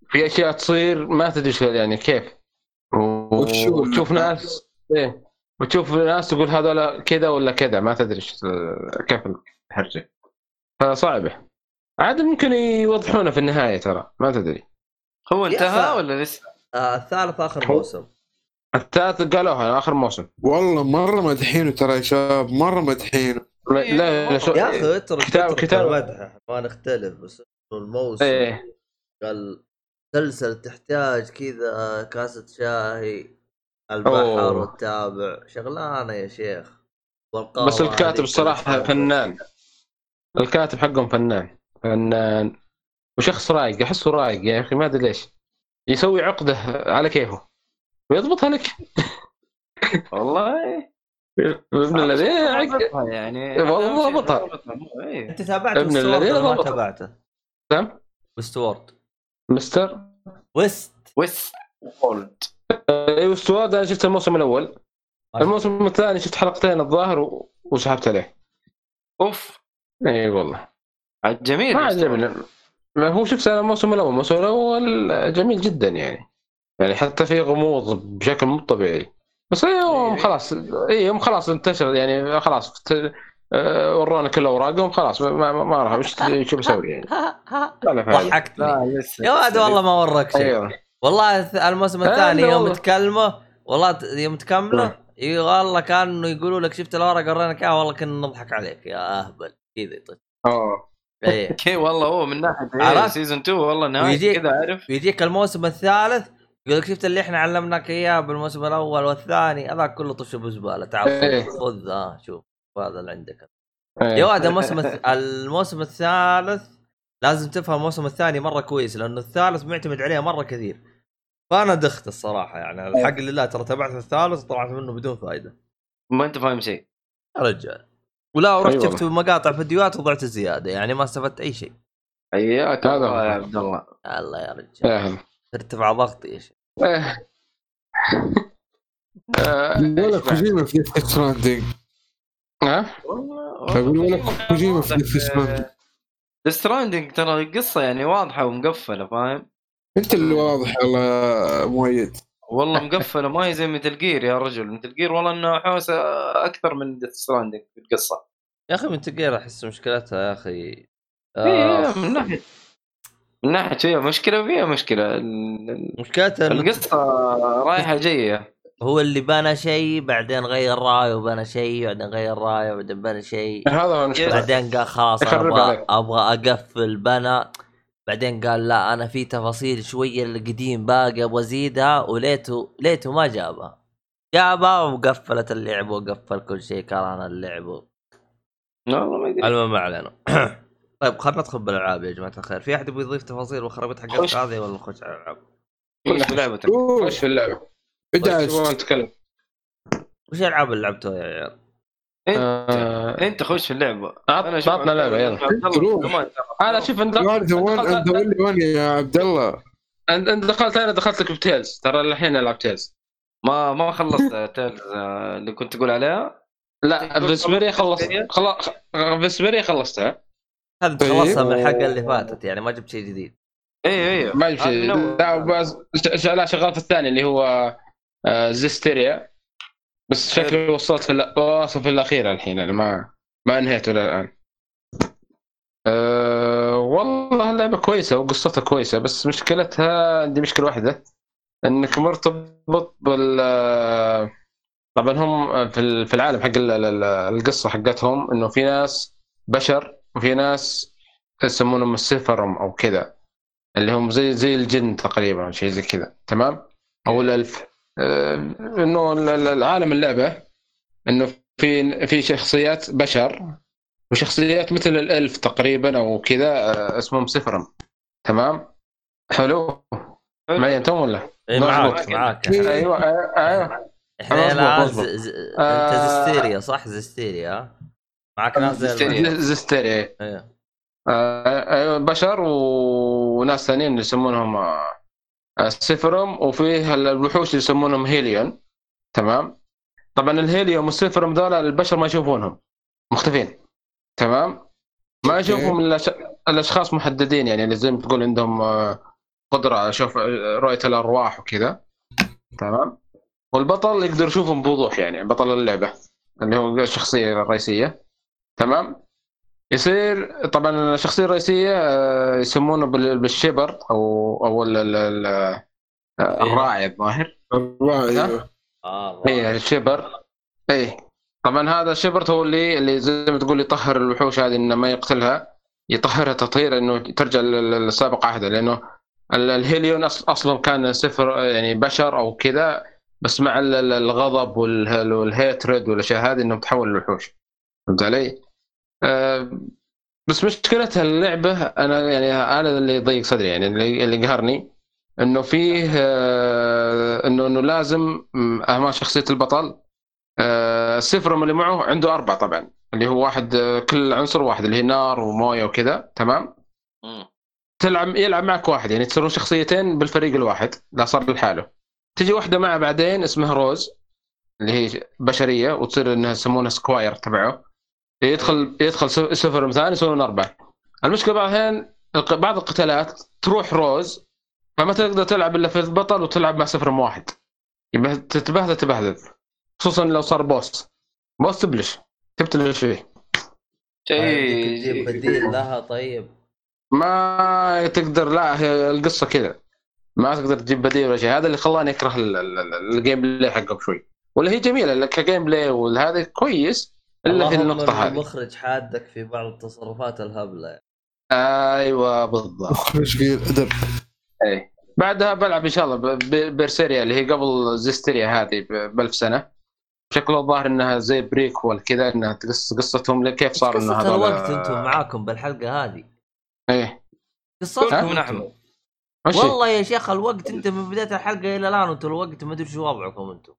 Speaker 4: في أشياء تصير ما تدري شو يعني كيف. وتشوف ناس إيه. وتشوف ناس تقول هذول كذا ولا كذا ما تدري كيف الهرجة. فصعبة. عاد ممكن يوضحونه في النهاية ترى ما تدري.
Speaker 2: هو انتهى. ولا لسه؟
Speaker 1: آه الثالث
Speaker 4: آخر
Speaker 1: موسم.
Speaker 4: الثالث قالوها آخر موسم.
Speaker 3: والله مرة مدحينه ترى يا شباب مرة مدحينه.
Speaker 4: لا لا, لا شو
Speaker 1: يا أخي اترك
Speaker 4: كتاب- كتاب-
Speaker 1: ما نختلف بس الموسم
Speaker 4: إيه.
Speaker 1: قال مسلسل تحتاج كذا كاسة شاي البحر
Speaker 4: أوه.
Speaker 1: والتابع. شغلانة يا شيخ.
Speaker 4: بس الكاتب الصراحه. فنان. الكاتب حقهم فنان. فنان. وشخص رايق احسه رايق يا أخي ما أدري ليش. يسوي عقدة على كيفه. ويضبطها لك.
Speaker 2: والله.
Speaker 4: ابن الذين عق-
Speaker 2: يعني.
Speaker 4: بطل.
Speaker 2: ضبطها. إيه.
Speaker 1: أنت تابعت
Speaker 4: ابن
Speaker 1: Westworld
Speaker 4: الذين
Speaker 1: ما. تابعته؟
Speaker 4: نعم.
Speaker 1: Westworld.
Speaker 4: مستر
Speaker 1: ويست.
Speaker 2: Westworld
Speaker 4: أيوه Westworld أنا شفت الموسم الأول. الموسم الثاني شفت حلقتين الظاهر وسحبت عليه.
Speaker 2: أوف.
Speaker 4: اي والله.
Speaker 2: عاد جميل
Speaker 4: ما عجبني ما هو شفت أنا الموسم الأول. الموسم الأول جميل جدا يعني. يعني حتى في غموض بشكل مو طبيعي. بس يوم
Speaker 2: إيه.
Speaker 4: خلاص اي يوم خلاص انتشر يعني خلاص آه، ورونا كل أوراقهم خلاص ما, ما, راح وش شو بسوي يعني.
Speaker 1: ضحكتني يا ولد والله ما وراك شيء
Speaker 4: أيوه
Speaker 1: والله الموسم
Speaker 4: آه،
Speaker 1: الثاني يوم
Speaker 4: والله.
Speaker 1: تكلمه والله يوم تكمله. إي والله كانوا يقولوا لك شفت الورقه قريناك اياها والله كنا نضحك عليك يا أهبل كذا
Speaker 4: آه
Speaker 1: إيه
Speaker 2: okay والله هو من ناحية
Speaker 1: عرفت؟
Speaker 2: season 2 والله
Speaker 1: نهاية
Speaker 2: كذا عارف
Speaker 1: ويجيك الموسم الثالث يقول لك شفت اللي إحنا علمناك اياه بالموسم الأول والثاني هذاك كله طش بزبالة تعال
Speaker 4: إيه.
Speaker 1: خذ خذ آه شوف هذا اللي عندك
Speaker 4: إيه.
Speaker 1: يا ولد الموسم الموسم الثالث لازم تفهم الموسم الثاني مرة كويس لأنه الثالث معتمد عليه مرة كثير فأنا دخت الصراحة يعني الحق لله ترى تابعت الثالث وطلعت منه بدون فائده
Speaker 2: ما أنت فاهم شيء
Speaker 1: يا رجال ولا رحت
Speaker 4: أي
Speaker 1: شفت. مقاطع فيديوهات وضعت زيادة يعني ما استفدت أي شيء
Speaker 2: حياك
Speaker 4: هذا
Speaker 2: الله. يا عبد الله
Speaker 1: الله يا رجال. ارتفع ضغطي يا شيخ
Speaker 4: إيه.
Speaker 3: ولا
Speaker 4: بعد؟
Speaker 3: كوجيما في ديث ستراندينج
Speaker 4: ها؟
Speaker 3: أقول ولا كوجيما في ديث ستراندينج
Speaker 2: ستراندنج ترى القصة يعني واضحة ومقفلة فاهم
Speaker 3: أنت اللي واضح والله مؤيد
Speaker 2: والله مقفلة ما هي زي مثل جير يا رجل مثل جير والله إنه حوسة أكثر من ديث ستراندنج في القصة
Speaker 1: يا أخي من تقير أحس مشكلتها يا أخي
Speaker 2: إيه،
Speaker 1: آخ.
Speaker 2: من ناحية من ناحيه فيها مشكلة؟ فيها مشكلة.
Speaker 1: مشكلتها
Speaker 2: القصة رايحة جاية.
Speaker 1: هو اللي بنى شيء بعدين غير رايه وبنى شيء بعدين غير رايه بعدين بنى شيء.
Speaker 4: هذا هو المشكلة
Speaker 1: بعدين قال خلاص
Speaker 4: أبغى.
Speaker 1: أبغى أقفل بنى. بعدين قال لا أنا في تفاصيل شوية القديم باقي أبغى أزيدها. وليته ليته ما جابها. جابها وقفلت اللعبه وقفل كل شيء كرهنا اللعب
Speaker 2: والله ما ادري
Speaker 1: المهم ما علينا. طيب خلينا ندخل بالألعاب يا جماعة الخير. في أحد يبغى يضيف تفاصيل والخرابيط حقتك
Speaker 2: خش.
Speaker 1: هذه ولا نخش على الألعاب؟
Speaker 2: خش في لعبتك
Speaker 4: خش في اللعبه
Speaker 3: ادعس
Speaker 4: تبغى نتكلم.
Speaker 1: وش الالعاب اللي لعبتوها يا عيال؟
Speaker 2: أنت.
Speaker 4: آه،
Speaker 2: أنت خش في اللعبه
Speaker 4: عطنا لعبة، يلا. أنا شوف
Speaker 3: أنت يا عبد الله؟
Speaker 4: انت أنت دخلت أنا دخلت لك ب Tales. ترى الحين ألعب Tales.
Speaker 2: ما ما خلصت Tales آه، اللي كنت تقول عليها.
Speaker 4: لا فيسبيريا خلصت خلاص فيسبيريا خلصتها.
Speaker 1: هذا
Speaker 3: طيب.
Speaker 1: تخلصها من الحلقة اللي فاتت يعني ما جبت شيء جديد.
Speaker 2: أيوه أيوه
Speaker 4: ما
Speaker 2: هذه نوع.
Speaker 4: لا بس ش- لا شغال في الثاني اللي هو آه، زيستيريا. بس شكلي وصلت في واصل في الاخيره الحين أنا ما ما انهيته للان أه والله اللعبة كويسة وقصتها كويسة بس مشكلتها عندي مشكلة واحدة إنك مرتبط بال طبعا هم في ال- في العالم حق ال- ال- القصة حقتهم إنه في ناس بشر وفي ناس يسمونهم السفرم أو كذا اللي هم زي زي الجن تقريبا شيء زي كذا تمام؟ أو الألف. آه، إنه ال- ال- العالم اللعبة إنه في في شخصيات بشر وشخصيات مثل الألف تقريبا أو كذا آه، اسمهم سفرم تمام؟ حلو؟ معي أنتم ولا؟
Speaker 1: اي
Speaker 4: مظبوط.
Speaker 1: معاك. معاك
Speaker 4: أيوه أيوه إحنا
Speaker 1: الآن
Speaker 4: مظبوط.
Speaker 1: ز- ز-. أنت زستيريا صح؟ زستيريا. معك ناس زي
Speaker 2: زستيريا.
Speaker 1: إيه.
Speaker 4: آه، أيوه بشر وناس ثانيين اللي يسمونهم آه، وفيه الوحوش اللي يسمونهم هيليون تمام؟ طبعا الهيليوم والسفرم ذول البشر ما يشوفونهم. مختفين. تمام؟ ما. يشوفهم إلا الأشخاص محددين يعني اللي زي ما تقول عندهم آه، قدرة على شوف آه، رؤية الأرواح وكذا. تمام؟ والبطل يقدر يشوفهم بوضوح يعني بطل اللعبة اللي هو الشخصية الرئيسية. تمام؟ يصير طبعا الشخصية الرئيسية آه، يسمونه بال- بالشبر أو أو ال- ال- ال- آه، الراعي الظاهر
Speaker 3: الراعي
Speaker 4: ها؟
Speaker 1: آه
Speaker 4: اي الشبر اي طبعا هذا الشبر هو اللي اللي زي ما تقول يطهر الوحوش هذه إنه ما يقتلها. يطهرها تطهير إنه ترجع لسابق عهده لأنه ال- الهيليون أصلا كان صفر يعني بشر أو كذا بس مع ال- ال- الغضب وال- وال hatred والأشياء هذه إنهم تحول لوحوش. فهمت علي؟ آه، بس مشكلتها اللعبة أنا يعني هذا اللي يضيق صدري يعني اللي قهرني إنه فيه آه، انه إنه لازم م، اهم شخصية البطل آه، السفرم اللي معه عنده أربع طبعا اللي هو واحد آه، كل عنصر واحد اللي هي نار وموية وكذا تمام. تلعب يلعب معك واحد يعني تصيرون شخصيتين بالفريق الواحد لا صار لحاله. تجي واحدة معه بعدين اسمها روز اللي هي بشرية وتصير إنها يسمونها سكواير تبعه. يدخل يدخل سفر ثاني يصيرون أربعة. المشكلة الق- بعض القتالات تروح روز فما تقدر تلعب إلا في البطل وتلعب مع سفر واحد. يبقى تتبهدل تبهدل. خصوصا لو صار boss. boss تبلش. تبتلش فيه.
Speaker 1: تجيب
Speaker 2: شيء
Speaker 1: بديل لها طيب.
Speaker 4: ما تقدر لا هي القصة كذا. ما تقدر تجيب بديل ولا شيء. هذا اللي خلاني أكره ال- ال- ال- ال gameplay حقه بشوي. ولا هي جميلة ك gameplay وهذا كويس. إلا في
Speaker 1: النقطة
Speaker 4: هذه.
Speaker 1: المخرج حادك في بعض التصرفات الهبلة.
Speaker 4: أيوه بالضبط.
Speaker 3: اخرج في الادب
Speaker 4: إيه. بعدها بلعب إن شاء الله ب- ب- بيرسيريا اللي هي قبل زيستيريا هذه ب 1000 سنة. شكله الظاهر إنها زي prequel كذا إنها تقص قصتهم كيف صار إنه
Speaker 1: قصة
Speaker 4: هذول؟
Speaker 1: الوقت أنتم معاكم بالحلقة هذه.
Speaker 4: إيه.
Speaker 1: قصتكم
Speaker 4: هي؟
Speaker 1: والله يا شيخ الوقت أنت من بداية الحلقة إلى الآن أنتم الوقت ما أدري شو وضعكم
Speaker 3: أنتم.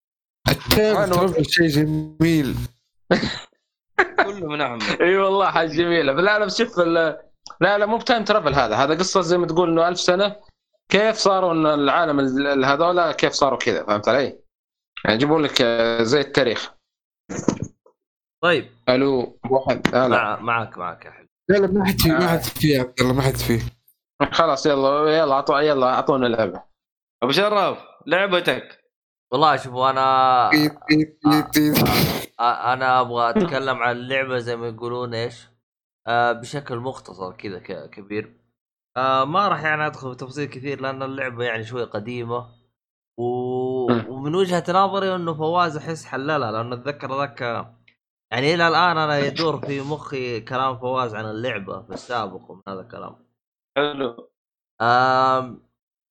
Speaker 3: شيء جميل.
Speaker 2: كله من احمد
Speaker 4: إي والله حاجة جميلة. لا لا بس شوف ال- لا لا مو بتايم ترافل هذا. هذا قصة زي ما تقول إنه ألف سنة. كيف صاروا إن العالم ال- ال- هذولا كيف صاروا كذا؟ فهمت علي؟ يعني يجيبون لك آه، زي التاريخ.
Speaker 1: طيب.
Speaker 4: ألو واحد. آه لا.
Speaker 1: مع معك معك يا حبيبي.
Speaker 3: لا لا ما حد فيه ما حد فيه يا عبد الله ما حد فيه.
Speaker 4: خلاص يلا يلا أعطوا يلا أعطونا لعبة.
Speaker 2: أبو شرف لعبتك.
Speaker 1: والله شوفوا أنا
Speaker 3: بيت.
Speaker 1: أنا أبغى أتكلم عن اللعبه زي ما يقولون إيش؟ آه بشكل مختصر كذا كبير. آه ما راح يعني أدخل في تفاصيل كثير لأن اللعبة يعني شوي قديمة. و... ومن وجهة نظري إنه فواز أحس حللها لأنه أتذكر ذاك يعني إلى الآن أنا يدور في مخي كلام فواز عن اللعبة في السابق ومن هذا الكلام.
Speaker 2: حلو.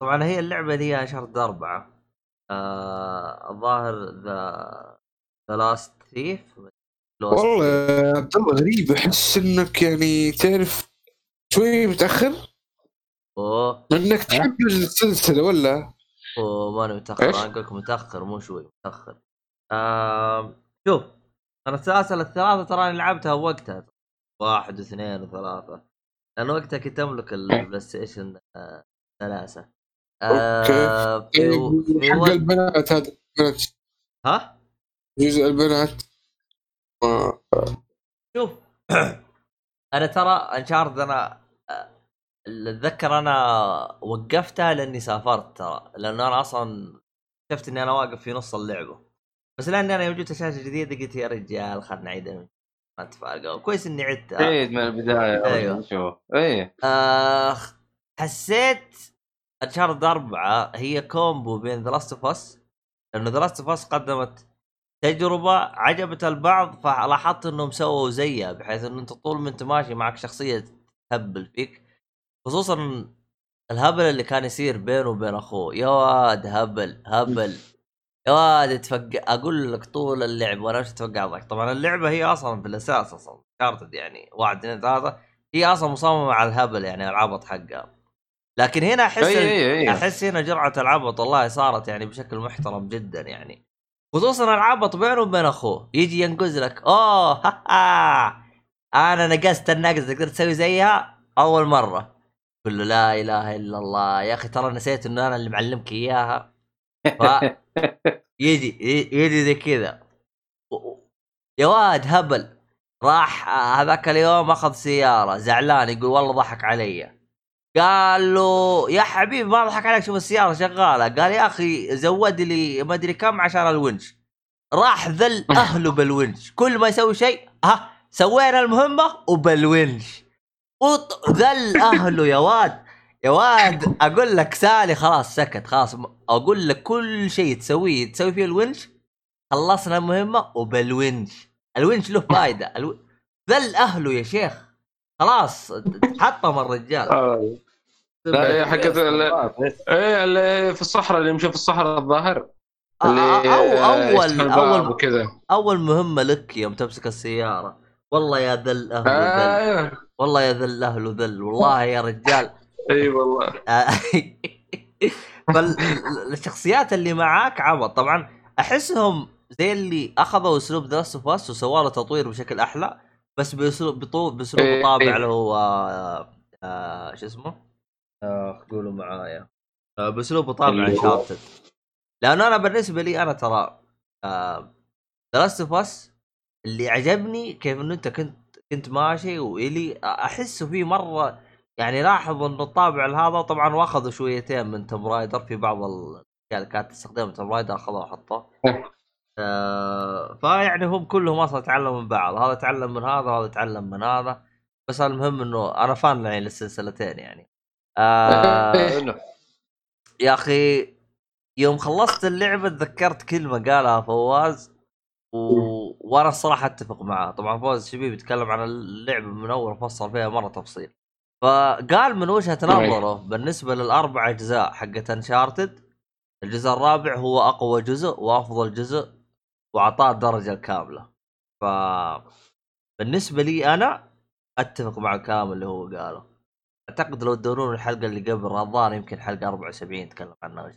Speaker 1: طبعا هي اللعبة اللي هي شهر أربعة. آه الظاهر the the last. thief
Speaker 3: والله عبد الله غريب. أحس إنك يعني تعرف شوي متأخر؟
Speaker 1: أوه.
Speaker 3: إنك تحب السلسلة ولا؟
Speaker 1: أوه ماني
Speaker 3: متأخر؟
Speaker 1: أنا أقول لك متأخر مو شوي متأخر. آم شوف أنا السلاسل الثلاثه تراني لعبتها وقتها. واحد واثنين وثلاثة. لأن وقتها كنت أملك البلاي ستيشن آه، ثلاثة. آه في, في
Speaker 3: حق البنات هذا
Speaker 1: ها؟
Speaker 3: جزء البنات.
Speaker 1: شوف. أنا ترى Uncharted أنا أتذكر أنا وقفتها لأني سافرت ترى لأنه أنا أصلا شفت إني أنا واقف في نص اللعبة. بس لأني أنا يوم جبت شاشه جديدة قلت يا رجال خلنا نعيدها ما اتفاقوا كويس إني عدتها
Speaker 2: عيد من البداية
Speaker 1: أيوه.
Speaker 2: شوف إيه.
Speaker 1: آخ حسيت Uncharted أربعة هي combo بين The Last of Us لأنه The Last of Us قدمت تجربة عجبت البعض فلاحظت إنهم سووا زيها بحيث انه أنت طول ما أنت ماشي معك شخصية تهبل فيك. خصوصا الهبل اللي كان يصير بينه وبين أخوه. يا واد هبل هبل. يا واد تفقع أقول لك طول اللعب وأنا مش أتوقع ضحك طبعا اللعبة هي أصلا في الأساس أصلا شارتد يعني واحد اثنين ثلاثة. هي أصلا مصممة على الهبل يعني العبط حقها. لكن هنا أحس
Speaker 2: اي اي اي
Speaker 1: أحس هنا جرعة العبط والله صارت يعني بشكل محترم جدا يعني. خصوصا العبط بينه وبين أخوه. يجي ينقز لك. أوه ها ها. أنا نقزت النقزة. تقدر تسوي زيها أول مرة. قل له لا إله إلا الله. يا أخي ترى نسيت إنه أنا اللي معلمك إياها. ف يجي يجي زي كذا. يا واد هبل. راح هذاك اليوم أخذ سيارة. زعلان. يقول والله ضحك علي. قال له يا حبيبي ما ضحك عليك شوف السيارة شغالة. قال يا أخي زود لي ما أدري كم عشان الونش. راح ذل أهله بالونش. كل ما يسوي شيء ها سوينا المهمة وبالونش. وط- ذل أهله يا واد يا واد أقول لك سالي خلاص سكت خلاص أقول لك كل شيء تسويه تسوي فيه الونش خلصنا المهمة وبالونش. الونش له فايدة. ألو... ذل أهله يا شيخ. خلاص حطم الرجال.
Speaker 4: آه. لا هي حقت إيه اللي في الصحراء اللي يمشي في الصحراء الظاهر. اللي
Speaker 1: أو اول اول
Speaker 4: وكذا.
Speaker 1: أول مهمة لك يوم تمسك السيارة. والله يا ذل اهله ذل
Speaker 4: أيوه
Speaker 1: والله يا ذل اهله ذل والله يا رجال.
Speaker 4: إي والله.
Speaker 1: فالشخصيات اللي معاك عبط طبعا أحسهم زي اللي أخذوا أسلوب The of Us وسووا له تطوير بشكل أحلى بس باسلوب
Speaker 4: بأسلوب
Speaker 1: طابع. اللي هو آه، آه، شو اسمه؟ آه، قولوا معايا. آه، باسلوب طابع Uncharted لأنه أنا بالنسبة لي أنا ترى The Last of Us اللي عجبني كيف إنه أنت كنت كنت ماشي وإلي أحسه فيه مرة يعني لاحظ إنه الطابع هذا طبعا وأخذوا شويتين من توم رايدر في بعض الاشياء اللي كانت تستخدمها توم رايدر اخذوها وحطوها آه فيعني هم كلهم أصلا تعلموا من بعض. هذا تعلم من هذا وهذا تعلم من هذا. بس المهم إنه أنا fan يعني للسلسلتين يعني. آه. يا أخي يوم خلصت اللعبة تذكرت كلمه قالها فواز و... وأنا الصراحة أتفق معاه طبعا فواز شبيب يتكلم عن اللعبة من أول فصل فيها مرة تفصيل. فقال من وجهة نظره بالنسبة للأربع أجزاء حقت انشارتد الجزء الرابع هو أقوى جزء وأفضل جزء وأعطاه الدرجة الكاملة. ف بالنسبة لي أنا أتفق مع الكلام اللي هو قاله. أعتقد لو تدورون الحلقة اللي قبل الظاهر يمكن حلقة 74 تكلم عنها.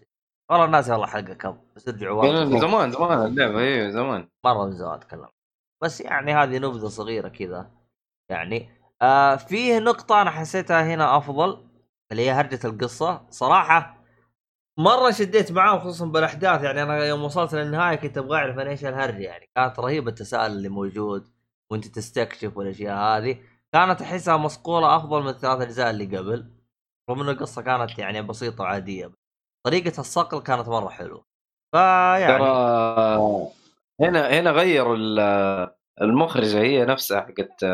Speaker 1: والله الناس والله حلقة كم؟ بس ارجعوا
Speaker 2: زمان زمان اللعبة أيوه زمان.
Speaker 1: مرة من زمان أتكلم. بس يعني هذه نبذة صغيرة كذا. يعني آه فيه نقطة أنا حسيتها هنا أفضل اللي هي هرجة القصة. صراحة مرة شديت معاه خصوصا بالأحداث. يعني أنا يوم وصلت للنهاية كنت أبغى أعرف أنا إيش الهرجة يعني. كانت رهيبة التساؤل اللي موجود وأنت تستكشف والأشياء هذه. كانت أحسها مصقولة أفضل من الثلاث أجزاء اللي قبل رغم إن القصة كانت يعني بسيطة وعادية طريقة الصقل كانت مرة حلوة. فيعني
Speaker 2: ترى هنا هنا ال- المخرجة هي نفسها حقت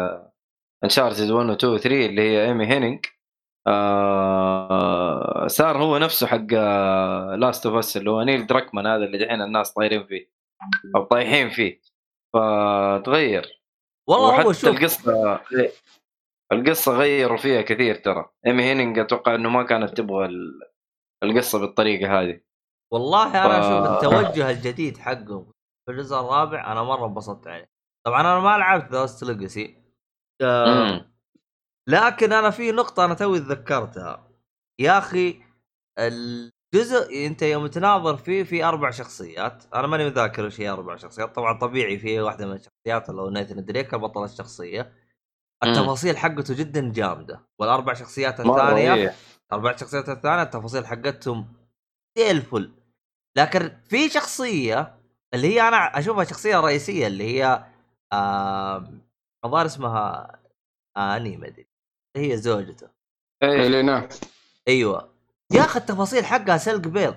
Speaker 2: Uncharted 1 و 2 و 3 اللي هي ايمي هينينج آه صار هو نفسه حق Last of Us اللي هو نيل دراكمان هذا اللي دحين الناس طايرين فيه أو طايحين فيه. فتغير.
Speaker 1: والله هو شوف
Speaker 2: القصة القصة غيروا فيها كثير ترى. Amy Hennig أتوقع إنه ما كانت تبغى ال- القصة بالطريقة هذه.
Speaker 1: والله أنا
Speaker 2: ف-
Speaker 1: أشوف التوجه الجديد حقهم في الجزء الرابع أنا مرة انبسطت عليه. طبعا أنا ما لعبت The Lost Legacy
Speaker 2: مم.
Speaker 1: لكن أنا في نقطة أنا توي تذكرتها. يا أخي الجزء انت يوم تناظر فيه في أربع شخصيات. أنا ماني مذاكر إيش هي أربع شخصيات. طبعا طبيعي في واحدة من الشخصيات اللي هو نيثن دريك البطل الشخصية. التفاصيل حقته جدا جامدة. والأربع شخصيات
Speaker 2: الثانية.
Speaker 1: أربع شخصيات الثانية التفاصيل حقتهم زي الفل. لكن في شخصية اللي هي أنا أشوفها شخصية رئيسية اللي هي آه الظاهر اسمها أني ما أدري. هي زوجته.
Speaker 2: إيه.
Speaker 4: إلينا.
Speaker 1: أيوه. يا أخي التفاصيل حقها سلق بيض.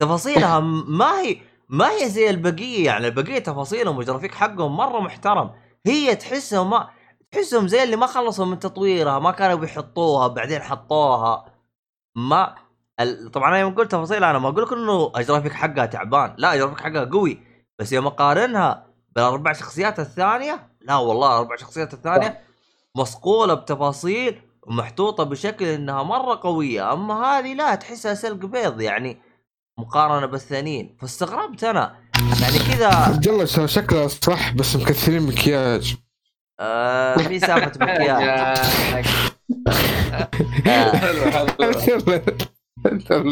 Speaker 1: تفاصيلها م- ما هي ما هي زي البقية يعني البقيه تفاصيلهم والجرافيك حقهم مرة محترم. هي تحسهم ما تحسهم زي اللي ما خلصوا من تطويرها ما كانوا بيحطوها بعدين حطوها. ما ال... طبعا أنا يوم قلت تفاصيلها أنا ما أقول لك إنه الجرافيك حقها تعبان. لا الجرافيك حقها قوي. بس يوم أقارنها بالأربع شخصيات الثانية لا والله الأربع شخصيات الثانية مصقوله بتفاصيل ومحطوطه بشكل إنها مرة قوية أما هذه لا تحسها سلق بيض يعني مقارنة بالثانيين. فاستغربت أنا. يعني كذا
Speaker 3: عبد الله شكلها صح بس مكثرين مكياج.
Speaker 1: آه في سالفة مكياج.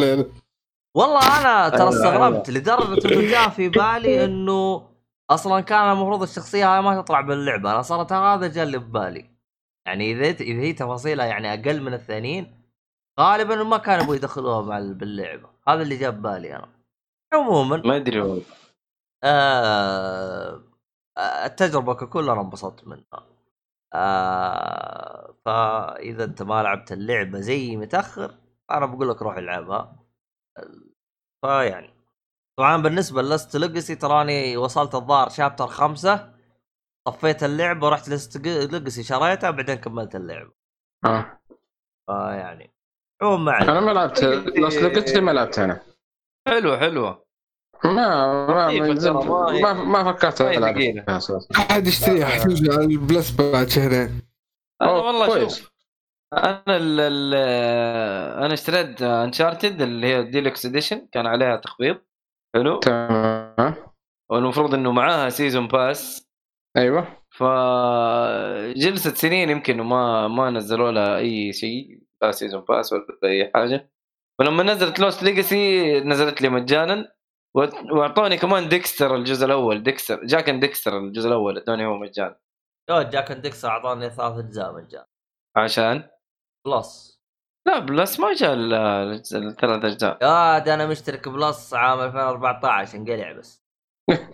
Speaker 1: والله أنا ترى استغربت لدرجة إنه جاء في بالي إنه أصلا كان المفروض الشخصية هاي ما تطلع باللعبة. أنا صارت هذا جاء اللي ببالي يعني إذا إذا هي تفاصيلها يعني أقل من الثانيين غالبا ما كانوا يبغوا يدخلوها مع ال- باللعبة. هذا اللي جاء ببالي أنا. عموما
Speaker 2: ما أدري والله.
Speaker 1: آه آه، التجربة ككل أنا انبسطت منها. آه فإذا أنت ما لعبت اللعبة زي متأخر أنا بقول لك روح العبها. فيعني طبعا بالنسبة Lost Legacy تراني وصلت الظاهر chapter خمسة. طفيت اللعبة ورحت Lost Legacy شريتها بعدين كملت اللعبة
Speaker 4: آه.
Speaker 1: فيعني عموما ما عليك.
Speaker 4: أنا ما لعبت Lost Legacy ما لعبت أنا
Speaker 2: حلوة حلوة
Speaker 4: ما ما
Speaker 2: لطيفة
Speaker 4: ما,
Speaker 2: ما-
Speaker 4: ما, فكرت
Speaker 2: ما هي
Speaker 4: العب
Speaker 2: ثقيلة.
Speaker 4: فيها أساساً.
Speaker 3: احد يشتريها حتنزل على ال Plus بعد شهرين
Speaker 4: أنا
Speaker 2: والله
Speaker 4: كويس.
Speaker 2: شوف أنا ال ال أنا اشتريت Uncharted اللي هي Deluxe Edition كان عليها تخفيض حلو
Speaker 4: تمام
Speaker 2: والمفروض إنه معاها season pass
Speaker 4: أيوه.
Speaker 2: فجلست سنين يمكن وما ما نزلوا لها أي شيء لا season pass ولا أي حاجة. ولما نزلت Lost Legacy نزلت لي مجانا. وأعطوني كمان Daxter الجزء الأول Daxter Jak and Daxter الجزء الأول أدوني هو مجانا
Speaker 1: يو Jak and Dax أعطاني ثلاث أجزاء Jak
Speaker 2: عشان؟
Speaker 1: بلس
Speaker 2: لا بلس ما جاء الثلاث أجزاء.
Speaker 1: يا ده أنا مشترك بلس عام 2014 انقلع بس.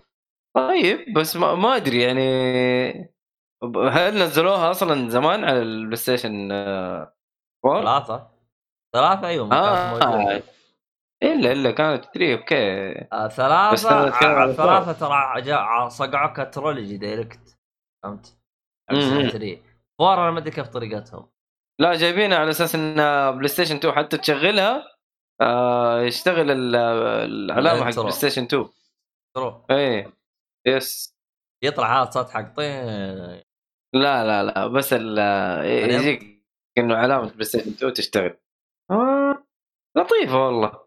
Speaker 2: طيب بس ما, ما أدري يعني هل نزلوها أصلا زمان على البلاي ستيشن آه، 4؟
Speaker 1: ثلاثة ثلاثة أيوه ما كانت موجودة.
Speaker 2: آه إلا إلا كانت 3 أوكي
Speaker 1: آه ثلاثة
Speaker 2: على
Speaker 1: ثلاثة ترى جاء صقعوا كترولوجي دايركت فهمت؟ على
Speaker 2: مم.
Speaker 1: السنة 3 فور أنا ما أدري كيف طريقتهم
Speaker 2: لا جايبينها على أساس إن بلاي ستيشن 2 حتى تشغلها آه يشتغل ال- العلامه حق. بلاي ستيشن 2
Speaker 1: ترو
Speaker 2: إيه يس.
Speaker 1: يطلع هذا صوت حق طين
Speaker 2: لا لا لا بس ال- يجيك إنه علامة بلاي ستيشن 2 تشتغل. آه لطيفة والله.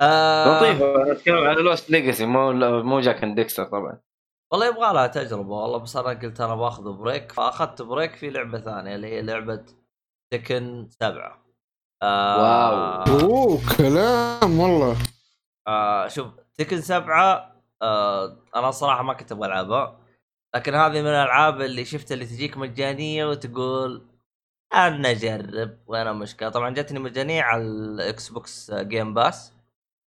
Speaker 1: آه.
Speaker 2: لطيفة. أنا أتكلم على لوست ليجاسي مو مو Jak and Daxter طبعا.
Speaker 1: والله يبغى لها تجربة والله بس أنا قلت أنا باخذ break فأخذت break في لعبة ثانية اللي هي لعبة Tekken سبعة. آه.
Speaker 3: أوه كلام والله.
Speaker 1: آه شوف Tekken سبعة آه أنا صراحة ما كنت أبغى ألعبها. لكن هذه من الألعاب اللي شفت اللي تجيك مجانية وتقول أنا أجرب وأنا مشكلة طبعا جتني مجانية على ال Xbox Game Pass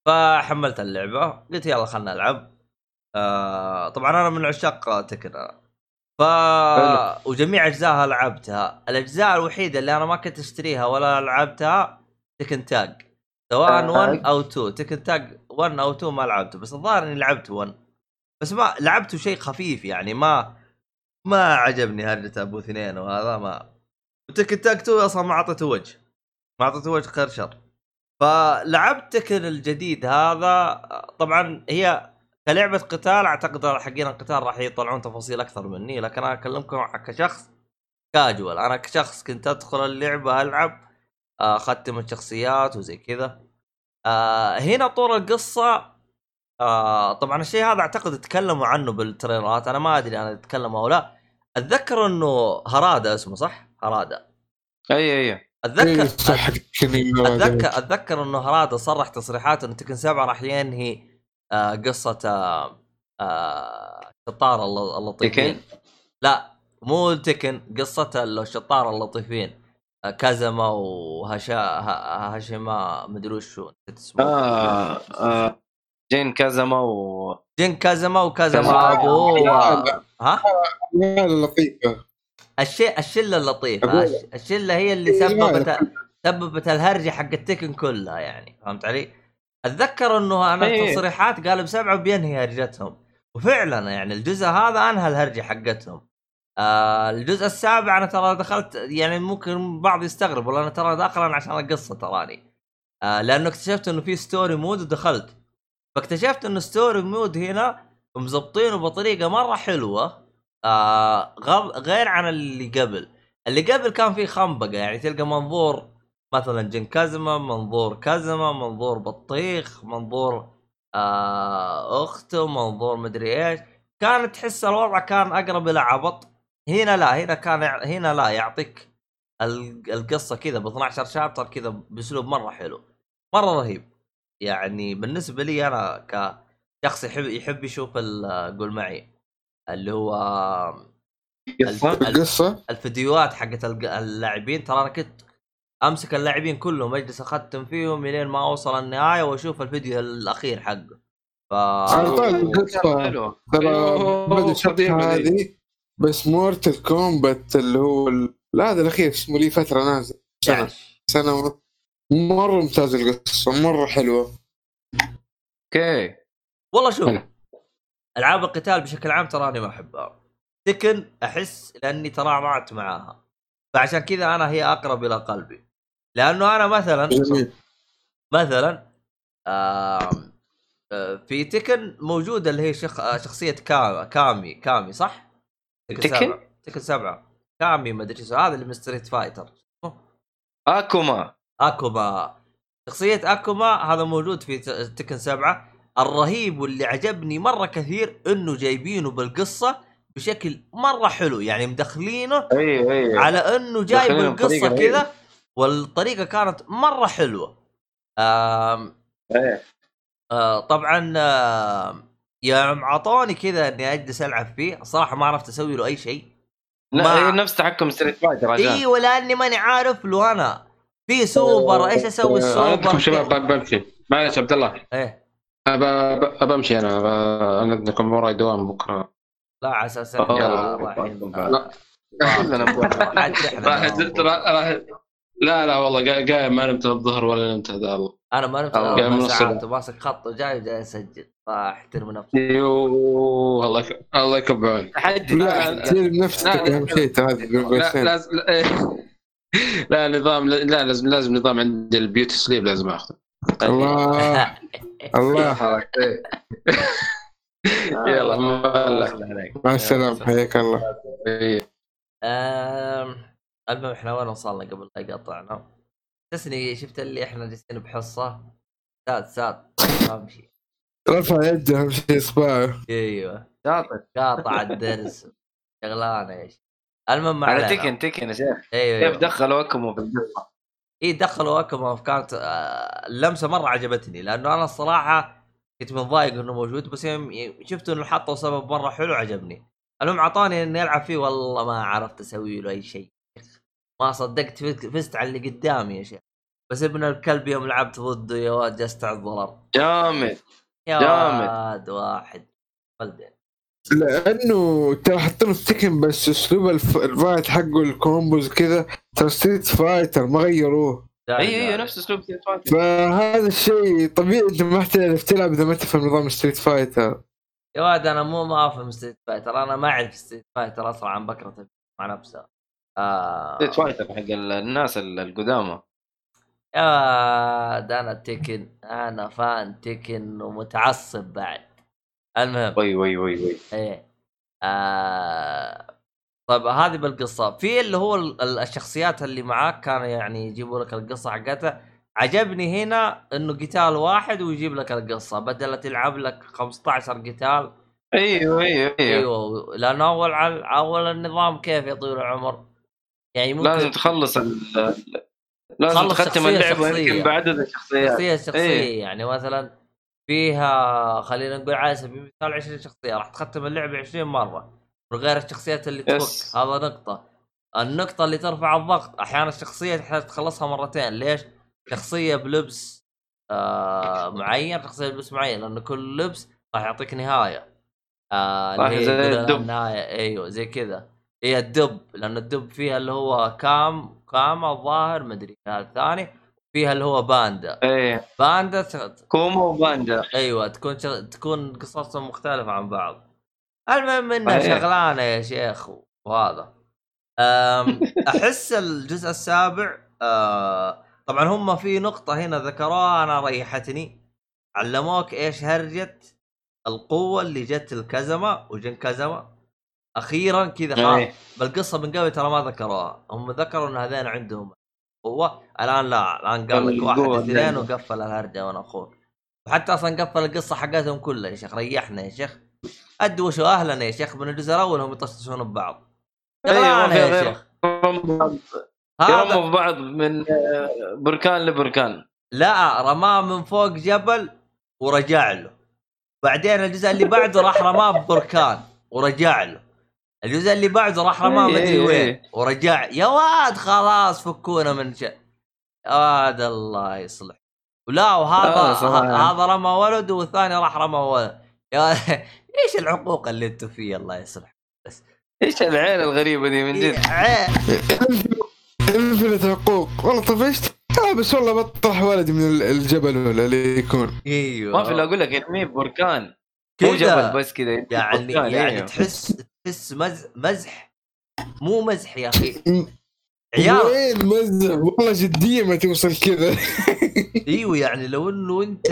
Speaker 1: فحملت اللعبة قلت يلا خلنا نلعب. آه طبعا أنا من عشاق تكن ف وجميع اجزائها لعبتها. الأجزاء الوحيدة اللي أنا ما كنت أشتريها ولا لعبتها تكن تاج سواء
Speaker 2: تاج.
Speaker 1: 1 أو 2 تكن تاج 1 أو 2 ما لعبته بس الظاهر إني لعبت 1 بس ما لعبته شيء خفيف يعني ما ما عجبني هرجة أبو اثنين وهذا ما. تكن تاج 2 أصلا ما أعطيته وجه. ما أعطيته وجه خير شر فلعبت تكن الجديد هذا طبعا هي كلعبة قتال أعتقد حقين القتال راح يطلعون تفاصيل أكثر مني لكن أنا أكلمكم كشخص كاجوال أنا كشخص كنت أدخل اللعبة ألعب آه، أختم الشخصيات وزي كذا. آه هنا طول القصة. آه طبعا الشيء هذا أعتقد تكلموا عنه بالتريلرات. أنا ما أدري أنا تكلموا أو لا. أتذكر إنه هرادا اسمه صح؟ هرادا.
Speaker 2: أي أي
Speaker 1: اتذكر
Speaker 3: إيه،
Speaker 1: اتذكر أتذكر إنه هرادا صرح تصريحات إنه تكن سبعه راح ينهي آه قصة آه آه الشطار الل- اللطيفين.
Speaker 2: تكن؟
Speaker 1: لا مو تكن قصة الشطار اللطيفين. كازما وهشا ه- هاشيما مدري وشو نسيت اسمه.
Speaker 2: آه, آه جين كازما و
Speaker 1: جين كازما وكازما
Speaker 2: كازما.
Speaker 1: أبوه و... ها؟
Speaker 3: لا لطيفه
Speaker 1: الشيء
Speaker 3: الشلة
Speaker 1: اللطيفة. الشلة هي اللي
Speaker 3: إيه،
Speaker 1: سببت سببت الهرجة حق ال Tekken كلها يعني فهمت علي؟ أتذكر إنه أنا
Speaker 2: إيه.
Speaker 1: تصريحات قال بسبعة بينهي هرجتهم. وفعلا يعني الجزء هذا أنهى الهرجة حقتهم. آه الجزء السابع أنا ترى دخلت يعني ممكن بعض يستغرب والله أنا ترى داخل أنا عشان القصة تراني. آه لأنه اكتشفت إنه في story mode ودخلت. فاكتشفت إنه story mode هنا مزبطينه بطريقة مرة حلوة آه غير عن اللي قبل. اللي قبل كان فيه خنبقة يعني تلقى منظور مثلا Jin Kazama منظور Kazama منظور بطيخ منظور آه أخته منظور مدري إيش. كانت تحس الوضع كان أقرب إلى عبط. هنا لا هنا كان هنا لا يعطيك ال- القصة كذا ب 12 chapter كذا بأسلوب مرة حلو مرة رهيب. يعني بالنسبة لي أنا كشخص يحب يحب يشوف قول معي اللي هو
Speaker 2: قصه
Speaker 1: ال-
Speaker 3: القصة؟
Speaker 1: الفيديوهات حقت اللاعبين. ترى أنا كنت أمسك اللاعبين كلهم أجلس أختم فيهم إلين ما أوصل النهاية وأشوف الفيديو الأخير حقه. ف
Speaker 3: على طول
Speaker 2: القصة.
Speaker 3: ترى
Speaker 4: أيوه، ذي.
Speaker 3: هذه. بس مورتل كومبات اللي هو ال- لا هذا الأخير اسمه لي فترة نازل.
Speaker 1: سنة.
Speaker 3: سنة ونص مرة ممتاز القصة مرة حلوة.
Speaker 2: أوكي.
Speaker 1: والله شوف. ألعاب القتال بشكل عام تراني ما أحبها. تكن أحس لأني ترعرعت معاها. فعشان كذا أنا هي أقرب إلى قلبي. لأنه أنا مثلا مثلا آه، في تكن موجودة اللي هي شخ... شخصية كا... كامي كامي صح؟
Speaker 2: تكن؟
Speaker 1: سبعة. تكن سبعة Cammy ما أدري شو هذا اللي من Street Fighter
Speaker 2: Akuma
Speaker 1: Akuma شخصية Akuma هذا موجود في Tekken سبعة الرهيب واللي عجبني مرة كثير إنه جايبينه بالقصة بشكل مرة حلو يعني مدخلينه
Speaker 2: أي أي
Speaker 1: على إنه جايب القصة. كذا والطريقة كانت مرة حلوة آم. آه طبعا آم، يوم عطوني كذا إني أجلس ألعب فيه الصراحة ما عرفت أسوي له أي شيء.
Speaker 2: لا،
Speaker 1: ما-
Speaker 2: نفس تحكم Street Fighter
Speaker 1: أيوه لاني ماني عارف له أنا. في سوبر
Speaker 4: إيش أسوي
Speaker 1: السوبر؟
Speaker 4: شباب بمشي معلش عبد الله.
Speaker 1: إيه.
Speaker 4: ابى ابى أمشي أنا. أنا عندكم وراي دوام بكرة.
Speaker 1: لا على
Speaker 2: أساس
Speaker 1: إننا رايحين
Speaker 2: لا. كلنا نبغى.
Speaker 1: حد إحنا
Speaker 4: راح لا لا والله قا- قايم ما نمت الظهر ولا نمت هذا الله
Speaker 1: أنا ما نمت
Speaker 4: من
Speaker 1: ساعات. وماسك خط وجاي وجاي أسجل. فاحترم نفسي
Speaker 4: يوه الله الله يكب عونك
Speaker 2: تحدي
Speaker 3: لا. احترم نفسك. أهم شيء
Speaker 4: لا لازم لا, لا نظام لا لازم لازم نظام عند البيوتي سليب لازم آخذه.
Speaker 3: الله الله.
Speaker 4: يلا ما
Speaker 3: مع السلامة حياك الله.
Speaker 1: المهم إحنا وين وصلنا قبل لا يقطعنا؟ تسني شفت اللي إحنا جالسين بحصة؟ ساد ساد. امشي
Speaker 3: رفع يده أهم شيء إصبعه.
Speaker 1: أيوه.
Speaker 2: شاطر
Speaker 1: قاطع الدرس. شغلانة إيش المهم ما
Speaker 2: على. تكن تكن يا شيخ.
Speaker 1: أيوه
Speaker 2: كيف
Speaker 1: أيوه
Speaker 2: دخلوا اكمو في القصة
Speaker 1: إي دخلوا اكما كانت آه، اللمسة مرة عجبتني لأنه أنا الصراحة كنت متضايق إنه موجود بس يوم شفت إنه حطوا سبب مرة حلو عجبني. المهم أعطاني اني العب فيه والله ما عرفت أسوي له أي شيء. ما صدقت فزت- على اللي قدامي يا شيخ. بس ابن الكلب يوم لعبت ضده يا واد جست على الضرر.
Speaker 2: جامد.
Speaker 1: يا
Speaker 2: جامد.
Speaker 1: واد واحد. ولدين
Speaker 3: لأنه ترى حاطين في Tekken بس أسلوب الف- ال fight حقه ال combos كذا ترى Street Fighter ما غيروه.
Speaker 2: إي إي نفس أسلوب ستريت فايتر
Speaker 3: فهذا الشيء طبيعي انت ما تعرف تلعب إذا ما تفهم نظام ستريت فايتر
Speaker 1: يا واد أنا مو ما أفهم Street Fighter أنا ما أعرف Street Fighter اسرع عن بكرة مع نفسها آه.
Speaker 2: Street Fighter حق ال- الناس ال- القدامى.
Speaker 1: يا واد أنا Tekken أنا fan Tekken ومتعصب بعد. المهم.
Speaker 2: وي وي وي وي.
Speaker 1: إيه. آه طيب هذه بالقصة. في اللي هو ال- ال- الشخصيات اللي معاك كانوا يعني يجيبوا لك القصة حقتها. عجبني هنا إنه قتال واحد ويجيب لك القصة. بدل تلعب لك 15 قتال.
Speaker 2: أيوه أيوه أيوه.
Speaker 1: أيوه لأنه أول على أول النظام كيف يا طويل العمر؟ يعني ممكن
Speaker 2: لازم تخلص ال- لازم
Speaker 1: تخلص
Speaker 2: تختم
Speaker 1: اللعبة.
Speaker 2: يمكن بعدد الشخصيات
Speaker 1: شخصية شخصية
Speaker 2: إيه.
Speaker 1: يعني مثلا فيها خلينا نقول على سبيل المثال 20 شخصية راح تختم اللعبة 20 مرة من غير الشخصيات اللي. تفك هذا نقطة النقطة اللي ترفع الضغط أحيانا الشخصية تحتاج تخلصها مرتين ليش؟ شخصية بلبس آه معين شخصية بلبس معين لأنه كل لبس راح يعطيك نهاية آه
Speaker 2: صح، زي الدب.
Speaker 1: النهايه أيوه زي كذا هي الدب لأنه الدب فيها اللي هو كام كام الظاهر مدري الثاني فيها اللي هو باندا؟
Speaker 2: إيه.
Speaker 1: باندا ت-
Speaker 2: كومو وباندا
Speaker 1: أيوه تكون شغ... تكون قصصهم مختلفة عن بعض. المهم انها
Speaker 2: صحيح.
Speaker 1: شغلانة يا شيخ وهذا أم... أحس الجزء السابع أه... طبعا هم في نقطة هنا ذكروها أنا ريحتني. علموك إيش هرجه القوة اللي جت الكزمة وجن كزمة. أخيرا كذا خلاص.
Speaker 2: إيه.
Speaker 1: بالقصة من قبل ترى ما ذكروها. هم ذكروا إن هذين عندهم. قوه الآن لا الآن قال لك واحد اثنين. وقفل الهرجة وأنا أخوك. وحتى أصلا قفل القصة حقتهم كلها يا شيخ. ريحنا يا شيخ. ادوشوا أهلنا يا شيخ من الجزء الأول هم يطشطشون ببعض
Speaker 2: في
Speaker 1: يا شيخ.
Speaker 2: يرموا في بعض من آه، بركان لبركان.
Speaker 1: لا رماه من فوق جبل ورجع له. بعدين الجزء اللي بعده راح رماه ببركان ورجع له. الجزء اللي بعده راح رماه
Speaker 2: إيه،
Speaker 1: مدري
Speaker 2: إيه،
Speaker 1: وين.
Speaker 2: إيه.
Speaker 1: ورجع يا واد خلاص فكونا من شيء. يا واد الله يصلح. ولا وهذا
Speaker 2: آه،
Speaker 1: هذا رمى ولد والثاني راح رمى ولد. يا إيش العقوق اللي أنتم فيه؟ الله يصلح.
Speaker 2: إيش العيله الغريبة دي من جد.
Speaker 3: انفلت عقوق. والله طفشت. آه بس والله بطرح ولد من ال- الجبل ولا اللي يكون.
Speaker 1: أيوه.
Speaker 2: ما في الا أقول لك ارميه بركان مو
Speaker 1: كذا.
Speaker 2: جبل بس كذا
Speaker 1: يعني
Speaker 2: بركان،
Speaker 1: يعني
Speaker 2: أيوه.
Speaker 1: تحس تحس مز مزح. مو مزح يا أخي. عيال
Speaker 3: وين مزح؟ والله جدية ما توصل كذا.
Speaker 1: إيوه يعني لو إنه أنت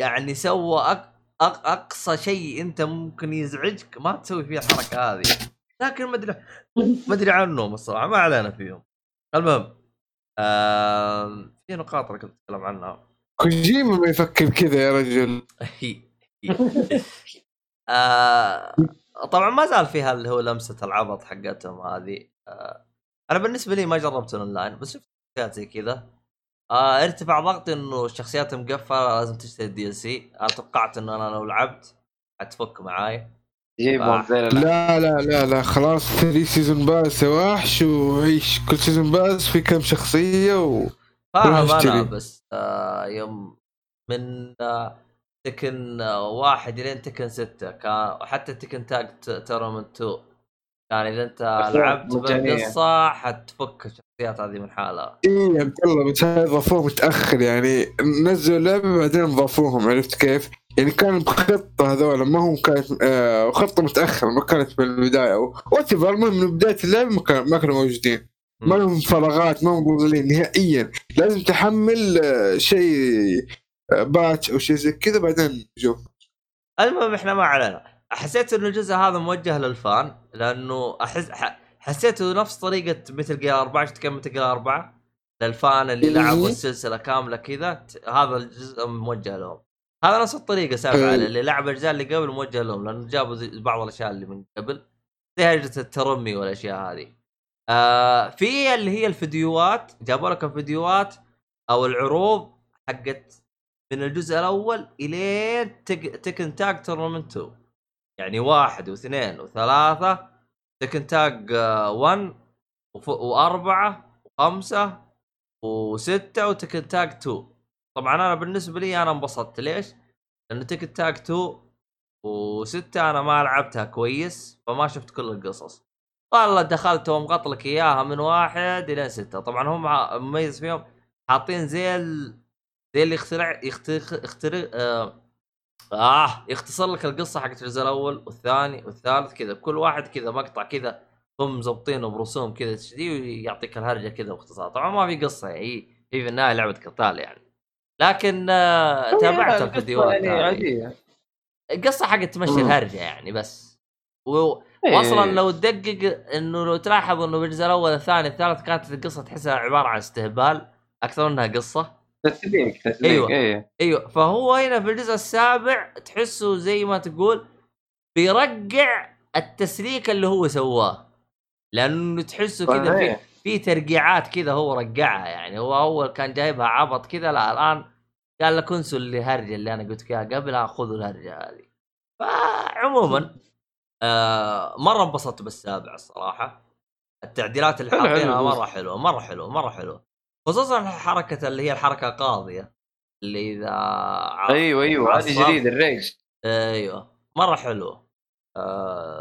Speaker 1: يعني سوى أق... أق... أقصى شيء أنت ممكن يزعجك ما تسوي فيه الحركة هذه. لكن ما أدري ما أدري عنهم الصراحة ما علينا فيهم المهم. في نقاط أنا كنت أتكلم عنها.
Speaker 3: كوجيما ما يفكر كذا يا رجل.
Speaker 1: آه... طبعا ما زال فيها اللي هو لمسة العبط حقتهم هذه. آه... أنا بالنسبة لي ما جربت اونلاين بس شفت شخصيات زي كذا. آه ارتفع ضغطي إنه الشخصيات مقفله لازم تشتري ال DLC أنا توقعت انه أنا لو لعبت حتفك معاي.
Speaker 2: جيبهم. زي
Speaker 3: لا. لا لا لا خلاص. 3 season pass يا وحش وعيش كل season pass في كم شخصية و...
Speaker 1: فاهم أنا
Speaker 3: اشتري.
Speaker 1: بس آه يوم من آه Tekken واحد لين Tekken ستة. كان حتى Tekken Tag Tournament 2 كان إذا
Speaker 2: أنت
Speaker 1: لعبت. بالقصة حتفك الشخصيات هذه من حالها.
Speaker 3: إيه يا عبد الله بس هذا ضافوه متأخر. يعني نزلوا اللعبه بعدين ضافوهم عرفت كيف؟ يعني كان بخطة هذول ما هم كانت آه خطة متأخرة ما كانت من البداية. وات المهم من بداية اللعبه ما, كان ما كانوا موجودين. ما لهم فراغات ما هم نهائيا. لازم تحمل آه شيء patch أو شيء زي كذا بعدين جو
Speaker 1: المهم إحنا ما علينا حسيت إنه الجزء هذا موجه لل fan لأنه احس. حسيته نفس طريقة Metal Gear 4 شفت كم Metal Gear 4 للفان اللي
Speaker 3: إيه.
Speaker 1: لعبوا السلسلة كاملة كذا هذا الجزء موجه لهم هذا نفس الطريقة سالفه
Speaker 3: إيه.
Speaker 1: اللي لعب الأجزاء اللي قبل موجه لهم لأنه جابوا بعض الأشياء اللي من قبل زي هرجه الترمي والأشياء هذه آه في اللي هي الفيديوهات جابوا لك الفيديوهات أو العروض حقت من الجزء الأول إلين تك... تكن تاج تورنمنت 2 يعني واحد واثنين وثلاثة تكن تاج 1 وف... وأربعة وخمسة وستة وتكن تاج 2 طبعا أنا بالنسبة لي أنا انبسطت. ليش؟ لأنه تكن تاج 2 وستة أنا ما لعبتها كويس فما شفت كل القصص. والله دخلت ومغط لك إياها من واحد إلى ستة. طبعا هم مميز فيهم حاطين زي ال... زي اللي يخترع يخترع, يخترع آه... آه يختصر لك القصة حقت الجزء الأول والثاني والثالث كذا. كل واحد كذا مقطع كذا هم مزبطينه برسوم كذا تشدي ويعطيك الهرجة كذا باختصار طبعا ما في قصة هي هي في النهاية لعبة قتال يعني. لكن آه تابعت
Speaker 2: القصة
Speaker 1: الفيديوهات
Speaker 2: يعني
Speaker 1: القصة حقت تمشي. الهرجة يعني بس. و...
Speaker 2: إيه.
Speaker 1: واصلا لو تدقق إنه لو تلاحظ إنه بالجزء الأول الثاني الثالث كانت القصة تحسها عبارة عن استهبال أكثر منها قصة.
Speaker 2: تسليك تسليك. أيوه.
Speaker 1: أيوه. فهو هنا في الجزء السابع تحسه زي ما تقول بيرجع التسليك اللي هو سواه. لأنه تحسه كذا في. في ترقيعات كذا هو رجعها يعني. هو أول كان جايبها عبط كذا لا الآن قال لك انسوا اللي هرجه اللي أنا قلت فيها قبل خذوا الهرجة هذه. فعموما آه مرة انبسطت بالسابع الصراحة. التعديلات اللي حاطينها. مرة حلوة مرة حلوة مرة حلوة. خصوصا حركة اللي هي الحركة القاضية اللي إذا
Speaker 2: أيوه أيوه هذه. جديد ال
Speaker 1: rage أيوه مرة حلوة.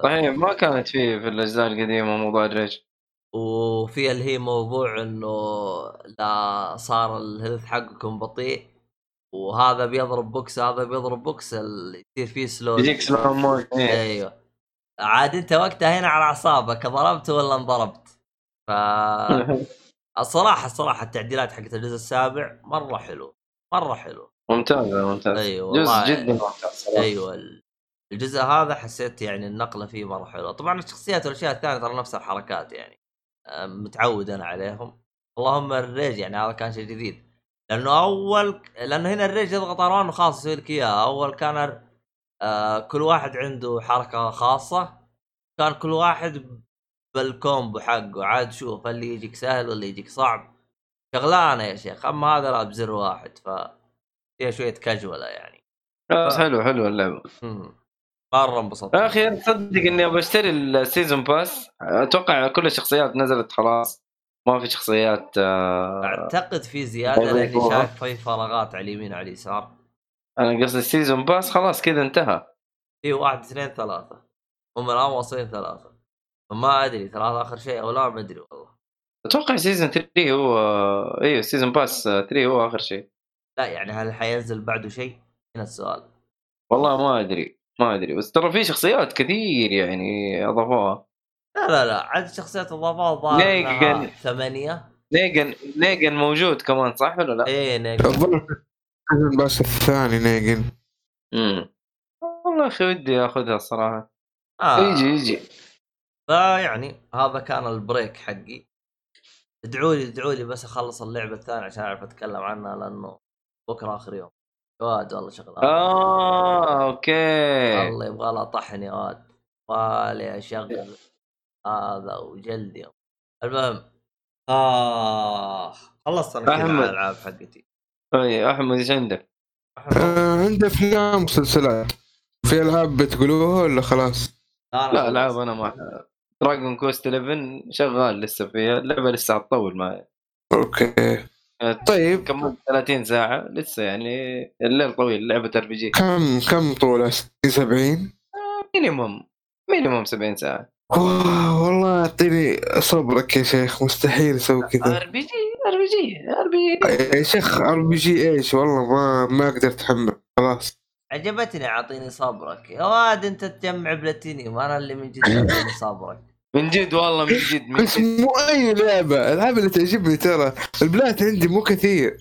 Speaker 2: صحيح ما كانت في في الأجزاء القديمة موضوع ال rage
Speaker 1: وفي اللي هي موضوع إنه لا صار ال health حقكم بطيء وهذا بيضرب بوكس هذا بيضرب بوكس اللي يصير فيه slow
Speaker 2: يجيك slow إيه.
Speaker 1: أيوه. عاد أنت وقتها هنا على أعصابك ضربت ولا انضربت؟ ف الصراحة الصراحة التعديلات حقت الجزء السابع مرة حلو مرة حلو.
Speaker 2: ممتازه ممتازه
Speaker 1: أيوه
Speaker 2: جزء جدا ممتاز صراحة.
Speaker 1: أيوه ال- الجزء هذا حسيت يعني النقلة فيه مرة حلوة. طبعا الشخصيات والأشياء الثانية ترى نفس الحركات يعني. متعود أنا عليهم. اللهم ال rage يعني هذا كان شيء جديد. لأنه أول لأنه هنا ال rage يضغط R وخلاص يسوي لك إياها. أول كان آه كل واحد عنده حركة خاصة. كان كل واحد بال combo حقه. عاد شوف اللي يجيك سهل ولا يجيك صعب؟ شغلانة يا شيخ. أما هذا لا بزر واحد ف فيها شوية كاجوله يعني.
Speaker 2: بس حلو حلو
Speaker 1: اللعبة. مرة انبسطت.
Speaker 2: يا أخي تصدق إني أبغى أشتري ال season pass. أتوقع كل الشخصيات نزلت خلاص. ما في شخصيات آه
Speaker 1: أعتقد في زيادة
Speaker 2: لأني
Speaker 1: شايف في فراغات على اليمين وعلى اليسار.
Speaker 2: أنا قصدي ال season pass خلاص كذا انتهى.
Speaker 1: في واحد اثنين ثلاثة. هم الآن واصلين ثلاثة. فما أدري ثلاثة آخر شيء أو لا ما أدري والله.
Speaker 2: أتوقع season 3 هو إيوه season pass 3 هو آخر شيء.
Speaker 1: لا يعني هل حينزل بعده شيء؟ هنا السؤال.
Speaker 2: والله ما أدري ما أدري بس ترى في شخصيات كثير يعني أضافوها.
Speaker 1: لا لا لا عدد شخصيات الضافات ظاهر
Speaker 2: Negan.
Speaker 1: إنها ثمانية.
Speaker 2: Negan Negan موجود كمان صح ولا لا؟
Speaker 1: إيه Negan
Speaker 3: الظاهر بس الثاني Negan
Speaker 2: امم والله يا أخي ودي آخذها الصراحة.
Speaker 1: آه.
Speaker 2: يجي يجي.
Speaker 1: فيعني هذا كان ال break حقي. ادعوا لي ادعوا لي بس أخلص اللعبة الثانية عشان أعرف أتكلم عنها لأنه بكرة آخر يوم. يا واد والله شغلان
Speaker 2: آه okay.
Speaker 1: والله يبغى لها طحن يا واد. يبغى اشغل هذا وجلدي. المهم. آه خلصت أنا كذا الألعاب حقتي.
Speaker 2: طيب أحمد إيش عندك؟
Speaker 3: آه عنده افلام ومسلسلات في ألعاب بتقولوها ولا خلاص؟
Speaker 1: أنا
Speaker 2: لا. ألعاب أنا ما Dragon Quest 11 شغال لسه فيها اللعبة لسه حتطول معي
Speaker 3: okay. طيب.
Speaker 2: كملت 30 ساعة لسه يعني الليل طويل لعبة RPG
Speaker 3: كم كم طولها 70
Speaker 2: minimum minimum 70 ساعة.
Speaker 3: أوه، والله أعطيني صبرك يا شيخ مستحيل أسوي كذا.
Speaker 2: RPG RPG ار بي جي
Speaker 3: يا شيخ ار بي جي إيش؟ والله ما ما أقدر أتحمل خلاص.
Speaker 1: عجبتني أعطيني صبرك. يا واد أنت تجمع بلاتينيوم أنا اللي من جد أعطيني صبرك.
Speaker 2: من جد والله من جد من
Speaker 3: بس
Speaker 2: جد.
Speaker 3: مو أي لعبة الألعاب اللي تعجبني ترى ال plat عندي مو كثير.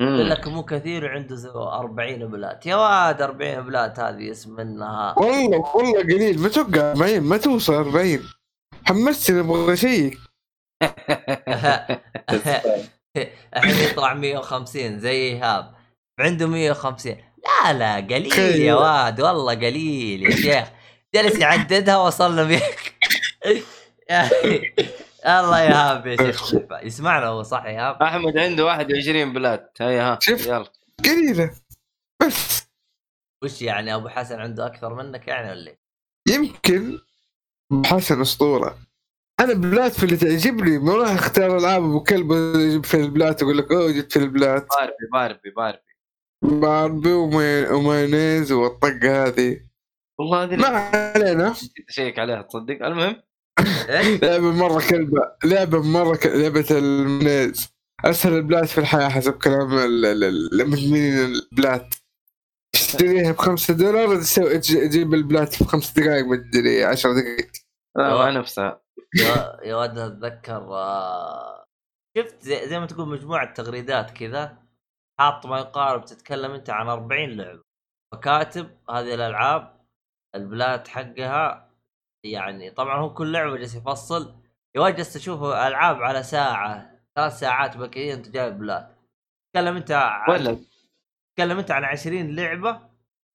Speaker 1: يقول. لك مو كثير وعنده زو 40 plat يا واد 40 plat هذه اسم منها
Speaker 3: والله والله قليل. ما أتوقع 40 ما توصل 40 حمستني أبغى اشيك
Speaker 1: الحين يطلع 150 زي إيهاب. عنده 150 لا لا قليل. يا واد. والله قليل يا شيخ. جلس يعددها وصلنا بيك الله يا ايهاب يا شيخ. يسمعنا هو صح يا ايهاب
Speaker 2: أحمد عنده 21 بلاد. هيا ها
Speaker 3: شوف.
Speaker 2: يلا.
Speaker 3: قليله بس.
Speaker 1: وش يعني أبو حسن عنده أكثر منك يعني ولا إيه؟
Speaker 3: يمكن حسن أسطورة. أنا plat في اللي تعجبني ما راح أختار ألعاب أبو كلب في ال plat أقول لك أوه جبت في ال plat
Speaker 2: باربي باربي باربي.
Speaker 3: باربي وماي- ومايونيز والطقة هذه.
Speaker 2: والله هذه
Speaker 3: ما علينا.
Speaker 2: اشيك عليها تصدق. المهم؟
Speaker 3: لعبة مرة كلبة لعبة مرة ك... لعبة المايونيز أسهل البلات في الحياة حسب كلام ال- ال- ال- المدمنين البلات. تشتريها بخمسة دولار تجيب البلات في خمس دقائق مدري عشر دقائق
Speaker 2: لا نفسها.
Speaker 1: يا ولد أتذكر آه، شفت زي, زي ما تقول مجموعة تغريدات كذا حاط ما يقارب تتكلم أنت عن 40 لعبة. فكاتب هذه الألعاب البلات حقها يعني طبعا هو كل لعبة جالس يفصل. يا ولد جالس أشوف ألعاب على ساعة ثلاث ساعات بكيه انت جايب بلاد تكلم أنت عن
Speaker 2: ولا؟
Speaker 1: تكلم أنت عن 20 لعبة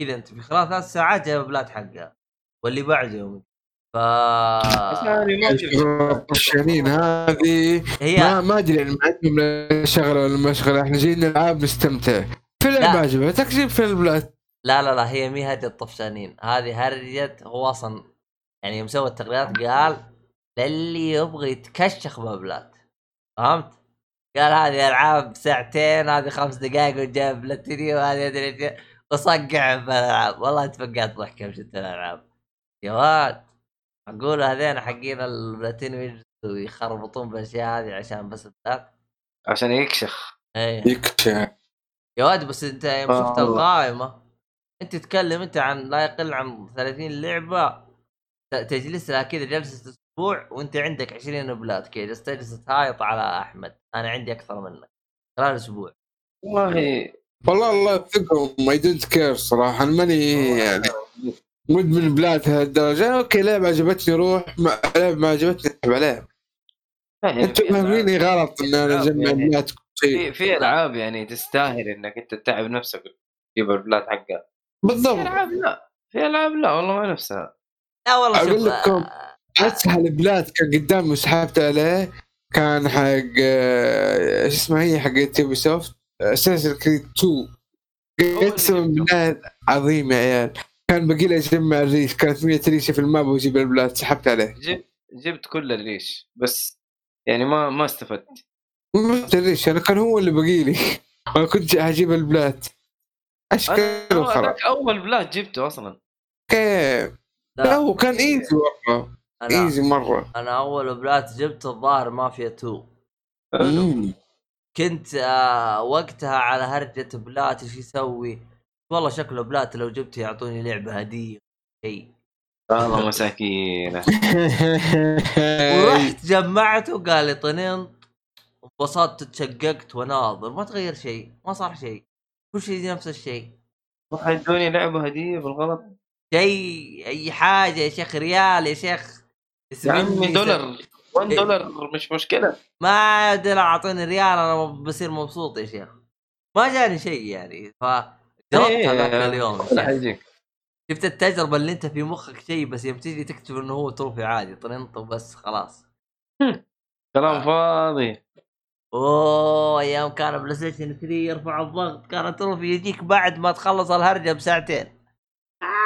Speaker 1: كذا أنت في خلال ثلاث ساعات جايب بلاد حقها واللي بعده. يوم ف
Speaker 2: ما
Speaker 3: الشهرين هذه ما
Speaker 1: هي
Speaker 3: ما أدري يعني ما عندهم شغله ولا ما شغله إحنا جايين نلعب نستمتع. في
Speaker 1: لا.
Speaker 3: لعبه عجبتك جيب في البلاد
Speaker 1: لا لا لا هي مي هدي الطفشانين. هذه هرجة هو أصلا يعني يوم سوى التغريدات قال للي يبغى يتكشخ ببلاد. فهمت؟ قال هذه ألعاب ساعتين هذه خمس دقائق وجايب بلاتينيوم هذه أدري. وصقع بالالعاب والله تفقعت ضحك يوم شفت الألعاب. يا واد أقول هذين حقين البلاتينيوم يجلسوا يخربطون بالأشياء هذه عشان بس البلاد
Speaker 2: عشان يكشخ.
Speaker 1: إيه.
Speaker 3: يكشف
Speaker 1: يا واد بس أنت يوم
Speaker 2: آه
Speaker 1: شفت
Speaker 2: والله.
Speaker 1: القائمة أنت تتكلم أنت عن لا يقل عن 30 لعبة. تجلس لها كذا جلسه أسبوع وأنت عندك 20 plat كذا جلست تجلس تهايط على أحمد. أنا عندي أكثر منك. خلال أسبوع.
Speaker 2: والله.
Speaker 3: والله الله يوفقهم. I don't care صراحة. أنا ماني يعني مدمن plat هالدرجة. okay لعبه عجبتني روح. ما لعبه ما عجبتني اسحب عليها
Speaker 2: يعني
Speaker 3: أنتم
Speaker 2: في
Speaker 3: فاهميني غلط ان
Speaker 2: أنا
Speaker 3: أجمع
Speaker 2: يعني.
Speaker 3: plat شيء
Speaker 2: في في ألعاب يعني تستاهل إنك أنت تتعب نفسك تجيب ال plat حقها. في
Speaker 3: بالضبط
Speaker 2: ألعاب لا. في ألعاب لا. والله ما نفسها.
Speaker 1: لا والله
Speaker 3: أقول
Speaker 1: شوف
Speaker 3: لكم،
Speaker 1: آه،
Speaker 3: أسهل plat كان قدامي وسحبت عليه كان حق آه، إيش اسمها هي حق Ubisoft Assassin's Creed 2 قسما بالله عظيم يا عيال. كان باقي لي اجمع الريش كانت 100 ريشه في ال map واجيب ال plat سحبت عليه.
Speaker 2: جبت جبت كل الريش بس يعني ما ما استفدت.
Speaker 3: مش الريش أنا كان هو اللي باقي لي. ما كنت أجيب ال
Speaker 2: plat.
Speaker 3: أشكال
Speaker 2: هذاك أول plat جبته أصلا.
Speaker 3: كيف؟ لا هو كان easy والله. easy مرة.
Speaker 1: أنا أول plat جبت الظاهر مافيا 2
Speaker 3: مم.
Speaker 1: كنت آه وقتها على هرجة plat إيش يسوي؟ والله شكله plat لو جبته يعطوني لعبة هدية. شيء.
Speaker 2: والله مساكين
Speaker 1: ورحت جمعته قال لي طننت انبسطت تشققت وناظر. ما تغير شيء ما صار شيء. كل شيء نفس الشيء.
Speaker 2: راح يدوني لعبة هدية بالغلط.
Speaker 1: شيء أي حاجة يا شيخ ريال يا شيخ
Speaker 2: يا عمي
Speaker 1: اسمني
Speaker 2: دولار 1 دولار مش مشكلة.
Speaker 1: ما أدري أعطيني ريال أنا بصير مبسوط يا شيخ. ما جاني شيء يعني ف جربت
Speaker 2: إيه،
Speaker 1: هذاك اليوم
Speaker 2: ولا. حيجيك
Speaker 1: شفت التجربة اللي أنت في مخك شيء بس يوم تيجي تكتب إنه هو trophy عادي طننت وبس خلاص.
Speaker 2: كلام
Speaker 1: آه.
Speaker 2: فاضي.
Speaker 1: أوه أيام كان PlayStation 3 يرفع الضغط كانت trophy يجيك بعد ما تخلص الهرجة بساعتين.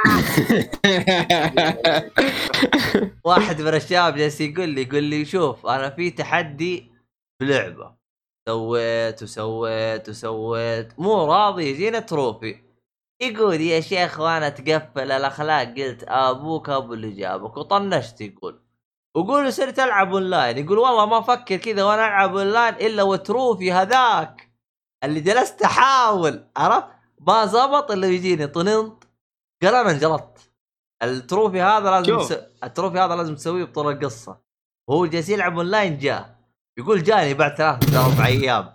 Speaker 1: واحد من الشباب جالس يقول لي يقول لي شوف أنا في تحدي بلعبه سويت وسويت وسويت. مو راضي يجينا trophy. يقول يا شيخ وأنا تقفل الأخلاق قلت أبوك أبو اللي جابك. وطنشت يقول. وقول صرت ألعب أونلاين. يقول والله ما أفكر كذا وأنا ألعب أونلاين إلا و trophy هذاك اللي جلست أحاول عرفت؟ ما زبط إلا يجيني طننت قال أنا انجلطت. ال trophy هذا لازم. س... ال trophy هذا لازم تسويه بطول القصة وهو جالس يلعب أونلاين جاء. يقول جاني بعد ثلاث أربع أيام.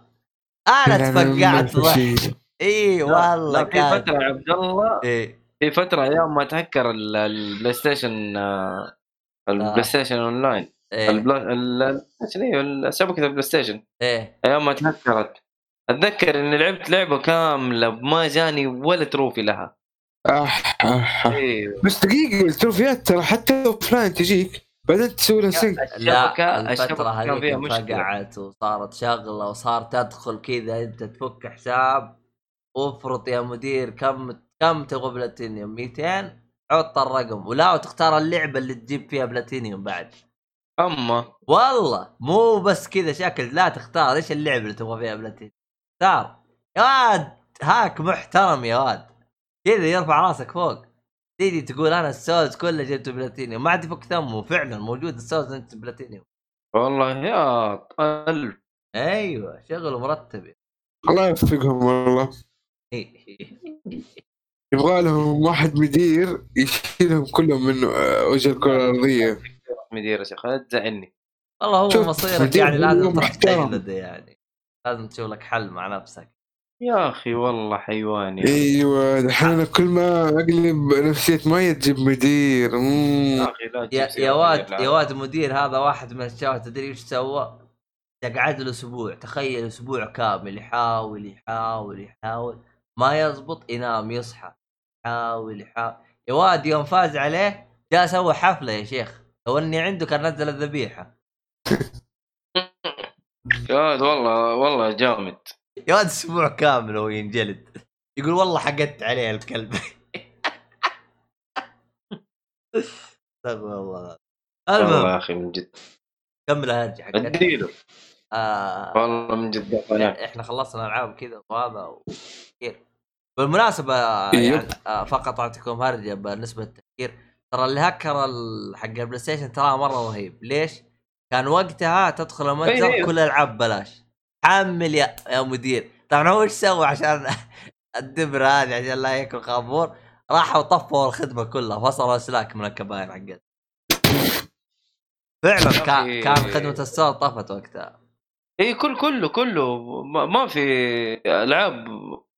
Speaker 1: أنا تفقعت ضحك. إي والله
Speaker 2: لا في
Speaker 1: كان.
Speaker 2: فترة يا عبد الله
Speaker 1: إيه.
Speaker 2: في فترة أيام ما تهكر ال- ال PlayStation آه، ال PlayStation
Speaker 1: إيه.
Speaker 2: البلا... ال- إيش هي؟ شبكه ال PlayStation
Speaker 1: إيه
Speaker 2: أيام ما تهكرت. أتذكر إني لعبت لعبة كاملة ما جاني ولا trophy لها.
Speaker 3: أح أح أح.
Speaker 2: أيوه
Speaker 3: بس دقيقة التروفيات ترى حتى offline تجيك. بعدين تسوي لها سync
Speaker 1: لا الفترة هذيك انفقعت وصارت شغلة وصار تدخل كذا انت تفك حساب وافرط يا مدير كم كم تبغى بلاتينيوم؟ 200 حط الرقم. ولا وتختار اللعبة اللي تجيب فيها بلاتينيوم بعد.
Speaker 2: أما.
Speaker 1: والله مو بس كذا شكل لا تختار. إيش اللعبة اللي تبغى فيها بلاتينيوم؟ اختار. يا واد هاك محترم يا واد. كذا يرفع راسك فوق. تيجي تقول أنا ال Souls كله جبت بلاتينيوم. ما عاد يفك ثمه. فعلا موجود ال Souls انت بلاتينيوم.
Speaker 2: والله يا الف
Speaker 1: أيوه شغل مرتب.
Speaker 3: الله يوفقهم والله. يبغى لهم واحد مدير يشيلهم كلهم من وجه الكرة الأرضية.
Speaker 2: مدير يا شيخ لا تزعلني
Speaker 1: والله هو مصيرك يعني لازم تروح يعني. لازم تشوف لك حل مع نفسك.
Speaker 2: يا أخي والله حيوان يا
Speaker 3: أيوه دحين أنا كل ما أقلب نفسية مية تجيب مدير. مم.
Speaker 2: أخي لا
Speaker 1: يا
Speaker 2: تجيب
Speaker 1: يا واد
Speaker 2: سيارة
Speaker 1: يا واد مدير هذا واحد من الشباب تدري إيش سوى؟ قعد له أسبوع. تخيل أسبوع كامل يحاول يحاول يحاول. ما يزبط ينام يصحى. يحاول يحاول. يا واد يوم فاز عليه جاء سوى حفلة يا شيخ. لو إني عنده كان نزل الذبيحة.
Speaker 2: يا واد والله والله جامد.
Speaker 1: يا واد أسبوع كامل وهو ينجلد. يقول والله حقدت عليه الكلب. استغفر الله
Speaker 2: والله.
Speaker 1: المهم.
Speaker 2: يا أخي من جد.
Speaker 1: كمل هرجع
Speaker 2: أديله.
Speaker 1: آه.
Speaker 2: والله من جد.
Speaker 1: إحنا خلصنا العاب كذا وهذا وكثير بالمناسبة
Speaker 3: إيوه.
Speaker 1: يعني آه، فقط أعطيكم هرجة بالنسبة للتفكير ترى الهكر ال- حق ال PlayStation ترى مرة رهيب. ليش؟ كان وقتها تدخل المتجر
Speaker 2: إيه.
Speaker 1: كل الالعاب ببلاش. حمل يا يا مدير. طبعا هو إيش سوى عشان الدبر هذه عشان لا ياكل خابور راحوا طفوا الخدمة كلها فصلوا اسلاك من الكباين حقت فعلا كان. كان خدمة ال store طفت وقتها.
Speaker 2: إي كل كله كله. ما, في ألعاب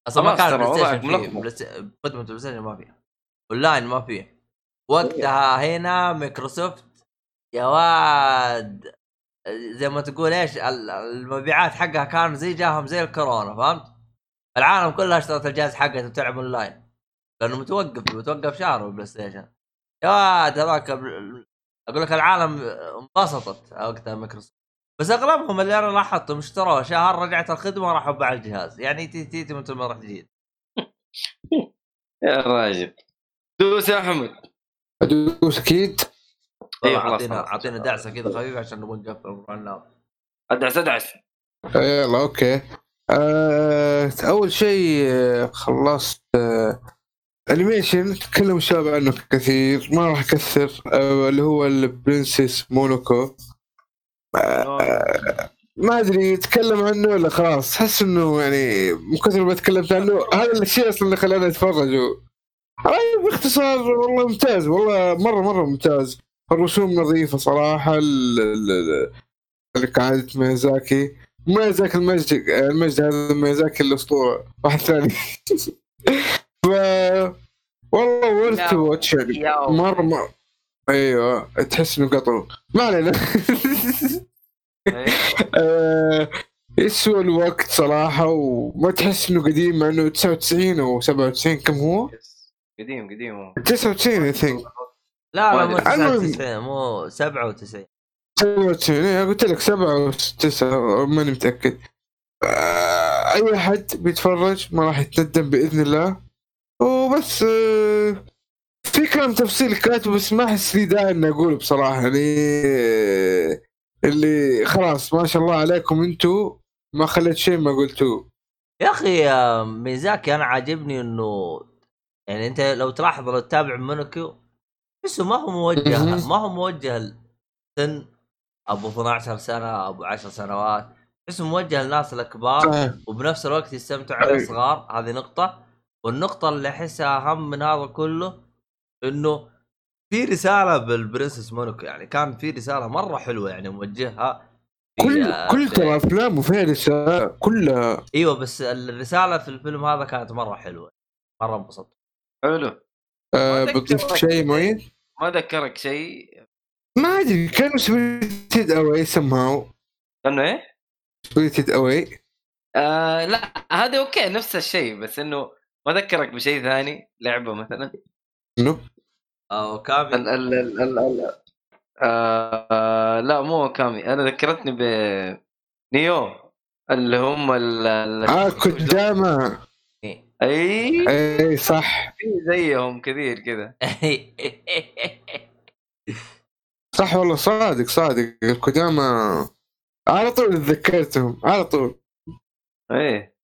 Speaker 1: أصلا ما كان
Speaker 2: PlayStation.
Speaker 1: بلاي خدمة ال PlayStation ما فيها اونلاين ما فيه. وقتها هنا مايكروسوفت يا واد. زي ما تقول إيش ال- المبيعات حقها كان زي جاهم زي الكورونا فهمت؟ العالم كلها اشترت الجهاز حقها وتلعب أونلاين لأنه متوقف متوقف شهر ال PlayStation يا واد هذاك أقول لك العالم انبسطت وقتها مايكروسوفت. بس أغلبهم اللي أنا لاحظتهم اشتروه شهر رجعت الخدمة راحوا باع الجهاز يعني تي تي تي مثل ما رحت جديد
Speaker 2: يا راجل. دوس يا أحمد.
Speaker 3: أدوس أكيد.
Speaker 2: أيوة، خلاص،
Speaker 1: اعطينا. اعطينا دعسة كذا خفيفة عشان نبغى نقفل
Speaker 2: ادعس ادعس
Speaker 3: آه، يلا okay. آه، أول شيء آه، خلصت آه، animation تكلم الشباب عنه كثير ما راح أكثر. آه، اللي هو ال Princess Mononoke آه، ما أدري تكلم عنه ولا خلاص؟ حس إنه يعني من كثر ما تكلمت عنه هذا الشيء أصلا اللي خلاني أتفرج. رايي باختصار والله ممتاز والله مرة مرة ممتاز. الرسوم نظيفة صراحة كعادة ميازاكي ميازاكي المجد المجد هذا ميازاكي الأسطورة واحد ثاني ف والله ورث. واتش يعني. مرة أيوه تحس إنه قطو ما علينا
Speaker 2: إيه.
Speaker 3: آه، يسوى الوقت صراحة وما تحس إنه قديم مع إنه 99 أو 97 كم هو؟
Speaker 2: قديم قديم هو.
Speaker 3: 99 اي ثينك
Speaker 1: لا لا مو
Speaker 3: المهم.
Speaker 1: 99 مو 97
Speaker 3: 97 إيه، قلت لك 7 أو 9 ماني متأكد. آه، أي أحد بيتفرج ما راح يتندم بإذن الله. وبس آه، في كلام تفصيل كاتبه بس ما أحس لي داعي إني أقوله بصراحة. يعني آه، اللي خلاص ما شاء الله عليكم أنتم ما خليت شيء ما قلتوه.
Speaker 1: يا أخي ميازاكي أنا عاجبني إنه يعني أنت لو تلاحظ لو تتابع Mononoke تحسه ما هو موجه. ما هو موجه لسن أبو 12 سنة أبو 10 سنوات. تحسه موجه للناس الكبار وبنفس الوقت يستمتعوا
Speaker 3: أي.
Speaker 1: الصغار هذه نقطة. والنقطة اللي أحسها أهم من هذا كله إنه في رسالة بال Princess Mononoke يعني كان في رسالة مرة حلوة يعني موجهها
Speaker 3: كل
Speaker 1: آه،
Speaker 3: كل ترى أفلامه فيها رسالة كلها.
Speaker 1: إيوه بس الرسالة في الفيلم هذا كانت مرة حلوة مرة انبسطت.
Speaker 2: حلو. ما
Speaker 3: بتضيف شيء. معين؟
Speaker 2: ما ذكرك شيء؟
Speaker 3: ما أدري كانوا Spirited Away somehow.
Speaker 2: انه إيه؟
Speaker 3: Spirited Away
Speaker 2: آه لا هذا okay نفس الشيء بس إنه ما ذكرك بشيء ثاني لعبة مثلا.
Speaker 3: nope
Speaker 1: أو كامل
Speaker 2: ال ال ال ال ال آه لا مو كامي أنا ذكرتني ب نيو اللي هم ال ال-
Speaker 3: آه كدامة
Speaker 2: أي؟
Speaker 3: أي صح.
Speaker 2: في زيهم كثير كذا.
Speaker 3: صح والله صادق صادق. الكدامة على طول تذكرتهم على طول.
Speaker 2: إيه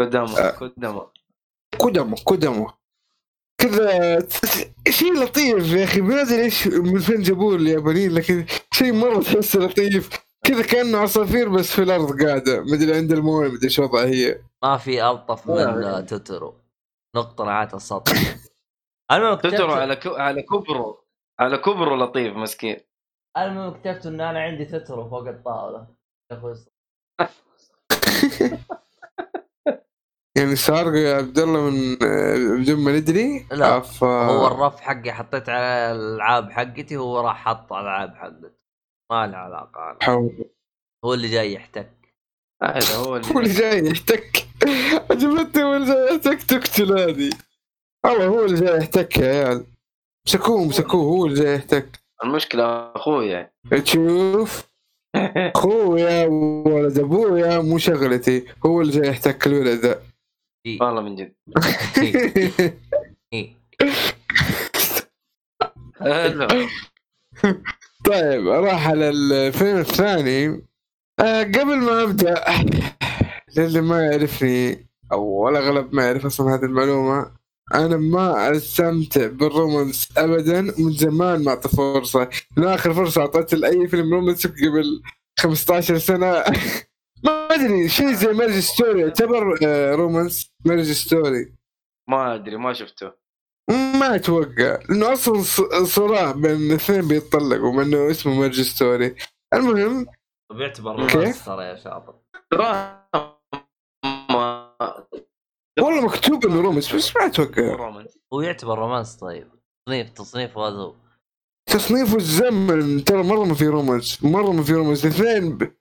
Speaker 2: قدامه
Speaker 3: آه.
Speaker 2: قدامه
Speaker 3: كدمة كدمة كذا شيء لطيف يا أخي. ما أدري إيش من فين جابوه اليابانيين لكن شيء مرة تحسه لطيف. كذا كأنه عصافير بس في الأرض قاعدة. مدري عند الموية مدري إيش وضعها هي.
Speaker 1: ما في ألطف من توترو نقطة نهاية السطر المهم اكتشفت
Speaker 2: على كو... على كبره. على كبره لطيف مسكين.
Speaker 1: المهم اكتشفت إن أنا عندي توترو فوق الطاولة. يا أخوي.
Speaker 3: يعني سارق يا عبد الله من بدون ما ندري.
Speaker 1: لا،
Speaker 3: أف...
Speaker 1: هو الرف حقي حطيت على الألعاب حقتي هو راح حط الألعاب حقته ما له علاقة. أنا.
Speaker 3: حول.
Speaker 1: هو اللي جاي يحتك.
Speaker 2: هذا هو
Speaker 3: اللي جاي يحتك. عجبتني هو اللي جاي يحتك تقتل هذه. والله هو اللي جاي يحتك يا عيال. مسكوه مسكوه هو اللي جاي يحتك
Speaker 2: المشكلة اخويا
Speaker 3: تشوف؟ اخويا ولد ابويا مو شغلتي. هو اللي جاي يحتك الولد. ذا
Speaker 1: إي.
Speaker 2: والله من جد.
Speaker 3: طيب راح على الفيلم الثاني. آه قبل ما أبدأ للي ما يعرفني أو الاغلب ما يعرف أصلا هذه المعلومة أنا ما أستمتع بالرومانس ابدا من زمان ما أعطي فرصة. من آخر فرصة اعطيت لأي فيلم romance قبل 15 سنة. ما أدري شيء زي Marriage Story يعتبر آه، romance Marriage Story
Speaker 2: ما أدري ما شفته.
Speaker 3: ما أتوقع لأنه أصلا ص- صراع بين الاثنين بيتطلقوا مع انه اسمه Marriage Story المهم
Speaker 1: بيعتبر؟ romance ترى يا شاطر.
Speaker 3: والله مكتوب إنه romance بس ما أتوقع.
Speaker 2: romance.
Speaker 1: هو يعتبر romance طيب. تصنيف تصنيف هذا
Speaker 3: تصنيف الزمن ترى مرة ما في romance. مرة ما في romance. الاثنين ب...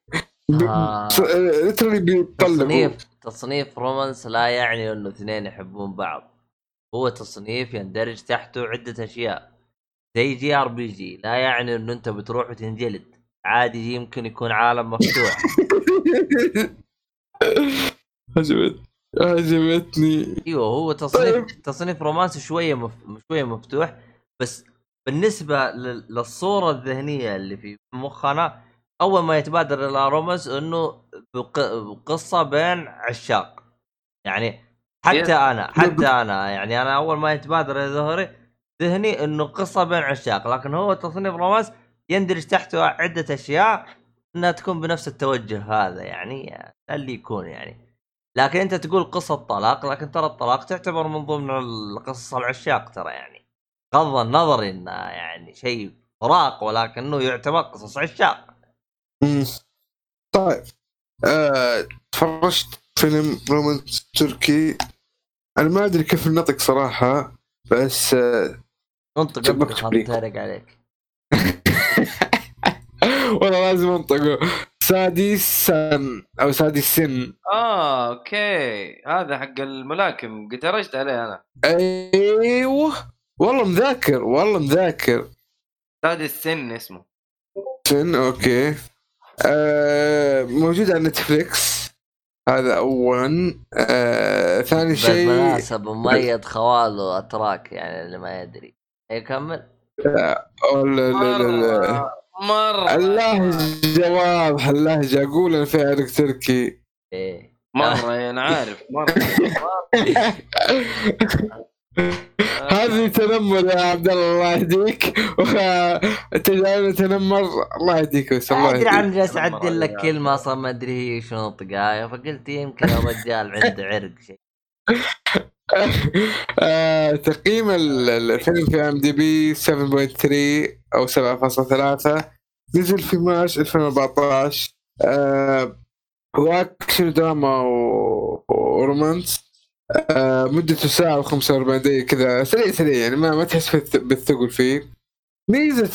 Speaker 3: ب...
Speaker 1: آه.
Speaker 3: literally بيتطلقوا
Speaker 1: تصنيف تصنيف romance لا يعني إنه اثنين يحبون بعض. هو تصنيف يندرج تحته عدة أشياء. زي JRPG. لا يعني إنه أنت بتروح وتنجلد. عادي يمكن يكون عالم مفتوح.
Speaker 3: عجبتني.
Speaker 1: أيوه هو تصنيف
Speaker 3: طيب.
Speaker 1: تصنيف رومانس شوية مف... شوية مفتوح بس بالنسبة لل... للصورة الذهنية اللي في مخنا أول ما يتبادر إلى رومانس إنه بق... قصه بين عشاق. يعني حتى أنا حتى أنا يعني أنا أول ما يتبادر إلى ظهري ذهني إنه قصة بين عشاق لكن هو تصنيف رومانس يندرج تحته عدة أشياء إنها تكون بنفس التوجه هذا يعني اللي يكون يعني. لكن أنت تقول قصة طلاق لكن ترى الطلاق تعتبر من ضمن القصص العشاق ترى يعني. غض النظر انه يعني شيء فراق ولكنه يعتبر قصص عشاق.
Speaker 3: مم. طيب. آه، تفرجت فيلم رومانس تركي. أنا ما أدري كيف النطق صراحة بس آه،
Speaker 1: انطق انطق عليك.
Speaker 3: والله لازم أنطقه. سادي سن أو سادي سن.
Speaker 2: آه أوكي. هذا حق الملاكم. قد درجت عليه أنا.
Speaker 3: أيوه. والله مذاكر والله مذاكر.
Speaker 2: هذا السن اسمه.
Speaker 3: سن أوكي. آه موجود على نتفليكس. هذا اولا آه ثاني شيء.
Speaker 1: بالمناسبة مميز خواله أتراك يعني اللي ما يدري. اي كمل
Speaker 3: أو لا لا لا لا.
Speaker 2: مرة.
Speaker 3: اللهجة واضحة اللهجة. أقول أنا في عرق تركي
Speaker 1: إيه.
Speaker 2: مرة أنا عارف. مرة.
Speaker 3: هذه تنمر يا عبد الله الله يهديك. انت تنمر الله يهديك بس الله
Speaker 1: أدري
Speaker 3: يهديك.
Speaker 1: عن جالس
Speaker 2: مرة
Speaker 1: أعدل لك
Speaker 2: يا
Speaker 1: كلمة أصلا ما أدري هي شنو نطقها فقلت يمكن الرجال عنده عرق شيء
Speaker 3: آه، تقييم ال- الفيلم في IMDb 7.3 أو 7.3 نزل في مارس 2014 آه، هو اكشن دراما و romance. آه، مدته ساعة و45 دقيقة كذا. سريع سريع يعني ما ما تحس بالث- بالثقل فيه. ميزة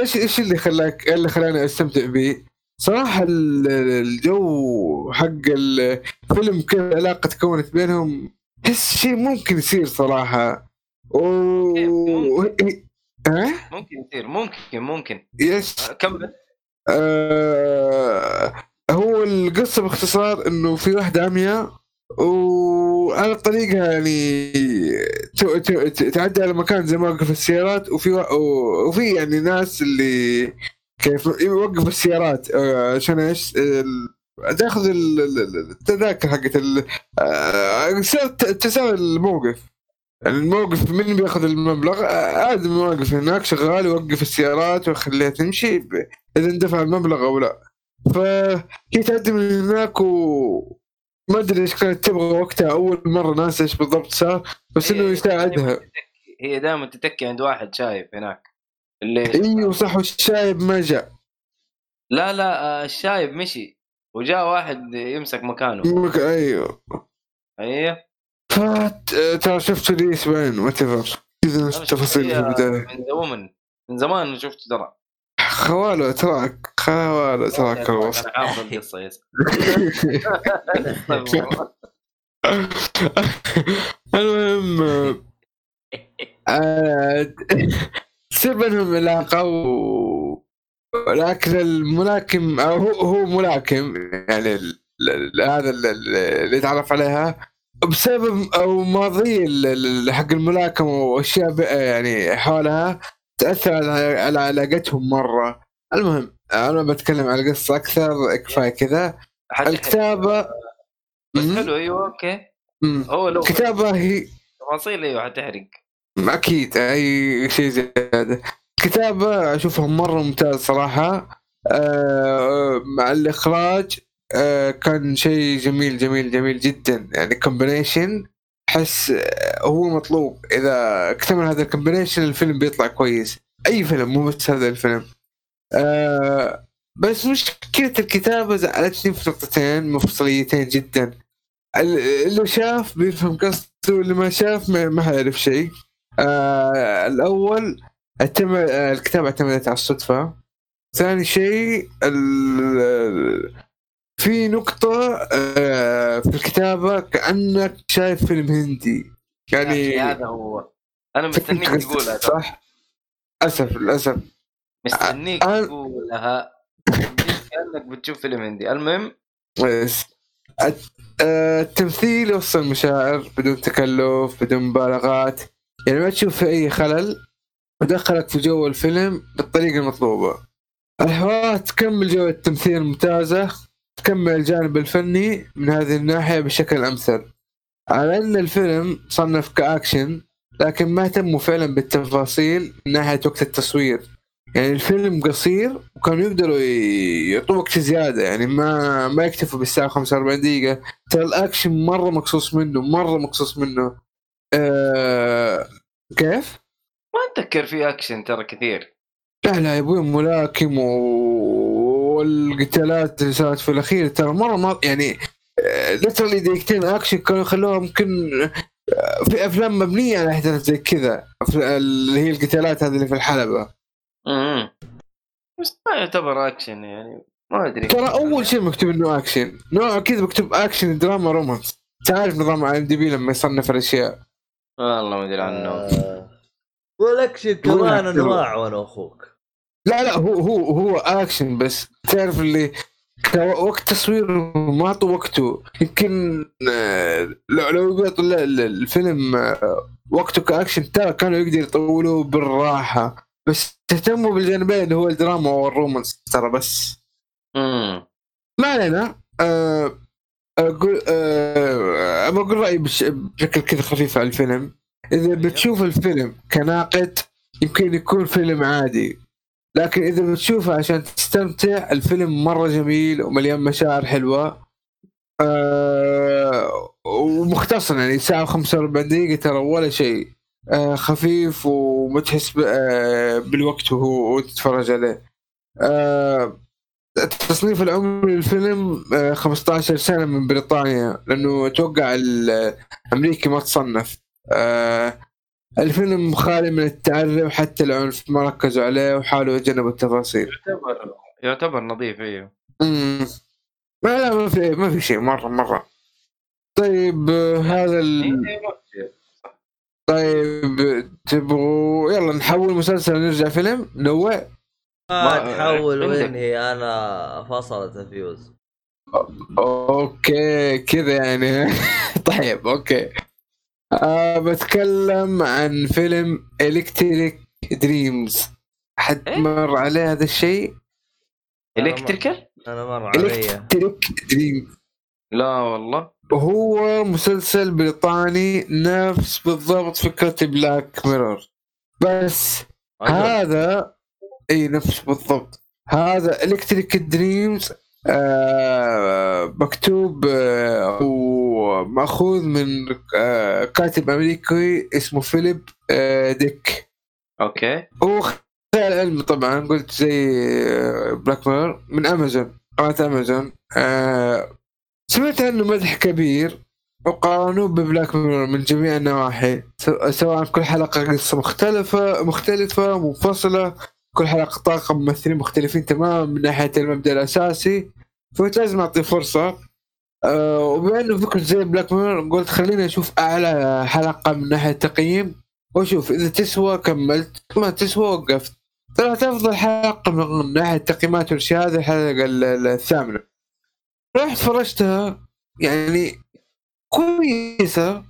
Speaker 3: ليش إيش اللي خلاك اللي خلاني أستمتع به؟ صراحة ال- الجو حق الفيلم كيف العلاقة تكونت بينهم تحس شيء ممكن يصير صراحة و...
Speaker 2: ممكن.
Speaker 3: ها؟
Speaker 2: ممكن يصير ممكن ممكن
Speaker 3: يس
Speaker 2: كمل
Speaker 3: آه هو القصة باختصار إنه في واحدة عمياء وعلى طريقها يعني تعدي على مكان زي موقف السيارات وفي وا- وفي يعني ناس اللي كيف؟ يوقف السيارات. آه، عشان إيش؟ تاخذ ال- ال- التذاكر حقت آه، تساوي الموقف. يعني الموقف من بياخذ المبلغ؟ آه، آدم واقف هناك شغال يوقف السيارات ويخليها تمشي إذا اندفع المبلغ أو لا. فهي تعدي من هناك و ما أدري إيش كانت تبغى وقتها. أول مرة ناس إيش بالضبط صار بس
Speaker 2: إنه
Speaker 3: يساعدها.
Speaker 2: هي دائما تتكي عند واحد شايب هناك. اللي
Speaker 3: أيوه صح والشايب ما جاء.
Speaker 2: لا لا آه، الشايب مشي وجاء واحد يمسك مكانه.
Speaker 3: مك- أيوه.
Speaker 2: أيوه.
Speaker 3: فترى شفت لي أسبوعين وات ايفر كذا
Speaker 2: أنا شفت
Speaker 3: تفاصيل في البداية.
Speaker 2: من وومن. من زمان شفت ترى.
Speaker 3: خوالو تراك خوالو تراك الوسط
Speaker 2: أنا حافظ القصة يس.
Speaker 3: المهم آه، تصير بينهم علاقة و لكن الملاكم هو هو ملاكم يعني هذا ال- ال- اللي تعرف عليها بسبب أو ماضي حق الملاكمة وأشياء يعني حولها تأثر على علاقتهم مرة المهم أنا بتكلم عن القصة أكثر كفاية كذا الكتابه
Speaker 2: بس. حلو أيوه
Speaker 3: okay.
Speaker 2: هو لو
Speaker 3: الكتابة هي
Speaker 2: تفاصيل أيوه حتحرق
Speaker 3: أكيد أي شيء زياده كتابه اشوفها مرة ممتاز صراحة. آه مع الإخراج آه كان شيء جميل جميل جميل جدا. يعني combination احس آه، هو مطلوب. إذا اكتمل هذا ال combination الفيلم بيطلع كويس. أي فيلم مو بس هذا الفيلم. آه بس مشكلة الكتابة زعلتني في نقطتين مفصليتين جدا. ال- اللي شاف بيفهم قصته واللي ما شاف ما, ما حيعرف شيء. آه الأول اعتمد آه الكتابه اعتمدت على الصدفة. ثاني شيء ال- في نقطة آه في الكتابة كأنك شايف فيلم هندي. يعني
Speaker 2: هذا هو. أنا
Speaker 3: فهمت
Speaker 2: مستنيك تقولها.
Speaker 3: صح؟ للأسف للأسف.
Speaker 2: مستنيك
Speaker 3: أنا-
Speaker 2: تقولها. كأنك بتشوف فيلم هندي. المهم
Speaker 3: بس الت- آه، التمثيل يوصل مشاعر بدون تكلف بدون مبالغات. يعني ما تشوف في أي خلل ودخلك في جو الفيلم بالطريقة المطلوبة. الحوارات تكمل جو التمثيل الممتازة تكمل الجانب الفني من هذه الناحية بشكل أمثل. على ان الفيلم صنف كأكشن لكن ما اهتموا فعلا بالتفاصيل من ناحية وقت التصوير. يعني الفيلم قصير وكانوا يقدروا ي- يعطوا وقت زيادة يعني ما ما يكتفوا بالساعة 45 دقيقة. ترى الأكشن مرة مقصوص منه مرة مقصوص منه. آه كيف؟
Speaker 2: ما أتذكر في أكشن ترى كثير.
Speaker 3: لا لا يبون ملاكم و... والقتالات اللي صارت في الأخير ترى مرة ما يعني literally دقيقتين أكشن كانوا يخلوها ممكن آه، في أفلام مبنية على أحداث زي كذا اللي هي القتالات هذه اللي في الحلبة.
Speaker 2: امم بس ما يعتبر أكشن يعني ما أدري.
Speaker 3: ترى أول شيء مكتوب إنه أكشن. نوع كذا مكتوب أكشن دراما romance. تعرف نظام IMDb لما يصنف الأشياء؟
Speaker 2: والله ما أدري عنه.
Speaker 1: آه، والاكشن
Speaker 3: هو
Speaker 1: كمان انواع وأنا أخوك
Speaker 3: لا لا هو هو هو اكشن بس تعرف اللي وقت تصوير ما اعطوا وقته. يمكن آه، لو لو الفيلم آه، وقته كاكشن ترى كانوا يقدروا يطولوه بالراحة. بس تهتموا بالجانبين اللي هو الدراما والرومانس ترى بس.
Speaker 2: امم
Speaker 3: ما علينا. آه، أقول أه أقول رأيي بش- بشكل كذا خفيف على الفيلم. إذا بتشوف الفيلم كناقد يمكن يكون فيلم عادي. لكن إذا بتشوفه عشان تستمتع الفيلم مرة جميل ومليان مشاعر حلوة. أه ومختصر يعني ساعة و45 دقيقة ترى ولا شيء. أه خفيف وما تحس آه، بالوقت وهو تتفرج عليه. أه التصنيف العمري للفيلم آه، 15 سنة من بريطانيا لأنه أتوقع الأمريكي ما تصنف. آه، الفيلم خالي من التعري وحتى العنف ما ركزوا عليه وحاولوا يتجنبوا التفاصيل.
Speaker 2: يعتبر يعتبر نظيف أيوه
Speaker 3: مم. ما لا ما في ما في شيء مرة مرة. طيب آه، هذا ال...
Speaker 2: إيه، في.
Speaker 3: طيب تبغوا يلا نحول مسلسل نرجع فيلم؟ نوع.
Speaker 1: ما تحول. وينهي أنا فصلت الفيوز
Speaker 3: okay كذا يعني. طيب okay. أه بتكلم عن فيلم Electric Dreams حد
Speaker 2: إيه؟
Speaker 3: مر عليه هذا الشيء؟
Speaker 2: Electrical؟
Speaker 1: أنا مر علي.
Speaker 3: Electric Dream
Speaker 2: لا والله.
Speaker 3: وهو مسلسل بريطاني نفس بالضبط فكرة Black Mirror بس هذا اي نفس بالضبط. هذا Electric Dreams آه مكتوب آه وماخوذ من آه كاتب أمريكي اسمه فيليب آه ديك.
Speaker 2: okay.
Speaker 3: هو خيال علمي طبعا قلت زي Black Mirror من امازون قناة امازون آه سمعت عنه مدح كبير وقارنوه ب Black Mirror من جميع النواحي سو- سواء كل حلقة قصة مختلفة مختلفة منفصلة. كل حلقة طاقم ممثلين مختلفين تماما من ناحية المبدأ الأساسي. فقلت لازم أعطيه فرصة. أه وبما إنه فكرة زي بلاك ميرور قلت خليني أشوف أعلى حلقة من ناحية التقييم وأشوف إذا تسوى كملت ما تسوى وقفت. طلعت أفضل حلقة من ناحية التقييمات والأشياء هذه الحلقة ال- ال- الثامنة. رحت فرجتها يعني كويسة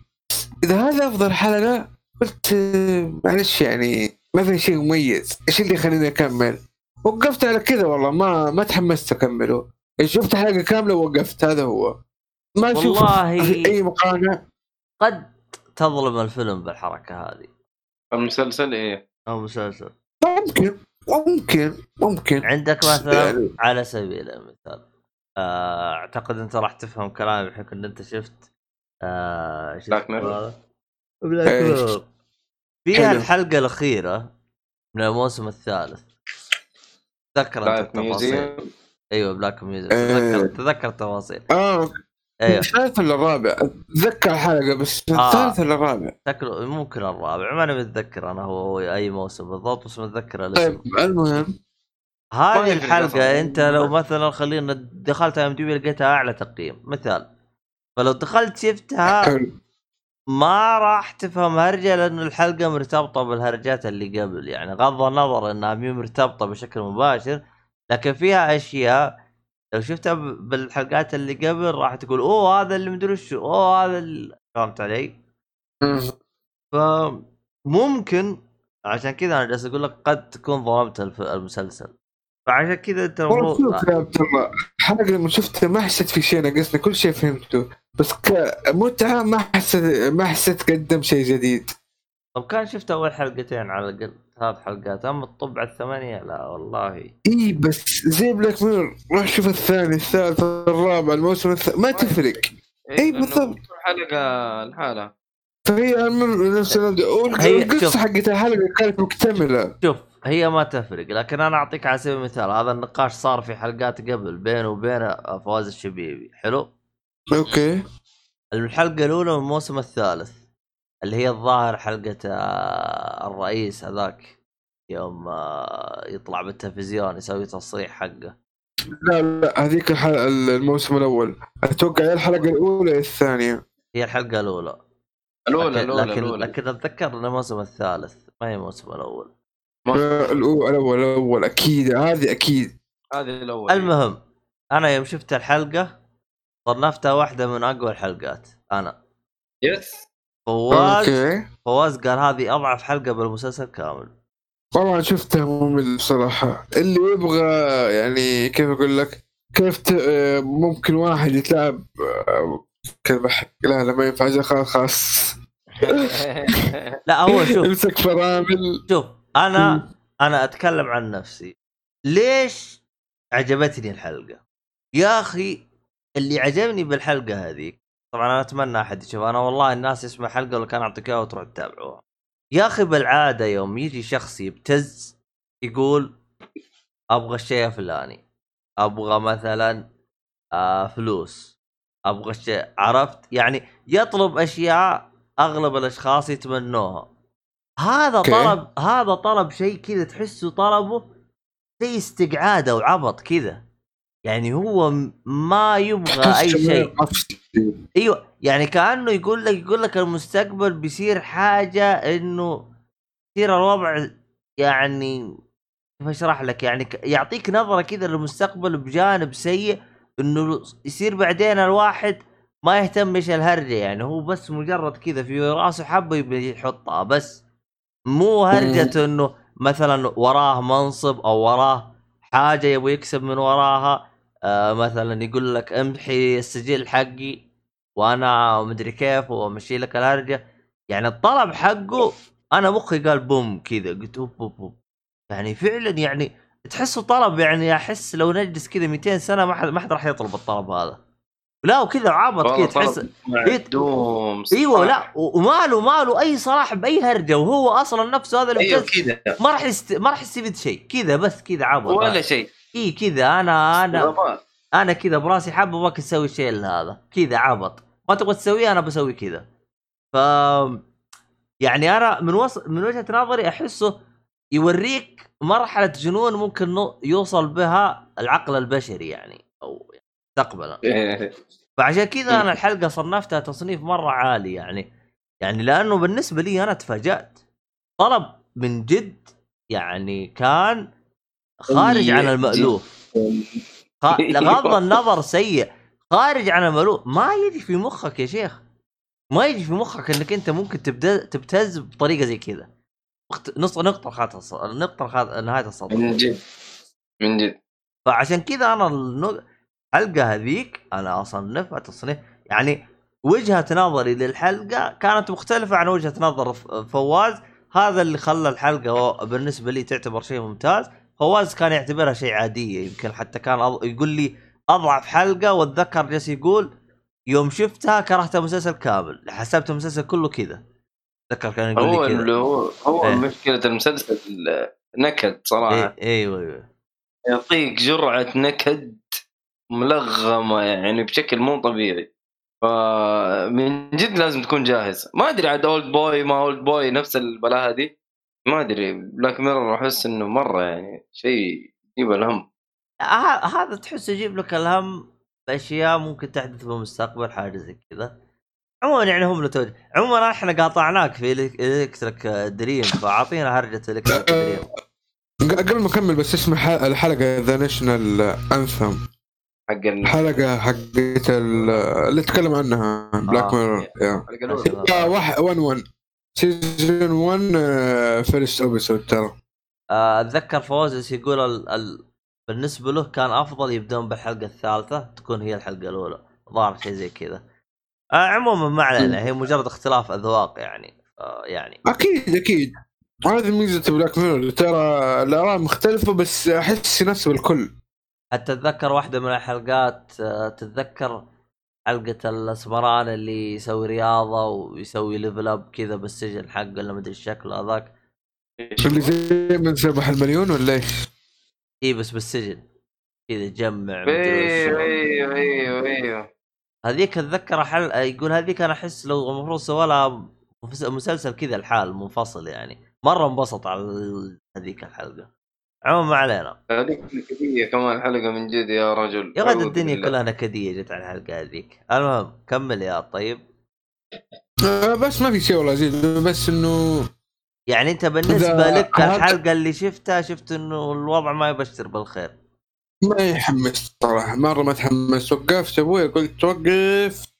Speaker 3: إذا هذا أفضل حلقة قلت آه، معلش يعني ما في شيء مميز. إيش اللي يخليني أكمل؟ وقفت على كذا والله ما ما تحمست أكمله. شفت حلقة كاملة ووقفت هذا هو. ما أشوف
Speaker 1: والله-
Speaker 3: في أي مقارنة.
Speaker 1: قد تظلم الفيلم بالحركة هذه.
Speaker 2: المسلسل إيه؟
Speaker 1: أو مسلسل.
Speaker 3: ممكن ممكن ممكن.
Speaker 1: عندك مثلا
Speaker 3: يعني
Speaker 1: على سبيل المثال آه، أعتقد أنت راح تفهم كلامي بحكم إن أنت شفت آه
Speaker 2: Mirror.
Speaker 1: هذا؟ بلاك؟ ميرور فيها. الحلقة الأخيرة من الموسم الثالث. تذكر أنت
Speaker 2: Black
Speaker 1: التفاصيل. أيوه Black Museum
Speaker 3: إيه.
Speaker 1: تذكر التفاصيل.
Speaker 3: آه
Speaker 1: أيوه.
Speaker 3: الثالث ولا الرابع؟ أتذكر حلقة بس
Speaker 1: آه.
Speaker 3: الثالث ولا الرابع؟
Speaker 1: شكله ممكن الرابع. ماني متذكر أنا هو, أي موسم بالضبط بس متذكر الاسم.
Speaker 3: طيب المهم.
Speaker 1: هذه الحلقة
Speaker 2: أصلاً.
Speaker 1: أنت لو مثلا خلينا دخلت IMDb لقيتها أعلى تقييم. مثال. فلو دخلت شفتها ما راح تفهم هرجة لأن الحلقة مرتبطة بالهرجات اللي قبل يعني غض النظر إنها مي مرتبطة بشكل مباشر لكن فيها أشياء لو شفتها بالحلقات اللي قبل راح تقول أوه هذا اللي مدري شو أوه هذا اللي فهمت علي؟
Speaker 3: مم.
Speaker 1: فممكن عشان كذا أنا جالس أقول لك قد تكون ظلمت المسلسل فعشان كذا
Speaker 3: أنت
Speaker 1: المفروض
Speaker 3: الحلقة لما شفتها ما حسيت في شيء ناقصني كل شيء فهمته. بس كمتعة ما حسيت ما حسيت قدم شيء جديد.
Speaker 1: طب كان شفت أول حلقتين على الأقل؟ ثلاث حلقات. أما الطبع الثمانية لا والله.
Speaker 3: إي بس زي Black Mirror روح شوف الثاني الثالث الرابع الموسم الثالث ما تفرق. إيه
Speaker 2: لأنه
Speaker 3: بالضبط.
Speaker 2: حلقة لحالها
Speaker 3: فهي نفس
Speaker 1: شوف.
Speaker 3: حقت الحلقة كانت مكتملة.
Speaker 1: شوف هي ما تفرق لكن أنا أعطيك على سبيل المثال هذا النقاش صار في حلقات قبل بينه وبين فواز الشبيبي حلو؟
Speaker 3: okay.
Speaker 1: الحلقة الأولى من الموسم الثالث اللي هي الظاهر حلقة آه، الرئيس هذاك يوم آه، يطلع بالتلفزيون يسوي تصريح حقه.
Speaker 3: لا لا هذيك الموسم الأول. أتوقع يا الحلقة الأولى يا الثانية؟
Speaker 1: هي الحلقة الأولى.
Speaker 2: الأولى
Speaker 1: لكن
Speaker 2: الأولى
Speaker 1: لكن, لكن أتذكر انه الموسم الثالث ما هي الموسم الأول.
Speaker 3: آه، الأول الأول الأول. أكيد هذه أكيد.
Speaker 2: هذه الاولى
Speaker 1: المهم أنا يوم شفت الحلقة صنفتها واحدة من أقوى الحلقات أنا.
Speaker 2: yes.
Speaker 1: فواز
Speaker 3: okay.
Speaker 1: فواز قال هذه أضعف حلقة بالمسلسل كامل.
Speaker 3: والله شفتها ممل بصراحة. اللي يبغى يعني كيف أقول لك؟ كيف. آه، ممكن واحد يتلاعب آه، حق لا لا ما ينفع خلاص خلاص.
Speaker 1: لا هو شوف.
Speaker 3: امسك فرامل.
Speaker 1: شوف أنا أنا أتكلم عن نفسي. ليش عجبتني الحلقة؟ يا أخي اللي عجبني بالحلقة هذه طبعا أنا أتمنى أحد يشوف أنا والله الناس يسمع حلقة ولا كان أعطيك إياها وتروح تتابعوها. يا أخي بالعادة يوم يجي شخص يبتز يقول أبغى الشيء الفلاني أبغى مثلا آه فلوس أبغى الشيء عرفت؟ يعني يطلب أشياء أغلب الأشخاص يتمنوها. هذا
Speaker 3: أوكي.
Speaker 1: طلب هذا طلب شيء كذا تحسه طلبه زي استقعاده وعبط كذا. يعني هو ما يبغى أي شيء. أيوه يعني كأنه يقول لك يقول لك المستقبل بيصير حاجة إنه يصير الوضع يعني كيف أشرح لك يعني يعطيك نظرة كذا للمستقبل بجانب سيء إنه يصير بعدين الواحد ما يهتم إيش الهرجة يعني. هو بس مجرد كذا في راسه حبة يبي يحطها بس. مو هرجة إنه مثلا وراه منصب أو وراه حاجة يبغى يكسب من وراها آه مثلا يقول لك امحي السجل حقي وأنا مدري كيف وأمشي لك الهرجة. يعني الطلب حقه أنا مخي قال بوم كذا قلت أوب أوب أوب. يعني فعلا يعني تحسه طلب يعني أحس لو نجلس كذا 200 سنة ما حد ما حد راح يطلب الطلب هذا. لا وكذا عبط كذا تحس
Speaker 2: معدوم.
Speaker 1: إيوه لا وماله ماله أي صلاح بأي هرجة وهو أصلا نفسه هذا اللي أيوه
Speaker 2: كذا.
Speaker 1: ما راح يست... ما راح يستفيد شيء. كذا بس كذا عبط
Speaker 2: ولا شيء.
Speaker 1: إي كذا أنا
Speaker 2: أنا.
Speaker 1: أنا كذا براسي حابب ما أسوي الشيء هذا. كذا عبط ما تبغى تسويه أنا بسوي كذا. ف يعني أنا من وص... من وجهة نظري أحسه يوريك مرحلة جنون ممكن يوصل بها العقل البشري يعني أو مستقبلا.
Speaker 2: إيه.
Speaker 1: فعشان كذا أنا الحلقة صنفتها تصنيف مرة عالي يعني. يعني لأنه بالنسبة لي أنا تفاجأت. طلب من جد يعني كان خارج عن المألوف. خ- بغض النظر سيء. خارج عن المألوف. ما يجي في مخك يا شيخ. ما يجي في مخك إنك أنت ممكن تبدا تبتز بطريقة زي كذا. نص نقطة خات الص... نقطة خات... نهاية السطر
Speaker 2: من جد. من جد.
Speaker 1: فعشان كذا أنا النق- الحلقة هذيك أنا اصنفها تصنيف يعني وجهة نظري للحلقة كانت مختلفة عن وجهة نظر فواز. هذا اللي خلى الحلقة بالنسبة لي تعتبر شيء ممتاز. فواز كان يعتبرها شيء عادية يمكن حتى كان أض... يقول لي أضعف حلقة وأتذكر جالس يقول يوم شفتها كرهت المسلسل كامل حسبت المسلسل كله كذا. اتذكر كان يقول
Speaker 2: هو
Speaker 1: لي كذا
Speaker 2: هو هو
Speaker 1: إيه.
Speaker 2: مشكلة المسلسل نكد صراحة.
Speaker 1: إيه أيوه أيوه.
Speaker 2: يعطيك جرعة نكد ملغمة يعني بشكل مو طبيعي. فمن جد لازم تكون جاهز. ما أدري عاد Oldboy ما Oldboy نفس البلاهة دي. ما أدري Black Mirror أحس إنه مرة يعني شيء يجيب الهم.
Speaker 1: هذا تحس يجيب لك الهم بأشياء ممكن تحدث في المستقبل حاجة زي كذا. عموما يعني هم له توجه عموما إحنا قاطعناك في Elec- Electric Dream فأعطينا هرجة Electric Dream.
Speaker 3: قبل ما أكمل بس اسم الح- الحلقة ذا National Anthem
Speaker 2: حق ال-
Speaker 3: الحلقة حقت ال- اللي تكلم عنها Black
Speaker 1: آه.
Speaker 2: Mirror
Speaker 3: يا. واحد 1 1 season 1 first episode ترى.
Speaker 1: آه، أتذكر فوزس يقول ال... ال... بالنسبة له كان أفضل يبدون بالحلقة الثالثة تكون هي الحلقة الأولى. ظهر شيء زي كذا. آه عموما ما علينا هي مجرد اختلاف أذواق يعني. آه يعني.
Speaker 3: أكيد أكيد. هذه ميزة Black Mirror ترى الآراء مختلفة بس أحس يناسب الكل
Speaker 1: حتى أتذكر واحدة من الحلقات آه، تتذكر حلقة الاسمران اللي يسوي رياضة ويسوي level up كذا بالسجن حقه ولا مدري الشكل هذاك؟
Speaker 3: اللي زي من سيربح المليون ولا إيش؟
Speaker 1: إي بس بالسجن. كذا يجمع أيوه.
Speaker 2: أيوه أيوه أيوه.
Speaker 1: هذيك أتذكر حل يقول هذيك أنا أحس لو المفروض سوى لها مس- مسلسل كذا الحال منفصل يعني. مرة انبسط على هذيك الحلقة. عموما ما علينا.
Speaker 2: هذيك نكديه كمان حلقة من جد يا رجل.
Speaker 1: يا ولد الدنيا. كلها نكديه جت على الحلقة هذيك. المهم كمل يا طيب.
Speaker 3: آه بس ما في شيء والله زيد بس إنه
Speaker 1: يعني أنت
Speaker 3: بالنسبة
Speaker 1: لك الحلقة اللي شفتها شفت إنه الوضع ما يبشر بالخير.
Speaker 3: ما يحمس صراحة مرة ما تحمس. وقفت أبوي قلت وقف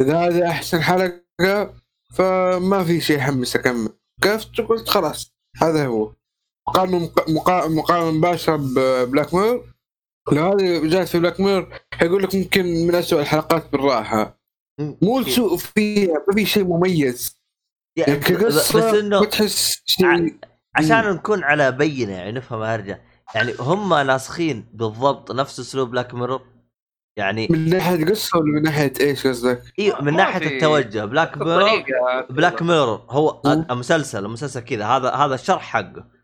Speaker 3: إذا هذا أحسن حلقة فما في شيء يحمس أكمل. وقفت وقلت خلاص هذا هو. مقارنه مق- مقا- مقارنة مباشرة ببلاك مير لو هذه جات في Black Mirror يقول لك ممكن من أسوأ الحلقات بالراحة. مو سوء فيها ما في شيء مميز. يعني
Speaker 1: يعني
Speaker 3: كقصة
Speaker 1: بس إنه
Speaker 3: ما تحس شيء.
Speaker 1: عشان نكون على بينة يعني نفهم أرجع. يعني هم ناسخين بالضبط نفس أسلوب Black Mirror؟ يعني
Speaker 3: من ناحية قصة ولا من ناحية إيش قصدك؟
Speaker 1: إيه من ناحية
Speaker 2: في-
Speaker 1: التوجه. Black
Speaker 2: Mirror.
Speaker 1: Black Mirror هو
Speaker 3: مم.
Speaker 1: المسلسل المسلسل كذا. هذا هذا الشرح حقه.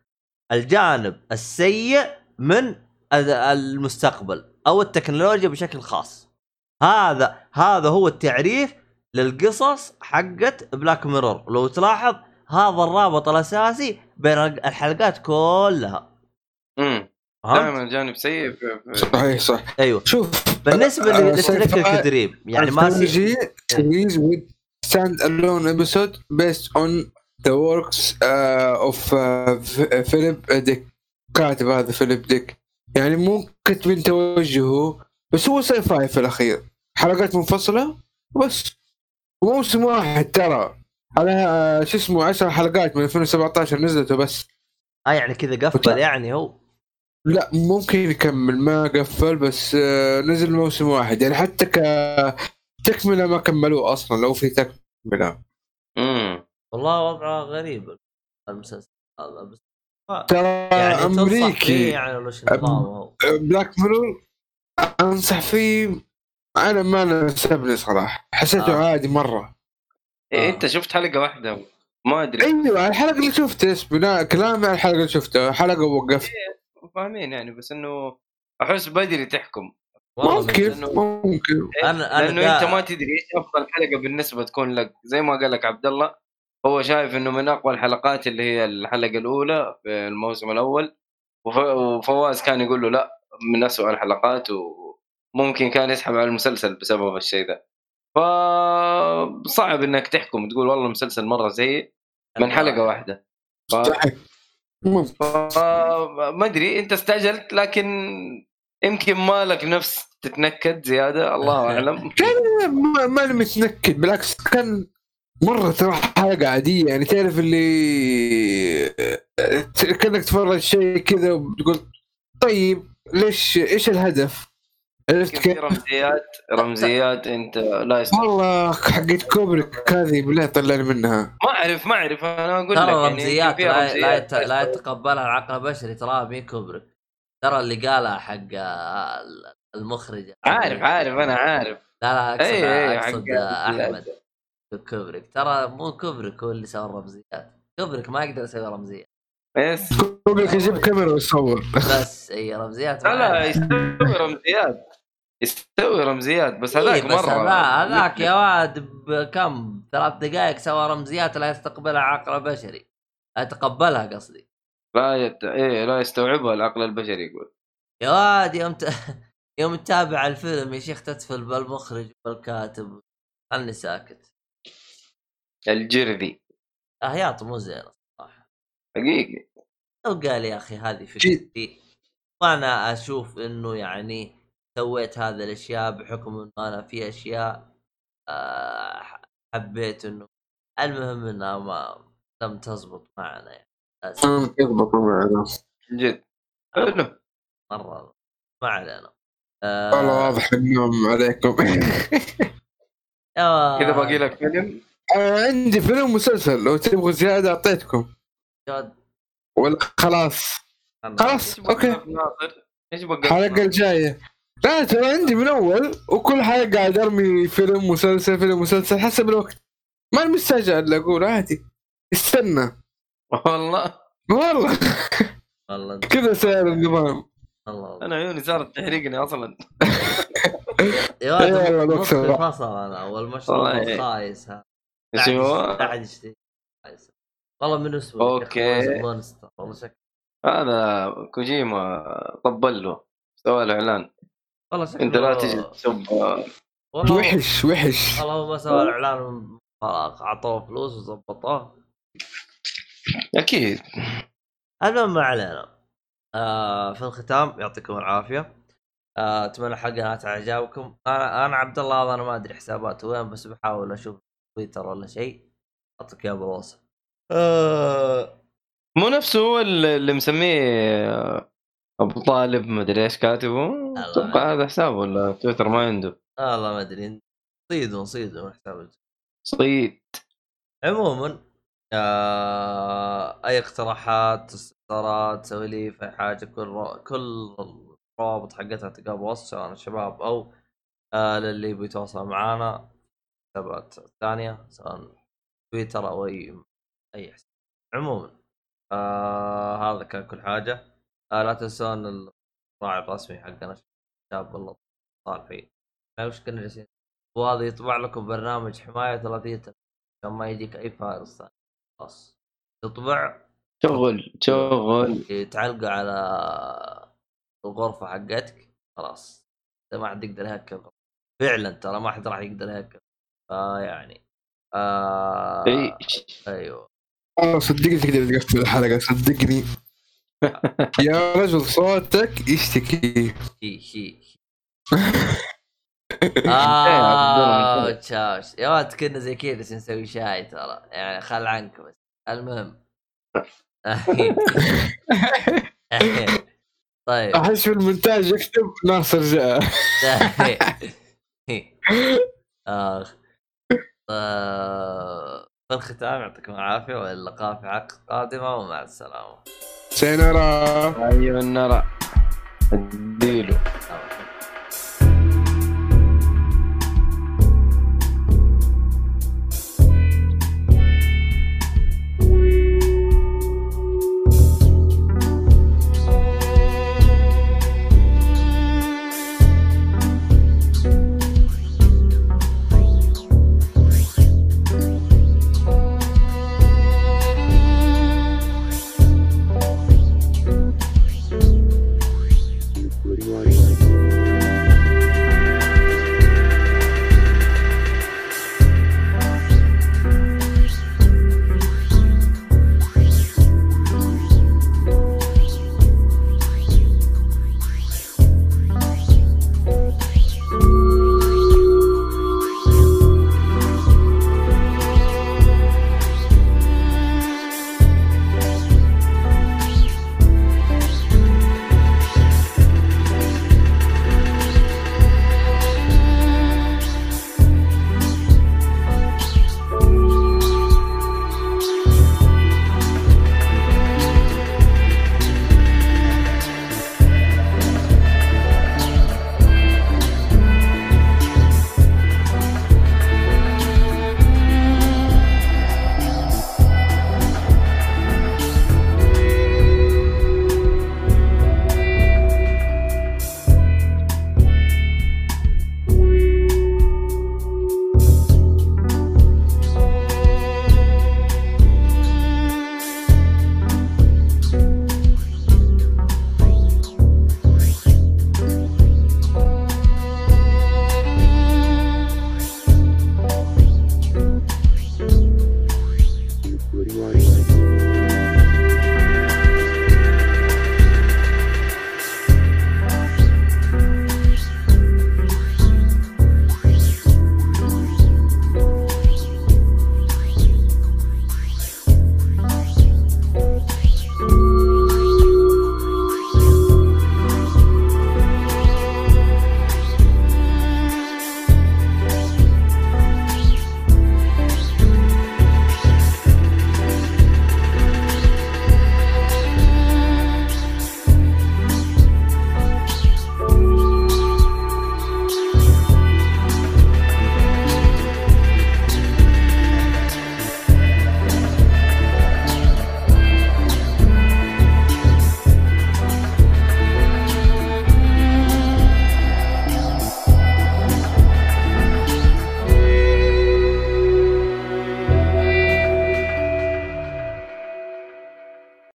Speaker 1: الجانب السيء من ال- المستقبل أو التكنولوجيا بشكل خاص. هذا هذا هو التعريف للقصص حقت Black Mirror لو تلاحظ هذا الرابط الأساسي بين الحلقات كلها.
Speaker 2: امم؟ دائما جانب سيء.
Speaker 3: صحيح صح
Speaker 1: أيوه.
Speaker 3: شوف
Speaker 1: بالنسبة
Speaker 3: sci-fi
Speaker 1: Dream يعني ما سي...
Speaker 3: anthology series with stand alone episode the works uh, of uh, Philip Dick كاتب هذا فيليب ديك يعني مو كاتبين توجهه بس هو sci-fi في الأخير. حلقات منفصلة بس. وموسم واحد ترى. على آه، شو اسمه 10 حلقات من 2017 نزلت وبس
Speaker 1: آه يعني كذا قفل يعني هو.
Speaker 3: لا ممكن يكمل ما قفل بس آه، نزل موسم واحد. يعني حتى ك تكملة ما كملوه أصلا لو في تكملة.
Speaker 2: امم
Speaker 1: والله وضعه غريب المسلسل هذا بس
Speaker 3: ترى
Speaker 1: يعني
Speaker 3: أمريكي.
Speaker 1: يعني نظامه؟
Speaker 3: بلاك ميرور أنصح فيه أنا ما ناسبني صراحة. حسيته
Speaker 1: آه.
Speaker 3: عادي مرة.
Speaker 2: إيه
Speaker 1: آه.
Speaker 2: أنت شفت حلقة واحدة؟ ما أدري.
Speaker 3: أيوه الحلقة اللي شفتها بناء كلامي على الحلقة اللي شفتها حلقة وقفت.
Speaker 2: فاهمين يعني بس إنه أحس بدري تحكم.
Speaker 3: ممكن
Speaker 2: لأنه-
Speaker 3: ممكن.
Speaker 1: أنا- أنا
Speaker 2: لأنه
Speaker 1: دا-
Speaker 2: انت ما تدري إيش أفضل حلقة بالنسبة تكون لك. زي ما قال لك عبد الله هو شايف إنه من أقوى الحلقات اللي هي الحلقة الأولى في الموسم الأول. وف- وفواز كان يقول له لا من أسوأ الحلقات وممكن كان يسحب على المسلسل بسبب الشيء ذا فصعب إنك تحكم تقول والله المسلسل مرة سيء من حلقة واحدة. ف...
Speaker 3: ممكن
Speaker 2: ما أدري أنت استعجلت لكن يمكن مالك نفس تتنكد زيادة الله أعلم.
Speaker 3: ما ماني متنكد بالعكس كان مرة ترى حلقة عادية يعني تعرف اللي كأنك تتفرج شيء كذا وتقول طيب ليش إيش الهدف؟ عرفت كيف؟
Speaker 2: رمزيات رمزيات أنت لا يستوعب
Speaker 3: والله حقت كوبريك هذه بالله طلعني منها
Speaker 2: ما أعرف ما أعرف أنا أقول لك
Speaker 1: ترى
Speaker 2: يعني
Speaker 1: رمزيات
Speaker 2: يمكن فيها
Speaker 1: لا, لا, يت...
Speaker 2: رمزيات.
Speaker 1: لا يتقبلها العقل البشري تراها مين كوبريك ترى اللي قالها حق المخرج
Speaker 2: عارف عارف أنا عارف
Speaker 1: لا لا اقصد
Speaker 2: اي اي أقصد
Speaker 1: أحمد كوبريك ترى مو كوبريك هو اللي سوى الرمزيات. كوبريك ما يقدر يسوي رمزيات.
Speaker 2: Yes
Speaker 3: كوبريك يجيب كاميرا ويصور.
Speaker 1: بس إي رمزيات
Speaker 2: لا لا يستوي رمزيات. يستوي رمزيات بس
Speaker 1: إيه
Speaker 2: هذاك
Speaker 1: بس
Speaker 2: مرة
Speaker 1: هذا- هذاك يا واد بكم؟ ثلاث دقائق سوى رمزيات لا يستقبلها عقل بشري. لا يتقبلها قصدي.
Speaker 2: لا يت... إيه لا يستوعبها العقل البشري يقول.
Speaker 1: يا واد يوم ت... يوم تتابع الفيلم يا شيخ تتفل بالمخرج بالكاتب خلني ساكت.
Speaker 2: الجرذي.
Speaker 1: اهياط مو زينه صراحة
Speaker 2: حقيقي.
Speaker 1: لو قال يا أخي هذه. فكرتي وأنا أشوف إنه يعني سويت هذه الأشياء بحكم إنه أنا في أشياء آه، حبيت إنه المهم إنها ما لم تزبط معنا يعني.
Speaker 3: يضبط معنا.
Speaker 2: جد. حلو.
Speaker 1: مرة ما علينا.
Speaker 3: والله
Speaker 1: آه.
Speaker 3: واضح النوم عليكم.
Speaker 2: كذا باقي لك فيلم؟
Speaker 3: آه، عندي فيلم ومسلسل لو تبغوا زيادة أعطيتكم.
Speaker 1: جد.
Speaker 3: ولا خلاص. خلاص.
Speaker 2: أوكي. ناصر؟
Speaker 3: الجاية. لا ترى عندي من أول وكل حلقة قاعد أرمي فيلم مسلسل فيلم مسلسل حسب الوقت. ما مستعجل أقول عادي. استنى.
Speaker 2: والله.
Speaker 3: والله.
Speaker 1: والله.
Speaker 3: كذا سعر النظام.
Speaker 2: أنا عيوني صارت تحرقني أصلا.
Speaker 1: يا ولد. فصل أنا والمشروب
Speaker 2: والله. إيه. إيش هو؟
Speaker 1: قاعد يشتري. والله من اسمه
Speaker 2: okay.
Speaker 1: Monster والله شكله
Speaker 2: هذا كوجيما طبل له سوى له إعلان.
Speaker 1: والله شكله
Speaker 2: أنت لا تجي تسب
Speaker 3: وحش وحش.
Speaker 1: والله هو ما سوى الاعلان أعطوه فلوس وظبطوه
Speaker 2: أكيد.
Speaker 1: المهم ما علينا. آه في الختام يعطيكم العافية. آه أتمنى حلقه نالت اعجابكم أنا أنا عبد الله هذا أنا ما أدري حساباته وين بس بحاول أشوف تويتر ولا شيء أعطيك إياه بالوصف. آه
Speaker 2: مو نفسه هو اللي مسميه أبو طالب مدري إيش كاتبه. أتوقع هذا حسابه ولا تويتر ما عنده؟
Speaker 1: والله ما أدري. صيدوا صيدوا من حساب الج-
Speaker 2: صيد.
Speaker 1: عموما آه أي اقتراحات استفسارات سواليف أي حاجة كل رو... كل الروابط حقتها تلقاها بوصف سواء الشباب أو آه للي يبي يتواصل معانا. حسابات الثانية سواء تويتر أو أي أي حساب عموما آه هذا كان كل حاجة. آه لا تنسون الراعي الرسمي حقنا شاب الله صالحي وش كنا جالسين؟ وهذا يطبع لكم برنامج حماية ثلاثية عشان ما يجيك أي فايروس ثاني خلاص. تطبع.
Speaker 2: شغل شغل.
Speaker 1: تعلقه على الغرفة حقتك. خلاص. انت ما حد يقدر يهكر. فعلا ترى ما حد راح يقدر يهكر. فيعني آه
Speaker 2: إيش؟
Speaker 1: أيوه.
Speaker 3: آه، صدقني تقدر تقفل الحلقة صدقني. يا رجل صوتك يشتكي.
Speaker 2: آه.
Speaker 1: تشاوش يا ولد كنا زي كذا بس نسوي شاي ترى. يعني خل عنك بس. المهم. طيب.
Speaker 3: أحس في المونتاج يكتب ناصر جاء.
Speaker 1: اخ في الختام يعطيكم العافية وإلى اللقاء في حلقة قادمة ومع السلامة.
Speaker 3: سينارا.
Speaker 2: أيوه نرى